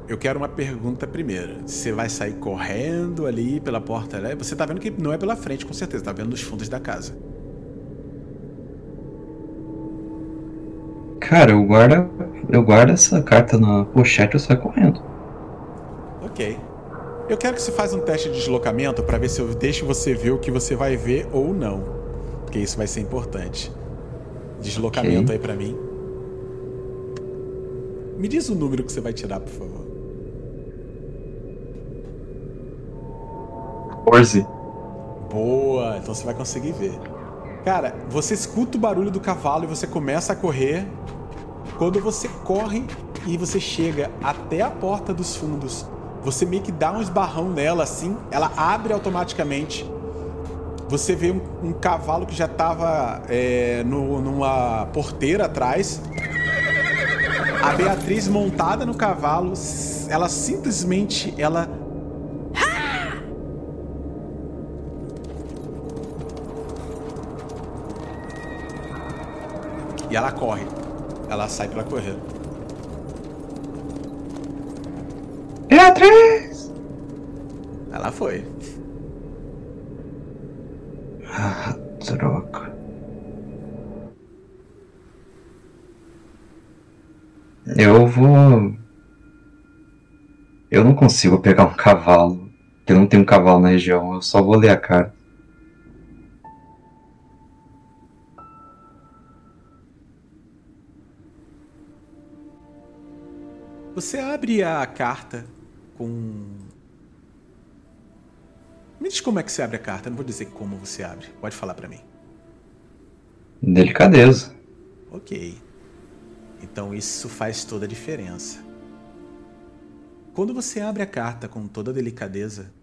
eu quero uma pergunta primeiro. Você vai sair correndo ali pela porta, né? Você tá vendo que não é pela frente, com certeza. Tá vendo nos fundos da casa. Cara, eu guardo, eu guardo essa carta na pochete e saio correndo. Ok. Eu quero que você faça um teste de deslocamento para ver se eu deixo você ver o que você vai ver ou não. Porque isso vai ser importante. Deslocamento Ok. aí pra mim. Me diz o número que você vai tirar, por favor. 14. Boa, então você vai conseguir ver. Cara, você escuta o barulho do cavalo e você começa a correr. Quando você corre e você chega até a porta dos fundos, você meio que dá um esbarrão nela assim, ela abre automaticamente. Você vê um, um cavalo que já tava é, no- numa porteira atrás. A Beatriz montada no cavalo, ela simplesmente ela E ela corre. Ela sai pra correr. Beatriz! Ela foi. Ah, droga. Eu vou. Eu não consigo pegar um cavalo. Eu não tenho um cavalo na região, eu só vou ler a carta. Você abre a carta com. Me diz como é que você abre a carta. Não vou dizer como você abre. Pode falar pra mim. Delicadeza. Ok. Então isso faz toda a diferença. Quando você abre a carta com toda a delicadeza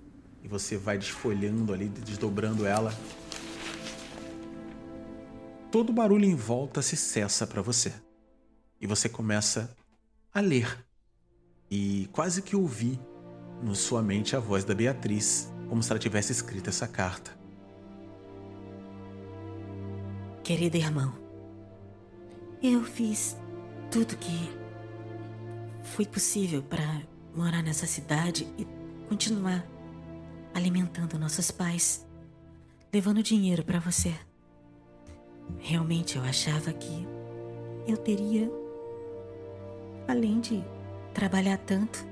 e você vai desfolhando ali, desdobrando ela, todo o barulho em volta se cessa para você. E você começa a ler. E quase que ouvir na sua mente a voz da Beatriz, como se ela tivesse escrito essa carta. Querido irmão, eu fiz tudo que foi possível para morar nessa cidade e continuar alimentando nossos pais, levando dinheiro para você. Realmente eu achava que eu teria, além de trabalhar tanto,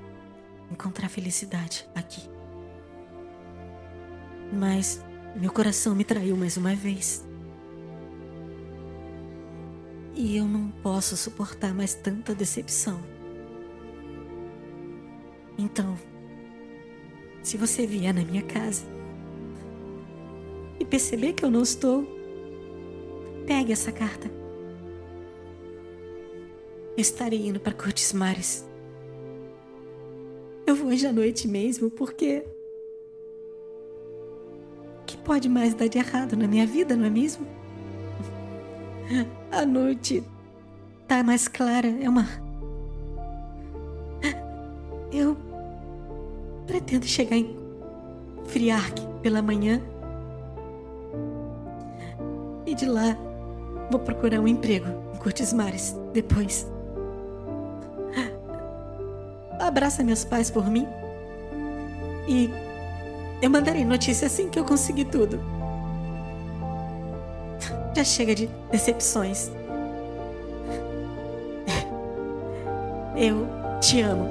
encontrar felicidade aqui. Mas meu coração me traiu mais uma vez. E eu não posso suportar mais tanta decepção. Então, se você vier na minha casa e perceber que eu não estou, pegue essa carta. Eu estarei indo para Cortes Mares. Eu vou hoje à noite mesmo, porque. Pode mais dar de errado na minha vida, não é mesmo? A noite tá mais clara, é uma. Eu pretendo chegar em Friark pela manhã. E de lá Vou procurar um emprego em Curtis Mares depois. Abraça meus pais por mim. E eu mandarei notícia assim que eu conseguir tudo. Já chega de decepções. Eu te amo.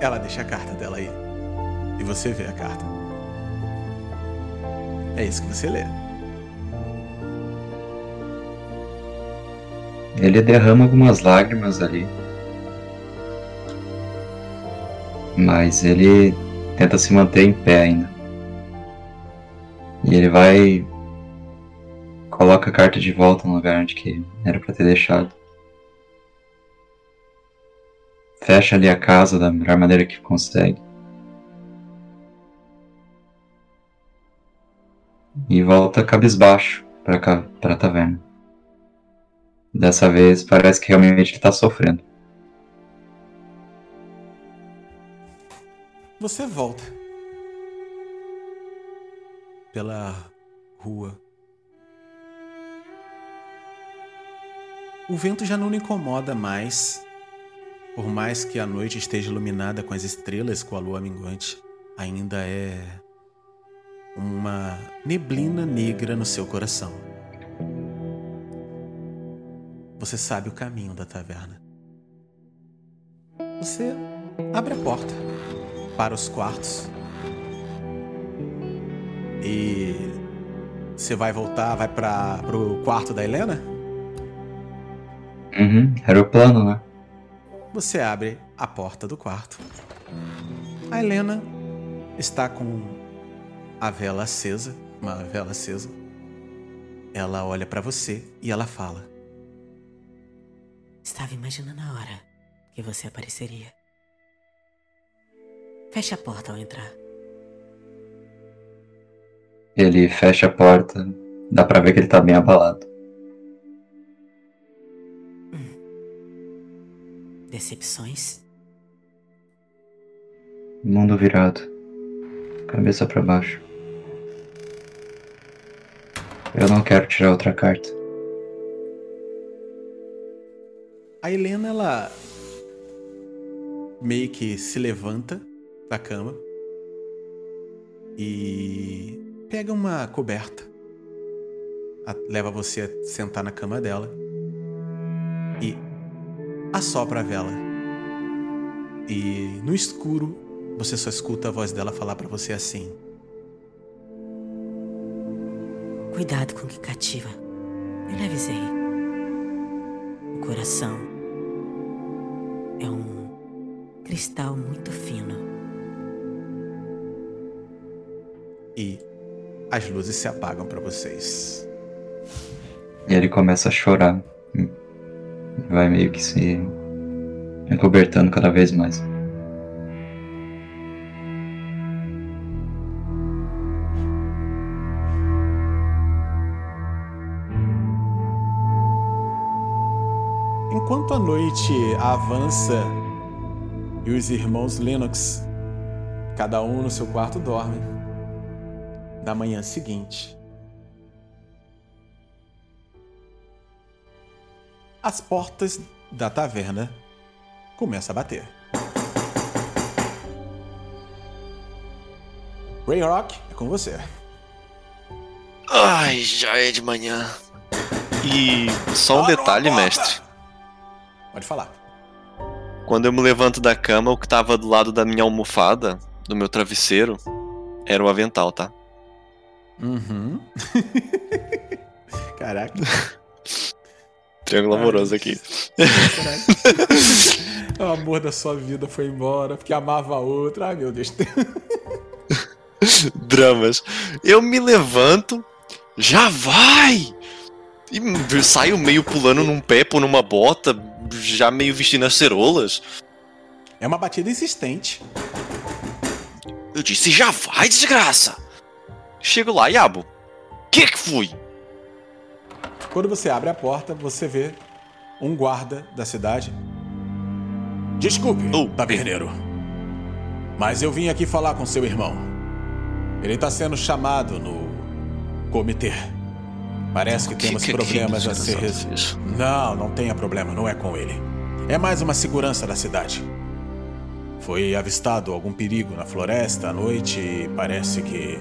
Ela deixa a carta dela aí. E você vê a carta. É isso que você lê. Ele derrama algumas lágrimas ali. Mas ele tenta se manter em pé ainda. E ele vai. Coloca a carta de volta no lugar onde que era pra ter deixado. Fecha ali a casa da melhor maneira que consegue. E volta cabisbaixo pra, ca... pra taverna. Dessa vez parece que realmente ele tá sofrendo. Você volta pela rua. O vento já não lhe incomoda mais, por mais que a noite esteja iluminada com as estrelas com a lua minguante, ainda é uma neblina negra no seu coração. Você sabe o caminho da taverna. Você abre a porta para os quartos e você vai voltar, vai para pro quarto da Helena? Uhum, era o plano, né? Você abre a porta do quarto. A Helena está com a vela acesa, uma vela acesa. Ela olha para você e ela fala: Estava imaginando a hora que você apareceria. Feche a porta ao entrar. Ele fecha a porta, dá pra ver que ele tá bem abalado. Decepções? Mundo virado, cabeça pra baixo. Eu não quero tirar outra carta. A Helena, ela meio que se levanta da cama e pega uma coberta. A- Leva você a sentar na cama dela e assopra a vela. E no escuro, você só escuta a voz dela falar pra você assim: Cuidado com o que cativa. Eu lhe avisei. O coração é um cristal muito fino. E as luzes se apagam pra vocês. E ele começa a chorar. Vai meio que se recobertando cada vez mais. Enquanto a noite avança e os irmãos Lennox, cada um no seu quarto, dormem, na manhã seguinte, as portas da taverna começam a bater. Ray Rock, é com você. Ai, já é de manhã. E só um Abra detalhe, mestre. Pode falar. Quando eu me levanto da cama, o que tava do lado da minha almofada, do meu travesseiro, era o avental, tá? Uhum. Caraca. Triângulo amoroso aqui. Caraca. o amor da sua vida foi embora porque amava a outra. Ai, meu Deus. Dramas. Eu me levanto, já vai! E saio meio pulando num pé ou numa bota, já meio vestindo as cerolas. É uma batida insistente. Eu disse, já vai, desgraça! Chego lá, Yabo. Que que foi? Quando você abre a porta, você vê um guarda da cidade. Desculpe, Oh. taverneiro. Mas eu vim aqui falar com seu irmão. Ele está sendo chamado no comitê. Parece que, que temos que é problemas a Kingdom ser resolvidos. Não, não tenha problema, não é com ele. É mais uma segurança da cidade. Foi avistado algum perigo na floresta à noite e parece que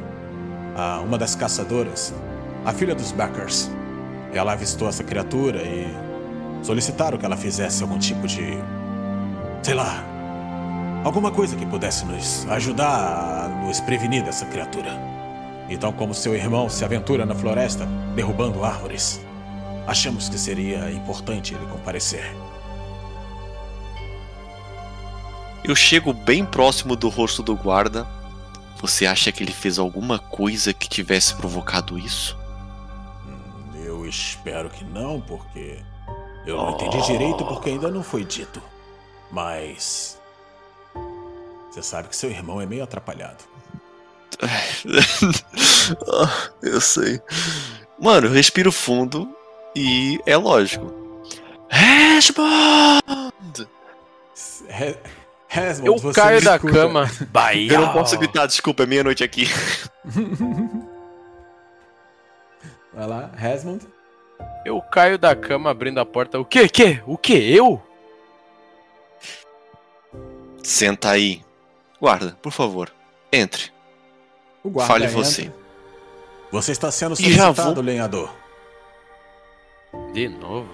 ah, uma das caçadoras, a filha dos Backers, ela avistou essa criatura e solicitaram que ela fizesse algum tipo de. sei lá. alguma coisa que pudesse nos ajudar a nos prevenir dessa criatura. Então, como seu irmão se aventura na floresta derrubando árvores, achamos que seria importante ele comparecer. Eu chego bem próximo do rosto do guarda. Você acha que ele fez alguma coisa que tivesse provocado isso? Eu espero que não, porque eu não entendi direito porque ainda não foi dito. Mas você sabe que seu irmão é meio atrapalhado. Ah, eu sei. Mano, eu respiro fundo e é lógico. Resmond! Re- Eu você caio da escuta. cama. Bahia. Eu não posso gritar, desculpa, é meia-noite aqui. Vai lá, Resmond. Eu caio da cama abrindo a porta. O quê? Que? O quê? Eu? Senta aí. Guarda, por favor, entre. O guarda Fale entra. você. Você está sendo solicitado, vou- lenhador. De novo?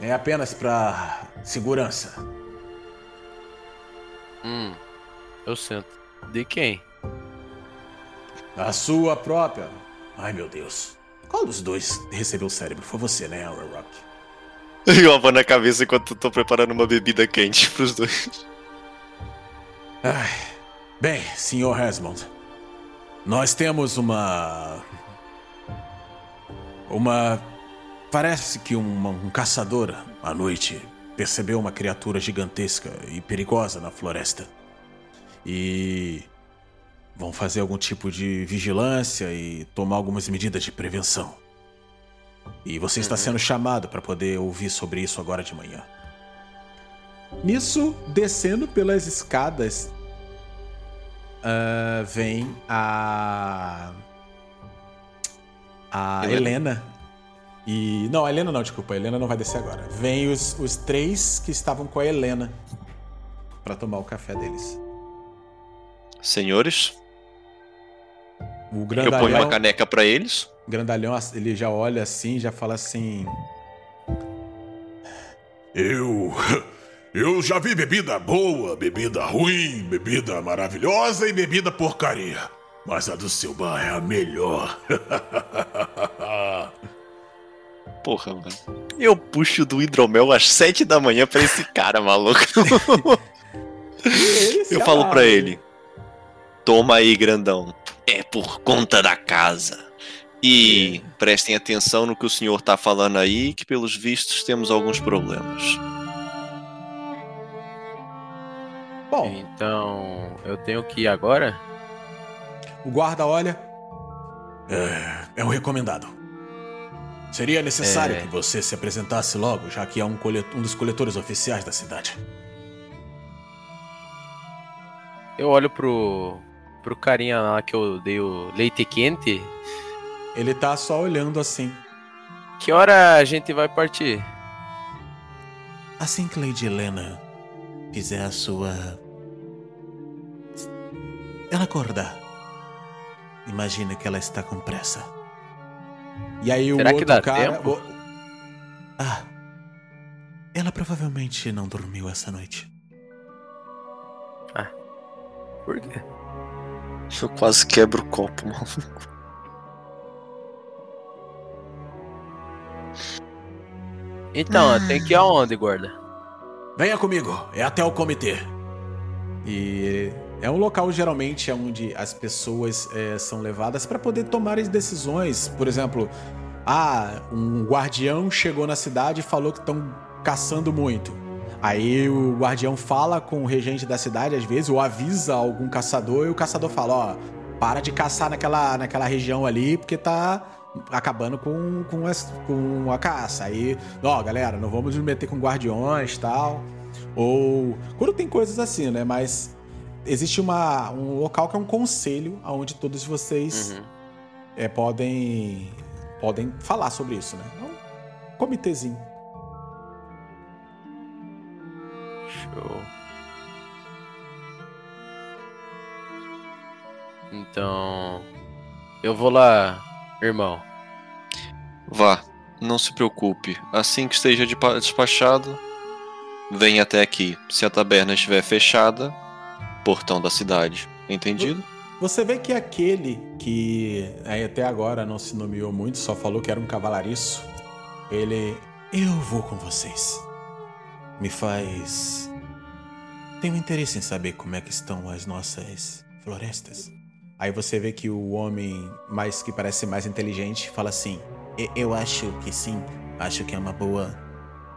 É apenas para segurança. Hum. Eu sento. De quem? A sua própria. Ai, meu Deus. Qual dos dois recebeu o cérebro? Foi você, né, Aura Rock? Eu abo na cabeça enquanto eu tô preparando uma bebida quente pros dois. Ai. Bem, Sr. Resmond. Nós temos uma. Uma. Parece que uma- um caçador, à noite, percebeu uma criatura gigantesca e perigosa na floresta. E. Vão fazer algum tipo de vigilância e tomar algumas medidas de prevenção. E você está sendo chamado para poder ouvir sobre isso agora de manhã. Nisso, descendo pelas escadas, ah, vem a. A Helena. Helena. E. Não, a Helena não, desculpa. A Helena não vai descer agora. Vem os, os três que estavam com a Helena para tomar o café deles. Senhores, O eu grandalhão, ponho uma caneca pra eles. grandalhão, ele já olha assim, já fala assim. Eu. Eu já vi bebida boa, bebida ruim, bebida maravilhosa e bebida porcaria. Mas a do seu bar é a melhor. Porra, mano. Eu puxo do hidromel às sete da manhã pra esse cara, maluco. Ele se Eu falo amarra, pra ele: Toma aí, grandão. É por conta da casa. E prestem atenção no que o senhor tá falando aí, que pelos vistos temos alguns problemas. Bom, Então, eu tenho que ir agora? o guarda olha. É, é um recomendado. Seria necessário É. que você se apresentasse logo, já que é um, um dos coletores oficiais da cidade. Eu olho pro. pro carinha lá que eu dei o leite quente. Ele tá só olhando assim. Que hora a gente vai partir? Assim que Lady Helena fizer a sua. Ela acordar. Imagina que ela está com pressa. E aí Será o que outro dá cara. tempo? o- Ah. Ela provavelmente não dormiu essa noite. Por quê? Eu quase quebro o copo, maluco. Então, tem que ir aonde, guarda? Venha comigo, é até o comitê. E é um local geralmente onde as pessoas é, são levadas para poder tomar as decisões. Por exemplo, ah, um guardião chegou na cidade e falou que estão caçando muito. Aí o guardião fala com o regente da cidade, às vezes, ou avisa algum caçador, e o caçador fala, ó, para de caçar naquela, naquela região ali, porque tá acabando com, com, as- com a caça. Aí, ó, galera, não vamos nos meter com guardiões tal. Ou. Quando tem coisas assim, né? Mas existe uma, um local que é um conselho onde todos vocês Uhum. é, podem podem falar sobre isso, né? É um comitêzinho. Show. Então, eu vou lá, irmão. Vá, não se preocupe. Assim que esteja de- despachado, venha até aqui. Se a taberna estiver fechada, portão da cidade. Entendido? Você vê que aquele que aí até agora não se nomeou muito, só falou que era um cavalariço, ele. Eu vou com vocês. Me faz. Tenho interesse em saber como é que estão as nossas florestas. Aí você vê que o homem, mais que parece mais inteligente, fala assim: "E- Eu acho que sim. Acho que é uma boa.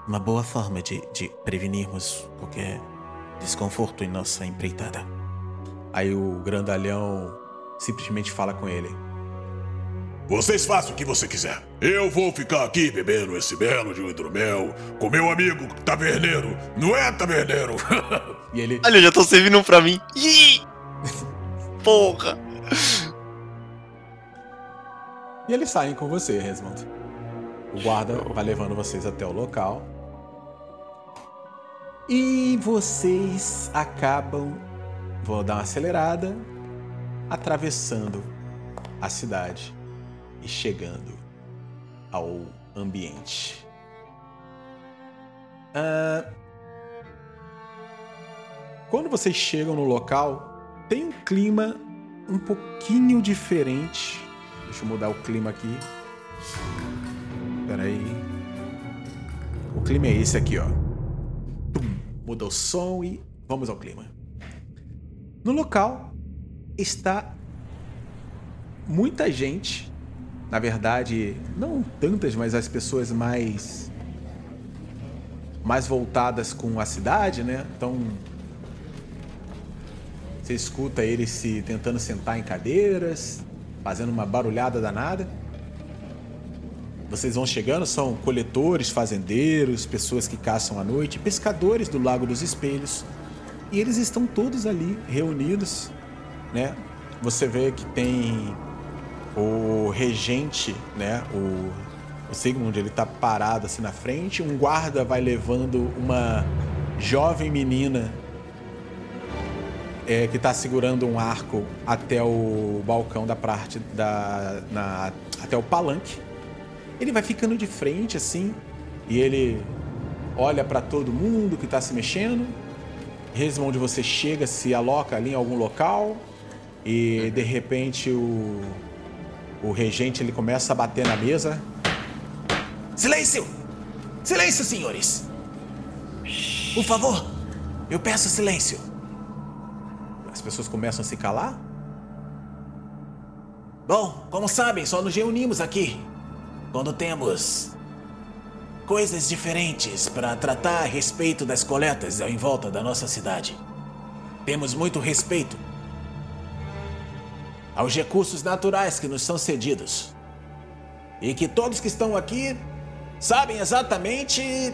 Uma boa forma de, de prevenirmos qualquer desconforto em nossa empreitada. Aí o grandalhão simplesmente fala com ele. Vocês façam o que você quiser. Eu vou ficar aqui bebendo esse belo de um hidromel com meu amigo taverneiro. Não é taverneiro? E ele. Olha, já estão servindo um pra mim. Ih! Porra! E eles saem com você, Resmond. O guarda vai levando vocês até o local. E vocês acabam. Vou dar uma acelerada. Atravessando a cidade e chegando ao ambiente. Ah, quando vocês chegam no local, tem um clima um pouquinho diferente. Deixa eu mudar o clima aqui. Espera aí. O clima é esse aqui, ó. Muda o som e vamos ao clima. No local está muita gente. Na verdade, não tantas, mas as pessoas mais mais voltadas com a cidade, né? Então você escuta eles se tentando sentar em cadeiras, fazendo uma barulhada danada. Vocês vão chegando, são coletores, fazendeiros, pessoas que caçam à noite, pescadores do Lago dos Espelhos. E eles estão todos ali reunidos, né? Você vê que tem o regente, né? O, o Sigmund, ele tá parado assim na frente. Um guarda vai levando uma jovem menina é, que tá segurando um arco até o balcão da parte da. Na, até o palanque. Ele vai ficando de frente assim e ele olha pra todo mundo que tá se mexendo. Resmonde você chega, se aloca ali em algum local e de repente o o regente ele começa a bater na mesa. Silêncio! Silêncio, senhores! Por favor, eu peço silêncio. As pessoas começam a se calar. Bom, como sabem, só nos reunimos aqui quando temos coisas diferentes para tratar a respeito das coletas em volta da nossa cidade. Temos muito respeito aos recursos naturais que nos são cedidos. E que todos que estão aqui sabem exatamente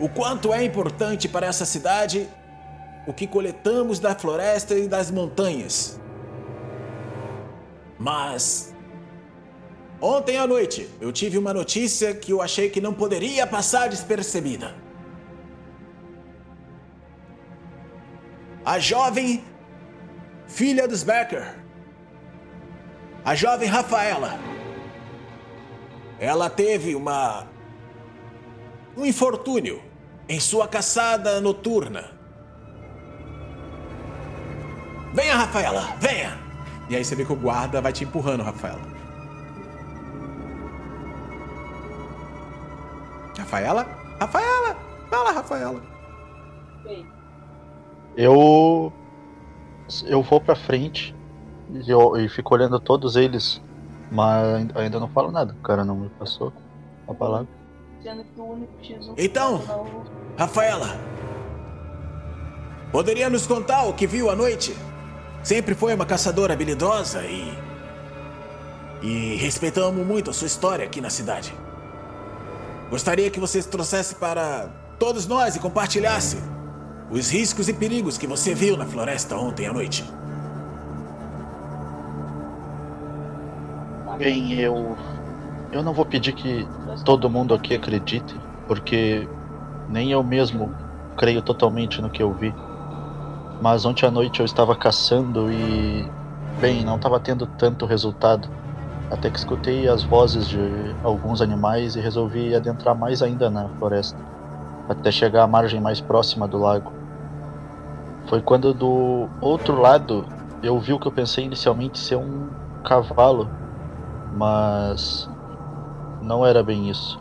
o quanto é importante para essa cidade o que coletamos da floresta e das montanhas. Mas ontem à noite eu tive uma notícia que eu achei que não poderia passar despercebida. A jovem filha dos Becker, a jovem Rafaela, ela teve uma um infortúnio em sua caçada noturna. Venha, Rafaela, venha! E aí você vê que o guarda vai te empurrando, Rafaela. Rafaela? Rafaela! Fala, Rafaela. Eu. Eu vou pra frente e, eu, e fico olhando todos eles, mas ainda não falo nada. O cara não me passou a palavra. Sendo que o único X1 Então? Rafaela, poderia nos contar o que viu à noite? Sempre foi uma caçadora habilidosa e. E respeitamos muito a sua história aqui na cidade. Gostaria que você trouxesse para todos nós e compartilhasse os riscos e perigos que você viu na floresta ontem à noite. Bem, eu. Eu não vou pedir que todo mundo aqui acredite, porque nem eu mesmo creio totalmente no que eu vi. Mas ontem à noite eu estava caçando e. Bem, não estava tendo tanto resultado. Até que escutei as vozes de alguns animais e resolvi adentrar mais ainda na floresta, até chegar à margem mais próxima do lago. Foi quando do outro lado eu vi o que eu pensei inicialmente ser um cavalo, mas não era bem isso.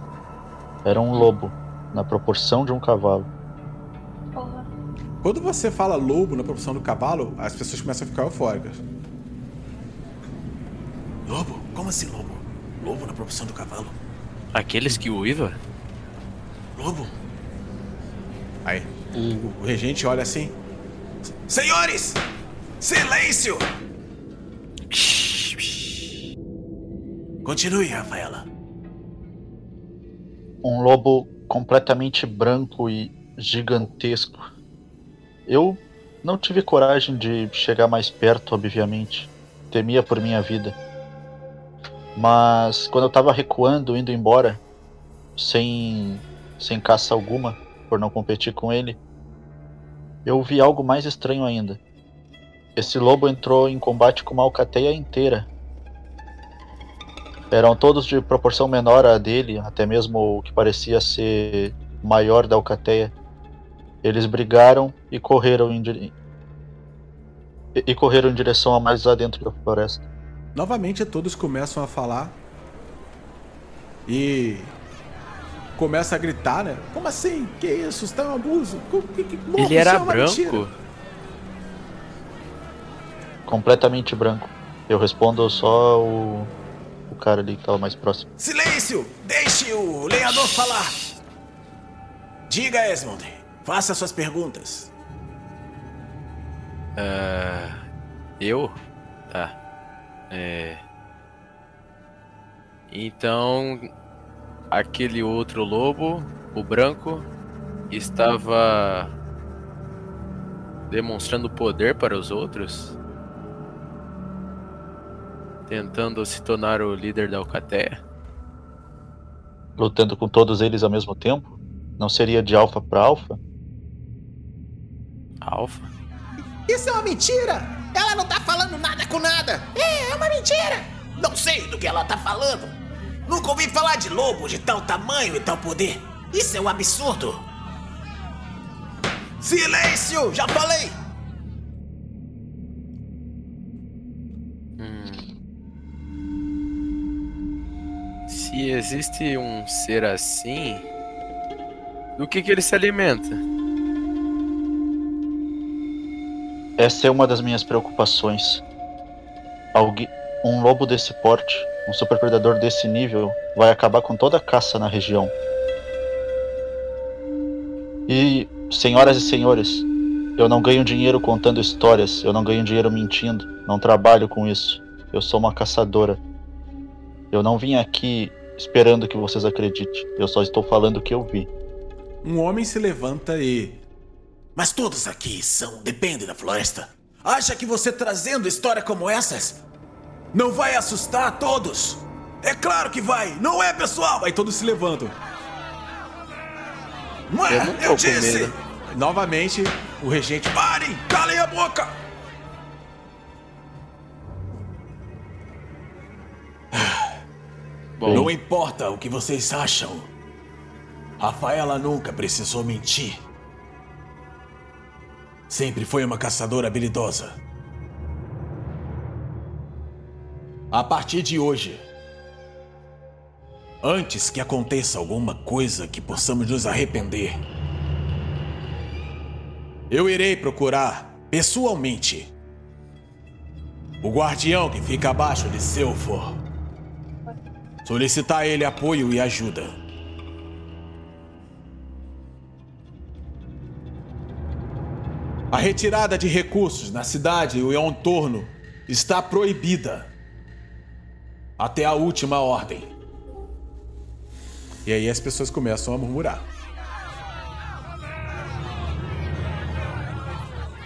Era um lobo, na proporção de um cavalo. Quando você fala lobo na proporção do cavalo, as pessoas começam a ficar eufóricas. Lobo? Como assim lobo? Lobo na proporção do cavalo? Aqueles que uiva? Lobo? Aí, o, o regente olha assim. Senhores! Silêncio! Continue, Rafaela. Um lobo completamente branco e gigantesco. Eu não tive coragem de chegar mais perto, obviamente. Temia por minha vida. Mas quando eu tava recuando, indo embora, sem, sem caça alguma, por não competir com ele, eu vi algo mais estranho ainda. Esse lobo entrou em combate com uma alcateia inteira. Eram todos de proporção menor à dele, até mesmo o que parecia ser maior da alcateia. Eles brigaram e correram em, dire... e- correram em direção a mais lá dentro da floresta. Novamente todos começam a falar e começa a gritar, né? Como assim? Que isso? Isso tá um abuso? Que- que- morro, Ele era é branco? mentira. Completamente branco. Eu respondo só o, o cara ali que tava mais próximo. Silêncio! Deixe o lenhador falar! Diga, Esmond. Faça suas perguntas. Ah, eu? Tá. É. Então, aquele outro lobo, o branco, estava demonstrando poder para os outros? Tentando se tornar o líder da Alcateia? Lutando com todos eles ao mesmo tempo? Não seria de alfa pra alfa? Alfa? Isso é uma mentira! Ela não tá falando nada com nada! É, é uma mentira! Não sei do que ela tá falando! Nunca ouvi falar de lobo de tal tamanho e tal poder! Isso é um absurdo! Silêncio! Já falei! Se existe um ser assim, do que, que ele se alimenta? Essa é uma das minhas preocupações. Alguém, um lobo desse porte, um super predador desse nível, vai acabar com toda a caça na região. E, senhoras e senhores, eu não ganho dinheiro contando histórias, eu não ganho dinheiro mentindo, não trabalho com isso. Eu sou uma caçadora. Eu não vim aqui esperando que vocês acreditem, eu só estou falando o que eu vi. Um homem se levanta e. Mas todos aqui são. dependem da floresta. Acha que você trazendo história como essas não vai assustar a todos? É claro que vai, não é, pessoal? Aí todos se levantam. Não é? Eu não Eu disse! medo. Novamente, o regente. Parem! Calem a boca! Bom, Não importa o que vocês acham. Rafaela nunca precisou mentir. Sempre foi uma caçadora habilidosa. A partir de hoje, antes que aconteça alguma coisa que possamos nos arrepender, eu irei procurar pessoalmente o guardião que fica abaixo de Silfor. Solicitar a ele apoio e ajuda. A retirada de recursos na cidade e o entorno está proibida. Até a última ordem. E aí as pessoas começam a murmurar.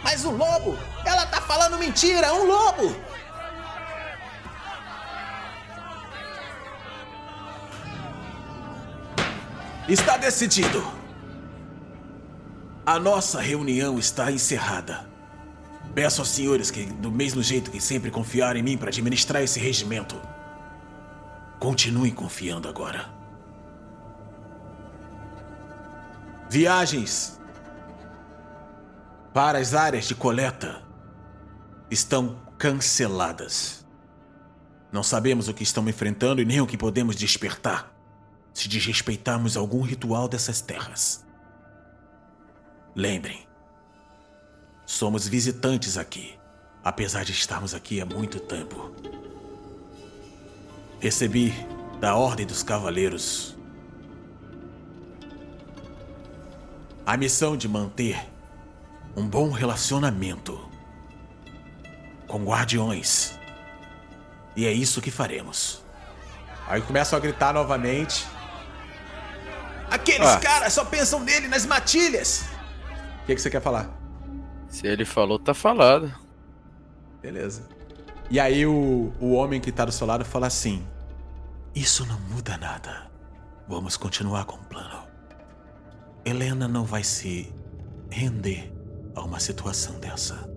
Mas o lobo! Ela tá falando mentira! Um lobo! Está decidido! A nossa reunião está encerrada. Peço aos senhores que, do mesmo jeito que sempre confiaram em mim para administrar esse regimento, continuem confiando agora. Viagens para as áreas de coleta estão canceladas. Não sabemos o que estamos enfrentando e nem o que podemos despertar se desrespeitarmos algum ritual dessas terras. Lembrem, somos visitantes aqui, apesar de estarmos aqui há muito tempo. Recebi da Ordem dos Cavaleiros a missão de manter um bom relacionamento com guardiões. E é isso que faremos. Aí começam a gritar novamente. Aqueles Ah. caras só pensam nele nas matilhas. O que, que você quer falar? Se ele falou, tá falado. Beleza. E aí o, o homem que tá do seu lado fala assim: Isso não muda nada. Vamos continuar com o plano. Helena não vai se render a uma situação dessa.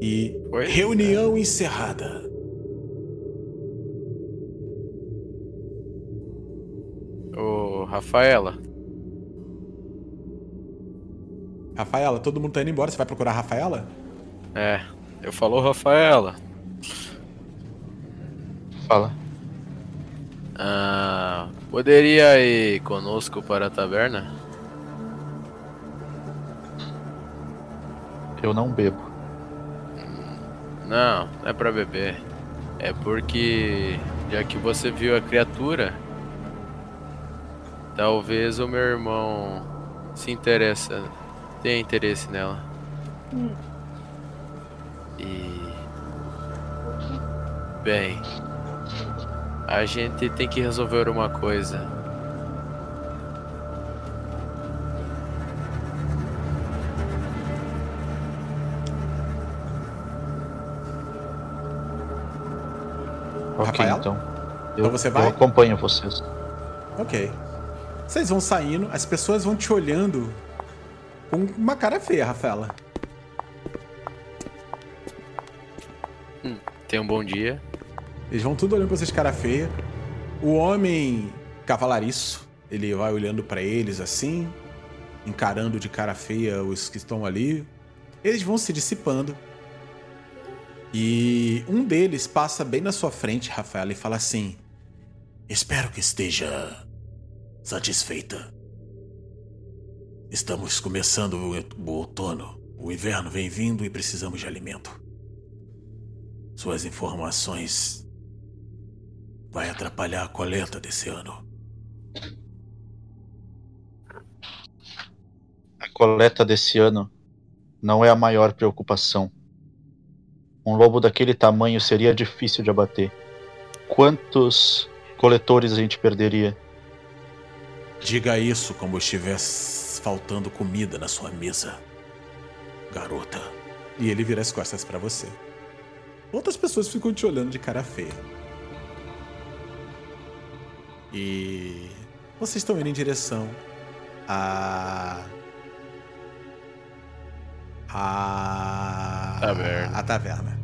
E Pois Reunião encerrada. Ô, Rafaela, Rafaela, todo mundo tá indo embora. Você vai procurar a Rafaela? é, eu falou Rafaela. Fala. Ah, poderia ir conosco para a taberna? Eu não bebo. Não, não é pra beber. É porque já que você viu a criatura, talvez o meu irmão se interessa, tenha interesse nela. E bem, a gente tem que resolver uma coisa. Ok, Rafaela? então. Eu, Então você vai? eu acompanho vocês. Ok. Vocês vão saindo, as pessoas vão te olhando com uma cara feia, Rafaela. Tenha um bom dia. Eles vão tudo olhando pra vocês cara feia. O homem cavalariço, ele vai olhando pra eles assim, encarando de cara feia os que estão ali. Eles vão se dissipando. E um deles passa bem na sua frente, Rafaela, e fala assim: Espero que esteja satisfeita. Estamos começando o o outono. O inverno vem vindo e precisamos de alimento. Suas informações vai atrapalhar a coleta desse ano. A coleta desse ano não é a maior preocupação. Um lobo daquele tamanho seria difícil de abater. Quantos coletores a gente perderia? Diga isso como estiver faltando comida na sua mesa, garota. E ele vira as costas pra você. Outras pessoas ficam te olhando de cara feia. E vocês estão indo em direção a a Taverna. a taverna.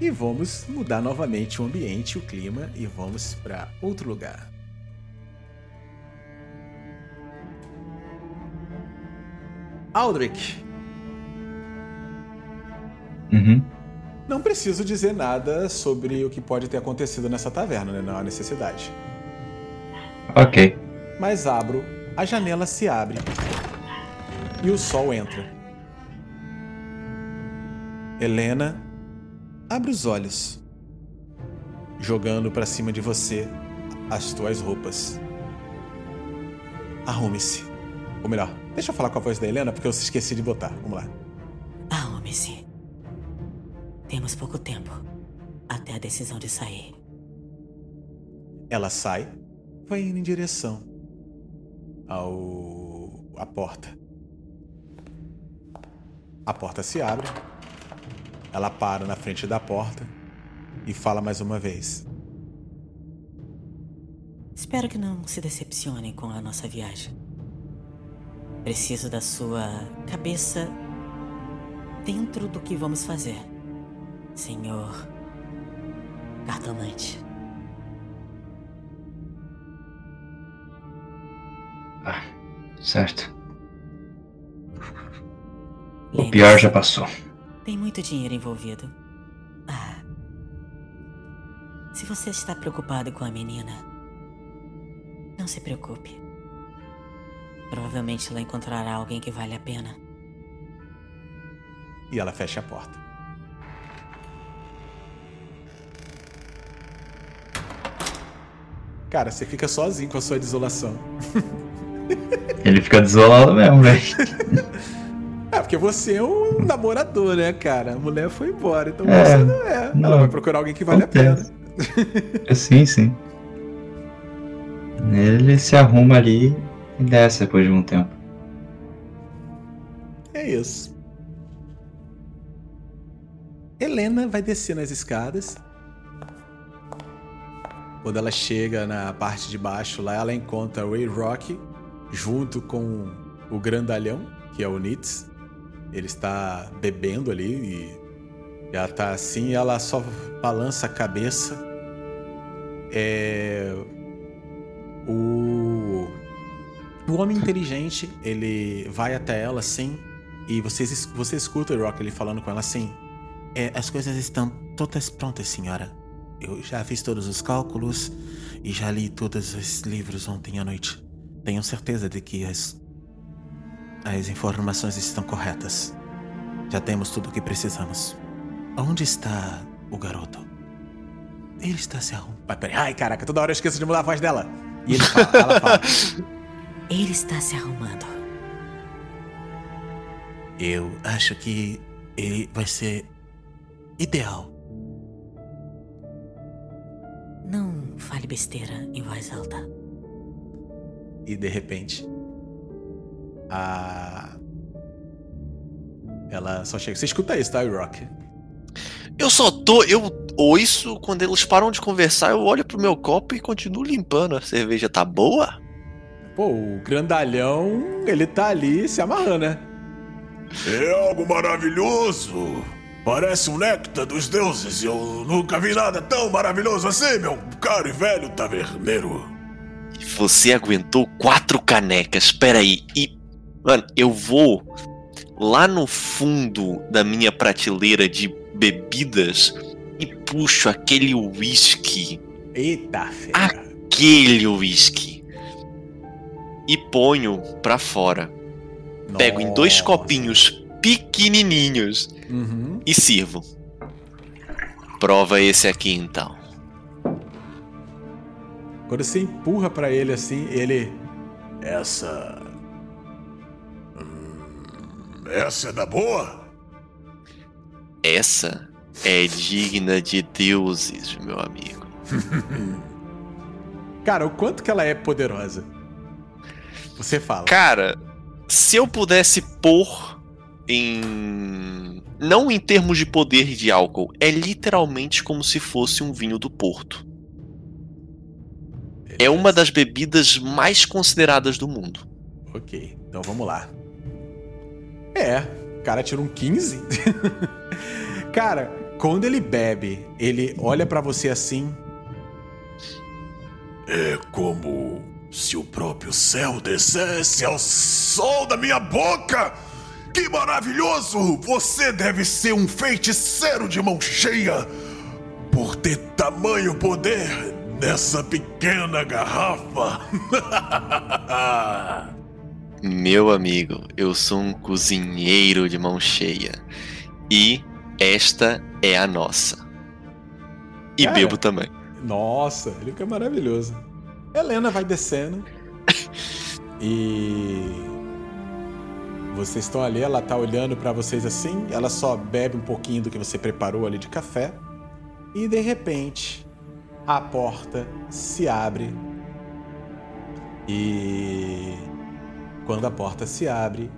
E vamos mudar novamente o ambiente, o clima e vamos pra outro lugar. Aldrich, Uhum. Não preciso dizer nada sobre o que pode ter acontecido nessa taverna, né? Não há necessidade. Ok. Mas abro, a janela se abre e o sol entra. Helena abre os olhos, jogando pra cima de você as tuas roupas. Arrume-se. Ou melhor, deixa eu falar com a voz da Helena porque eu esqueci de botar. Vamos lá. Arrume-se. Temos pouco tempo até a decisão de sair. Ela sai, vai indo em direção ao a porta. A porta se abre. Ela para na frente da porta e fala mais uma vez. Espero que não se decepcionem com a nossa viagem. Preciso da sua cabeça dentro do que vamos fazer, senhor cartomante. Ah, certo. O pior já passou. Tem muito dinheiro envolvido. Ah. Se você está preocupado com a menina, não se preocupe. Provavelmente ela encontrará alguém que vale a pena. E ela fecha a porta. Cara, você fica sozinho com a sua desolação. Ele fica desolado mesmo, velho. É, porque você é um namorador, né, cara? A mulher foi embora, então É, você não é. Ela não. vai procurar alguém que vale a pena. Sim, sim. Ele se arruma ali e desce depois de um tempo. É isso. Helena vai descer nas escadas. Quando ela chega na parte de baixo lá, ela encontra Ray Rock junto com o grandalhão, que é o Nitz. Ele está bebendo ali e ela tá assim e ela só balança a cabeça. É... O... O homem inteligente, ele vai até ela assim e vocês, es- você escuta o Rock ele falando com ela assim: "É, As coisas estão todas prontas, senhora. Eu já fiz todos os cálculos e já li todos os livros ontem à noite. Tenho certeza de que as, as informações estão corretas. Já temos tudo o que precisamos. Onde está o garoto? Ele está se arrumando. Ai, caraca, toda hora eu esqueço de mudar a voz dela. E ele fala, ela fala: Ele está se arrumando. Eu acho que ele vai ser ideal. Não fale besteira em voz alta. E de repente, a. Ela só chega. Você escuta isso, tá, Rock? Eu só tô. Eu ouço quando eles param de conversar, eu olho pro meu copo e continuo limpando. A cerveja tá boa? Pô, o grandalhão, ele tá ali se amarrando, né? É algo maravilhoso. Parece um néctar dos deuses e eu nunca vi nada tão maravilhoso assim, meu caro e velho taverneiro. Você aguentou quatro canecas. Pera aí. E. Mano, eu vou lá no fundo da minha prateleira de bebidas e puxo aquele whisky. Eita, fera. Aquele whisky. E ponho pra fora. Pego em dois Nossa. copinhos pequenininhos Uhum. e sirvo. Prova esse aqui então. Quando você empurra pra ele assim, ele. Essa. Hum, essa é da boa? Essa é digna de deuses, meu amigo. Cara, o quanto que ela é poderosa? Você fala. Cara, se eu pudesse pôr em. Não em termos de poder de álcool, é literalmente como se fosse um vinho do Porto. É uma das bebidas mais consideradas do mundo. Ok, então vamos lá. É, o cara tira um 15. cara, quando ele bebe, ele olha pra você assim. É como se o próprio céu descesse ao sol da minha boca! Que maravilhoso! Você deve ser um feiticeiro de mão cheia por ter tamanho poder nessa pequena garrafa! Meu amigo, eu sou um cozinheiro de mão cheia. E esta é a nossa. E Cara. bebo também. Nossa, ele fica maravilhoso. Helena vai descendo. e. Vocês estão ali, ela tá olhando pra vocês assim. Ela só bebe um pouquinho do que você preparou ali de café. E de repente, a porta se abre. E. Quando a porta se abre,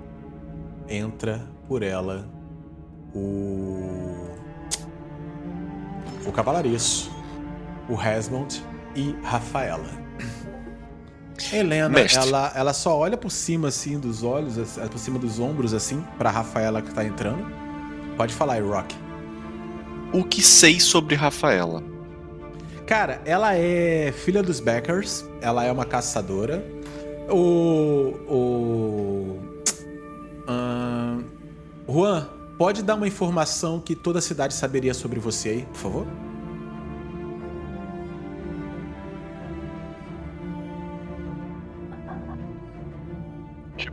entra por ela o. O cavalariço, o Resmond e Rafaela. Helena, Mestre. ela, ela só olha por cima, assim, dos olhos, por cima dos ombros, assim, pra Rafaela que tá entrando. Pode falar Rock. O que sei sobre Rafaela? Cara, ela é filha dos Beckers, ela é uma caçadora. O. O. ahn, Juan, pode dar uma informação que toda a cidade saberia sobre você aí, por favor?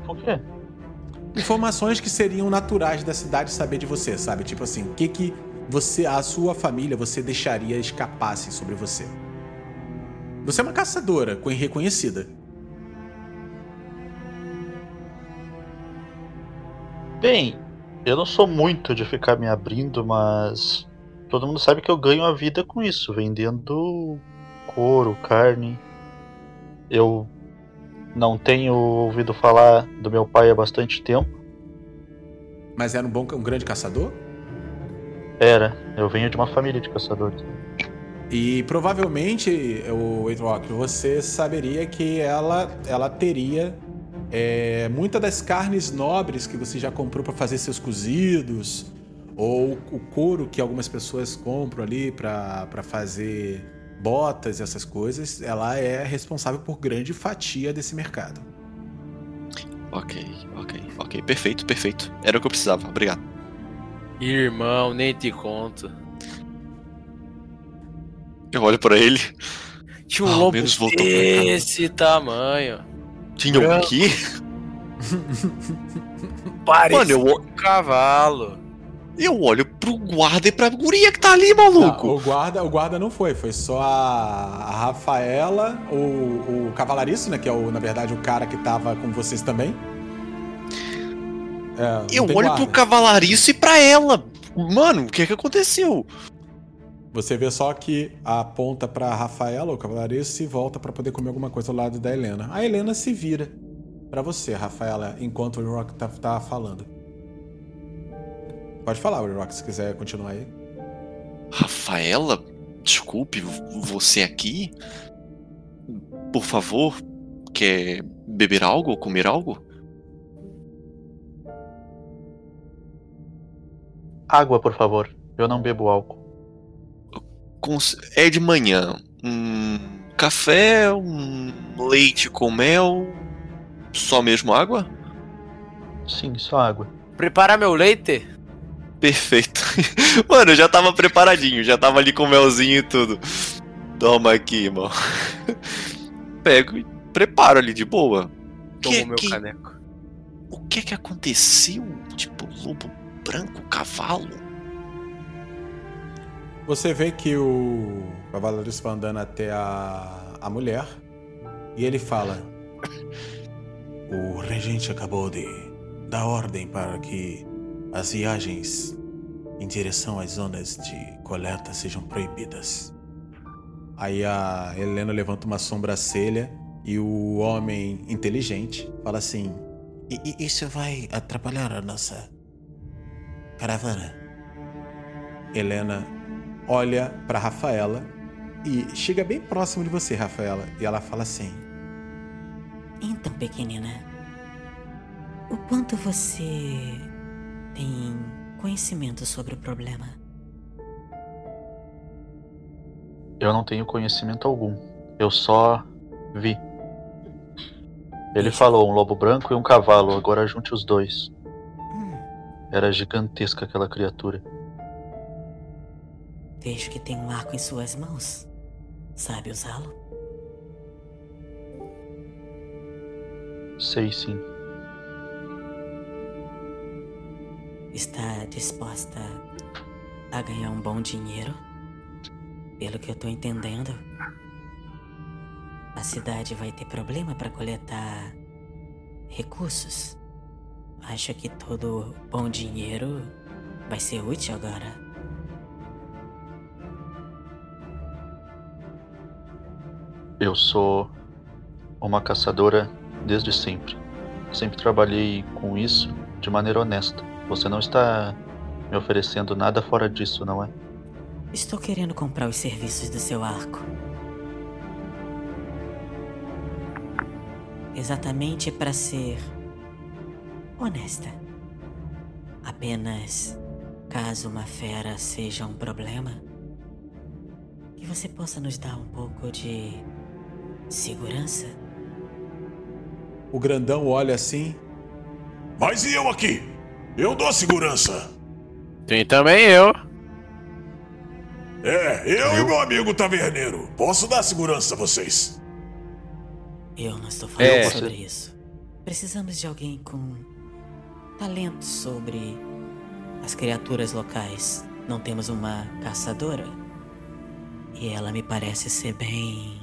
O quê? Informações que seriam naturais da cidade saber de você, sabe? Tipo assim, o que que você, a sua família, você deixaria escapasse sobre você? Você é uma caçadora, co- reconhecida. Bem, eu não sou muito de ficar me abrindo, mas todo mundo sabe que eu ganho a vida com isso, vendendo couro, carne. Eu não tenho ouvido falar do meu pai há bastante tempo. Mas era um bom, um grande caçador? Era, eu venho de uma família de caçadores. E provavelmente, o Rock, você saberia que ela, ela teria é, muitas das carnes nobres que você já comprou para fazer seus cozidos, ou o couro que algumas pessoas compram ali para fazer botas e essas coisas, ela é responsável por grande fatia desse mercado. Ok, ok, ok. Perfeito, perfeito. Era o que eu precisava. Obrigado. Irmão, nem te conto. Eu olho pra ele. Tinha um Ao lobo desse tamanho. Tinha o Branco. quê? Parecia Mano, eu, um cavalo. Eu olho pro guarda e pra guria que tá ali, maluco. o, guarda, o guarda não foi, foi só a, a Rafaela, o, o cavalariço, né? Que é, o, na verdade, o cara que tava com vocês também. É, eu olho guarda. pro cavalariço e pra ela. Mano, o que que aconteceu? Você vê só que aponta pra Rafaela, o cavalariço, e volta pra poder comer alguma coisa ao lado da Helena. A Helena se vira pra você, Rafaela, enquanto o Rock tá, tá falando. Pode falar, Rock, se quiser continuar aí. Rafaela, desculpe, você aqui? Por favor, quer beber algo ou comer algo? Água, por favor. Eu não bebo álcool. É de manhã. Um café, um leite com mel. Só mesmo água? Sim, só água. Prepara meu leite. Perfeito. Mano, eu já tava preparadinho, já tava ali com melzinho e tudo. Toma aqui, irmão. Pego e preparo ali de boa. Toma Que- o meu que- caneco. O que que aconteceu? Tipo, lobo branco, cavalo? Você vê que o cavalariço vai andando até a, a mulher e ele fala: O regente acabou de dar ordem para que as viagens em direção às zonas de coleta sejam proibidas. Aí a Helena levanta uma sobrancelha e o homem inteligente fala assim: "I- i- Isso vai atrapalhar a nossa caravana. Helena olha pra Rafaela e chega bem próximo de você, Rafaela, e ela fala assim: Então, pequenina, o quanto você tem conhecimento sobre o problema? Eu não tenho conhecimento algum. Eu só vi. Ele falou um lobo branco e um cavalo, agora junte os dois. Hum, Era gigantesca aquela criatura. vejo que tem um arco em suas mãos. Sabe usá-lo? Sei sim. Está disposta a ganhar um bom dinheiro? Pelo que eu tô entendendo, a cidade vai ter problema para coletar recursos. Acho que todo bom dinheiro vai ser útil agora. Eu sou uma caçadora desde sempre. Sempre trabalhei com isso de maneira honesta. Você não está me oferecendo nada fora disso, não é? Estou querendo comprar os serviços do seu arco. exatamente para ser honesta. Apenas caso uma fera seja um problema, que você possa nos dar um pouco de segurança. O grandão olha assim. Mas e eu aqui? Eu dou segurança. Tem também eu. É, eu e meu amigo taverneiro. Posso dar segurança a vocês. Eu não estou falando É. sobre isso. Precisamos de alguém com talento sobre as criaturas locais. Não temos uma caçadora. E ela me parece ser bem.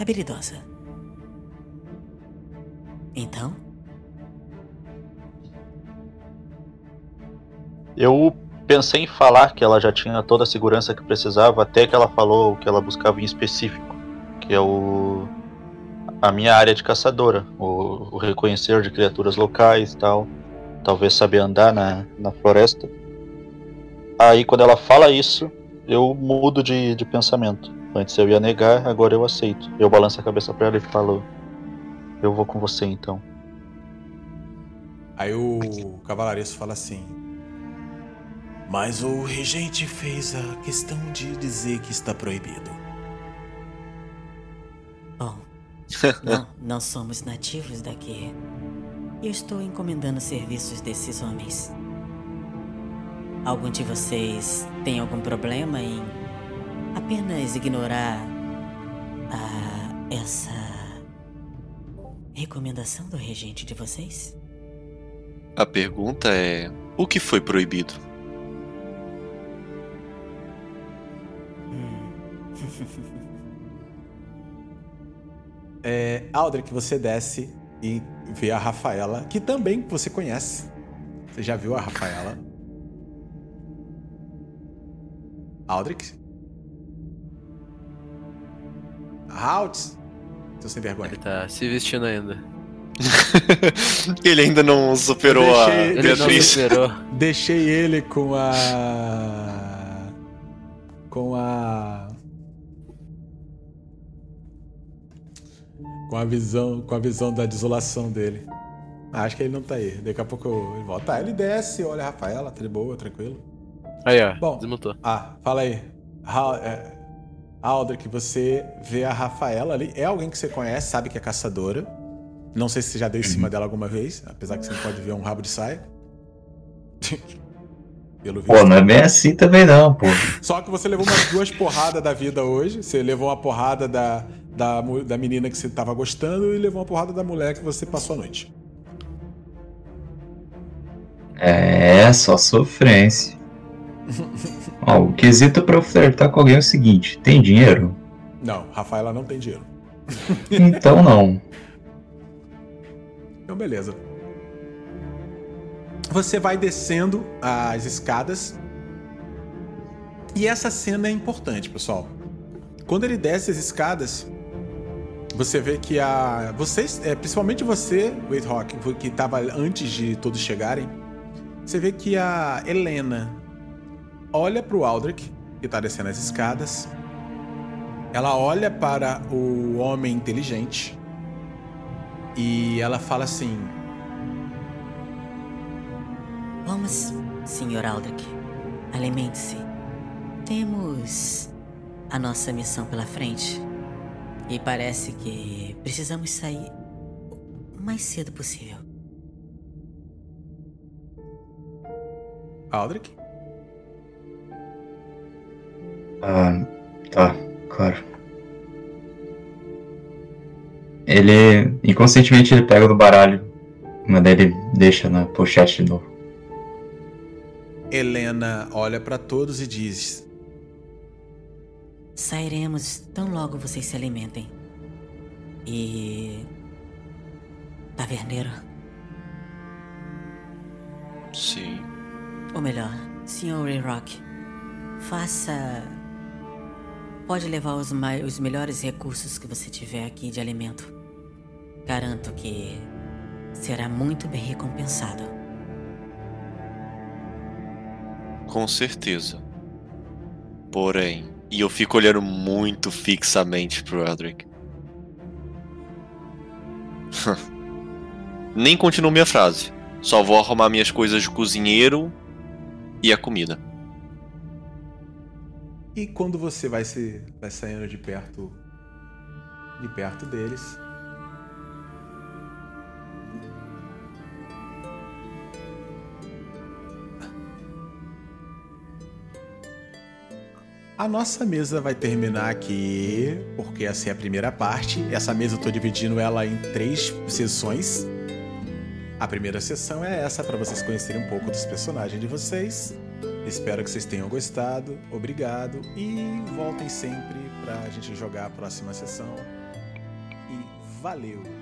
habilidosa. Então, Eu pensei em falar que ela já tinha toda a segurança que precisava, até que ela falou o que ela buscava em específico, que é o a minha área de caçadora, o, o reconhecer de criaturas locais e tal, talvez saber andar na, na floresta. Aí quando ela fala isso, eu mudo de, de pensamento. Antes eu ia negar, agora eu aceito. Eu balanço a cabeça pra ela e falo: Eu vou com você então. Aí o cavalareço fala assim: Mas o regente fez a questão de dizer que está proibido. bom, não, não somos nativos daqui. Eu estou encomendando serviços desses homens. Algum de vocês tem algum problema em apenas ignorar a, essa recomendação do regente de vocês? A pergunta é: o que foi proibido? É, Aldrich, você desce e vê a Rafaela, que também você conhece. Você já viu a Rafaela? Aldrich? Haltz? Seu sem vergonha. Ele tá se vestindo ainda. Ele ainda não superou a deixei- Ele não Beatriz. superou. Deixei ele com a. Com a. Com a visão, com a visão da desolação dele. Ah, Acho que ele não tá aí. Daqui a pouco ele volta. Tá, ele desce, olha a Rafaela, tá de boa, tranquilo. Aí, ó. Bom. Desmutou. Ah, fala aí. É, Aldrich, você vê a Rafaela ali. É alguém que você conhece, sabe que é caçadora. Não sei se você já deu em cima dela alguma vez, apesar que você não pode ver um rabo de saia. Pelo Pô, visto. não é bem assim também não, pô. Só que você levou umas duas porradas da vida hoje. Você levou uma porrada da, da, da menina que você tava gostando e levou uma porrada da mulher que você passou a noite. É, só sofrência. Ó, o quesito pra eu flertar com alguém é o seguinte: tem dinheiro? Não, Rafaela não tem dinheiro. Então não. Então, beleza. Você vai descendo as escadas. E essa cena é importante, pessoal. Quando ele desce as escadas, você vê que a. Vocês, é, principalmente você, Wade Rock, que estava antes de todos chegarem, você vê que a Helena olha para o Aldrich, que está descendo as escadas. Ela olha para o homem inteligente. E ela fala assim: Vamos, Sr. Aldrich. Alimente-se. Temos a nossa missão pela frente. E parece que precisamos sair o mais cedo possível. Aldrich? Ah, tá, claro. Ele, inconscientemente, ele pega do baralho, mas daí ele deixa na pochete de novo. Helena olha para todos e diz: Sairemos tão logo vocês se alimentem. E. Taverneiro, Sim. ou melhor, Sr. Rock, faça. Pode levar os, mai- os melhores recursos que você tiver aqui de alimento. Garanto que será muito bem recompensado. Com certeza. Porém, e eu fico olhando muito fixamente pro Eldrick. Nem continuo minha frase. Só vou arrumar minhas coisas de cozinheiro e a comida. E quando você vai se vai saindo de perto de perto deles, A nossa mesa vai terminar aqui, porque essa é a primeira parte. Essa mesa eu tô dividindo ela em três sessões. A primeira sessão é essa para vocês conhecerem um pouco dos personagens de vocês. Espero que vocês tenham gostado. Obrigado e voltem sempre pra gente jogar a próxima sessão. E valeu.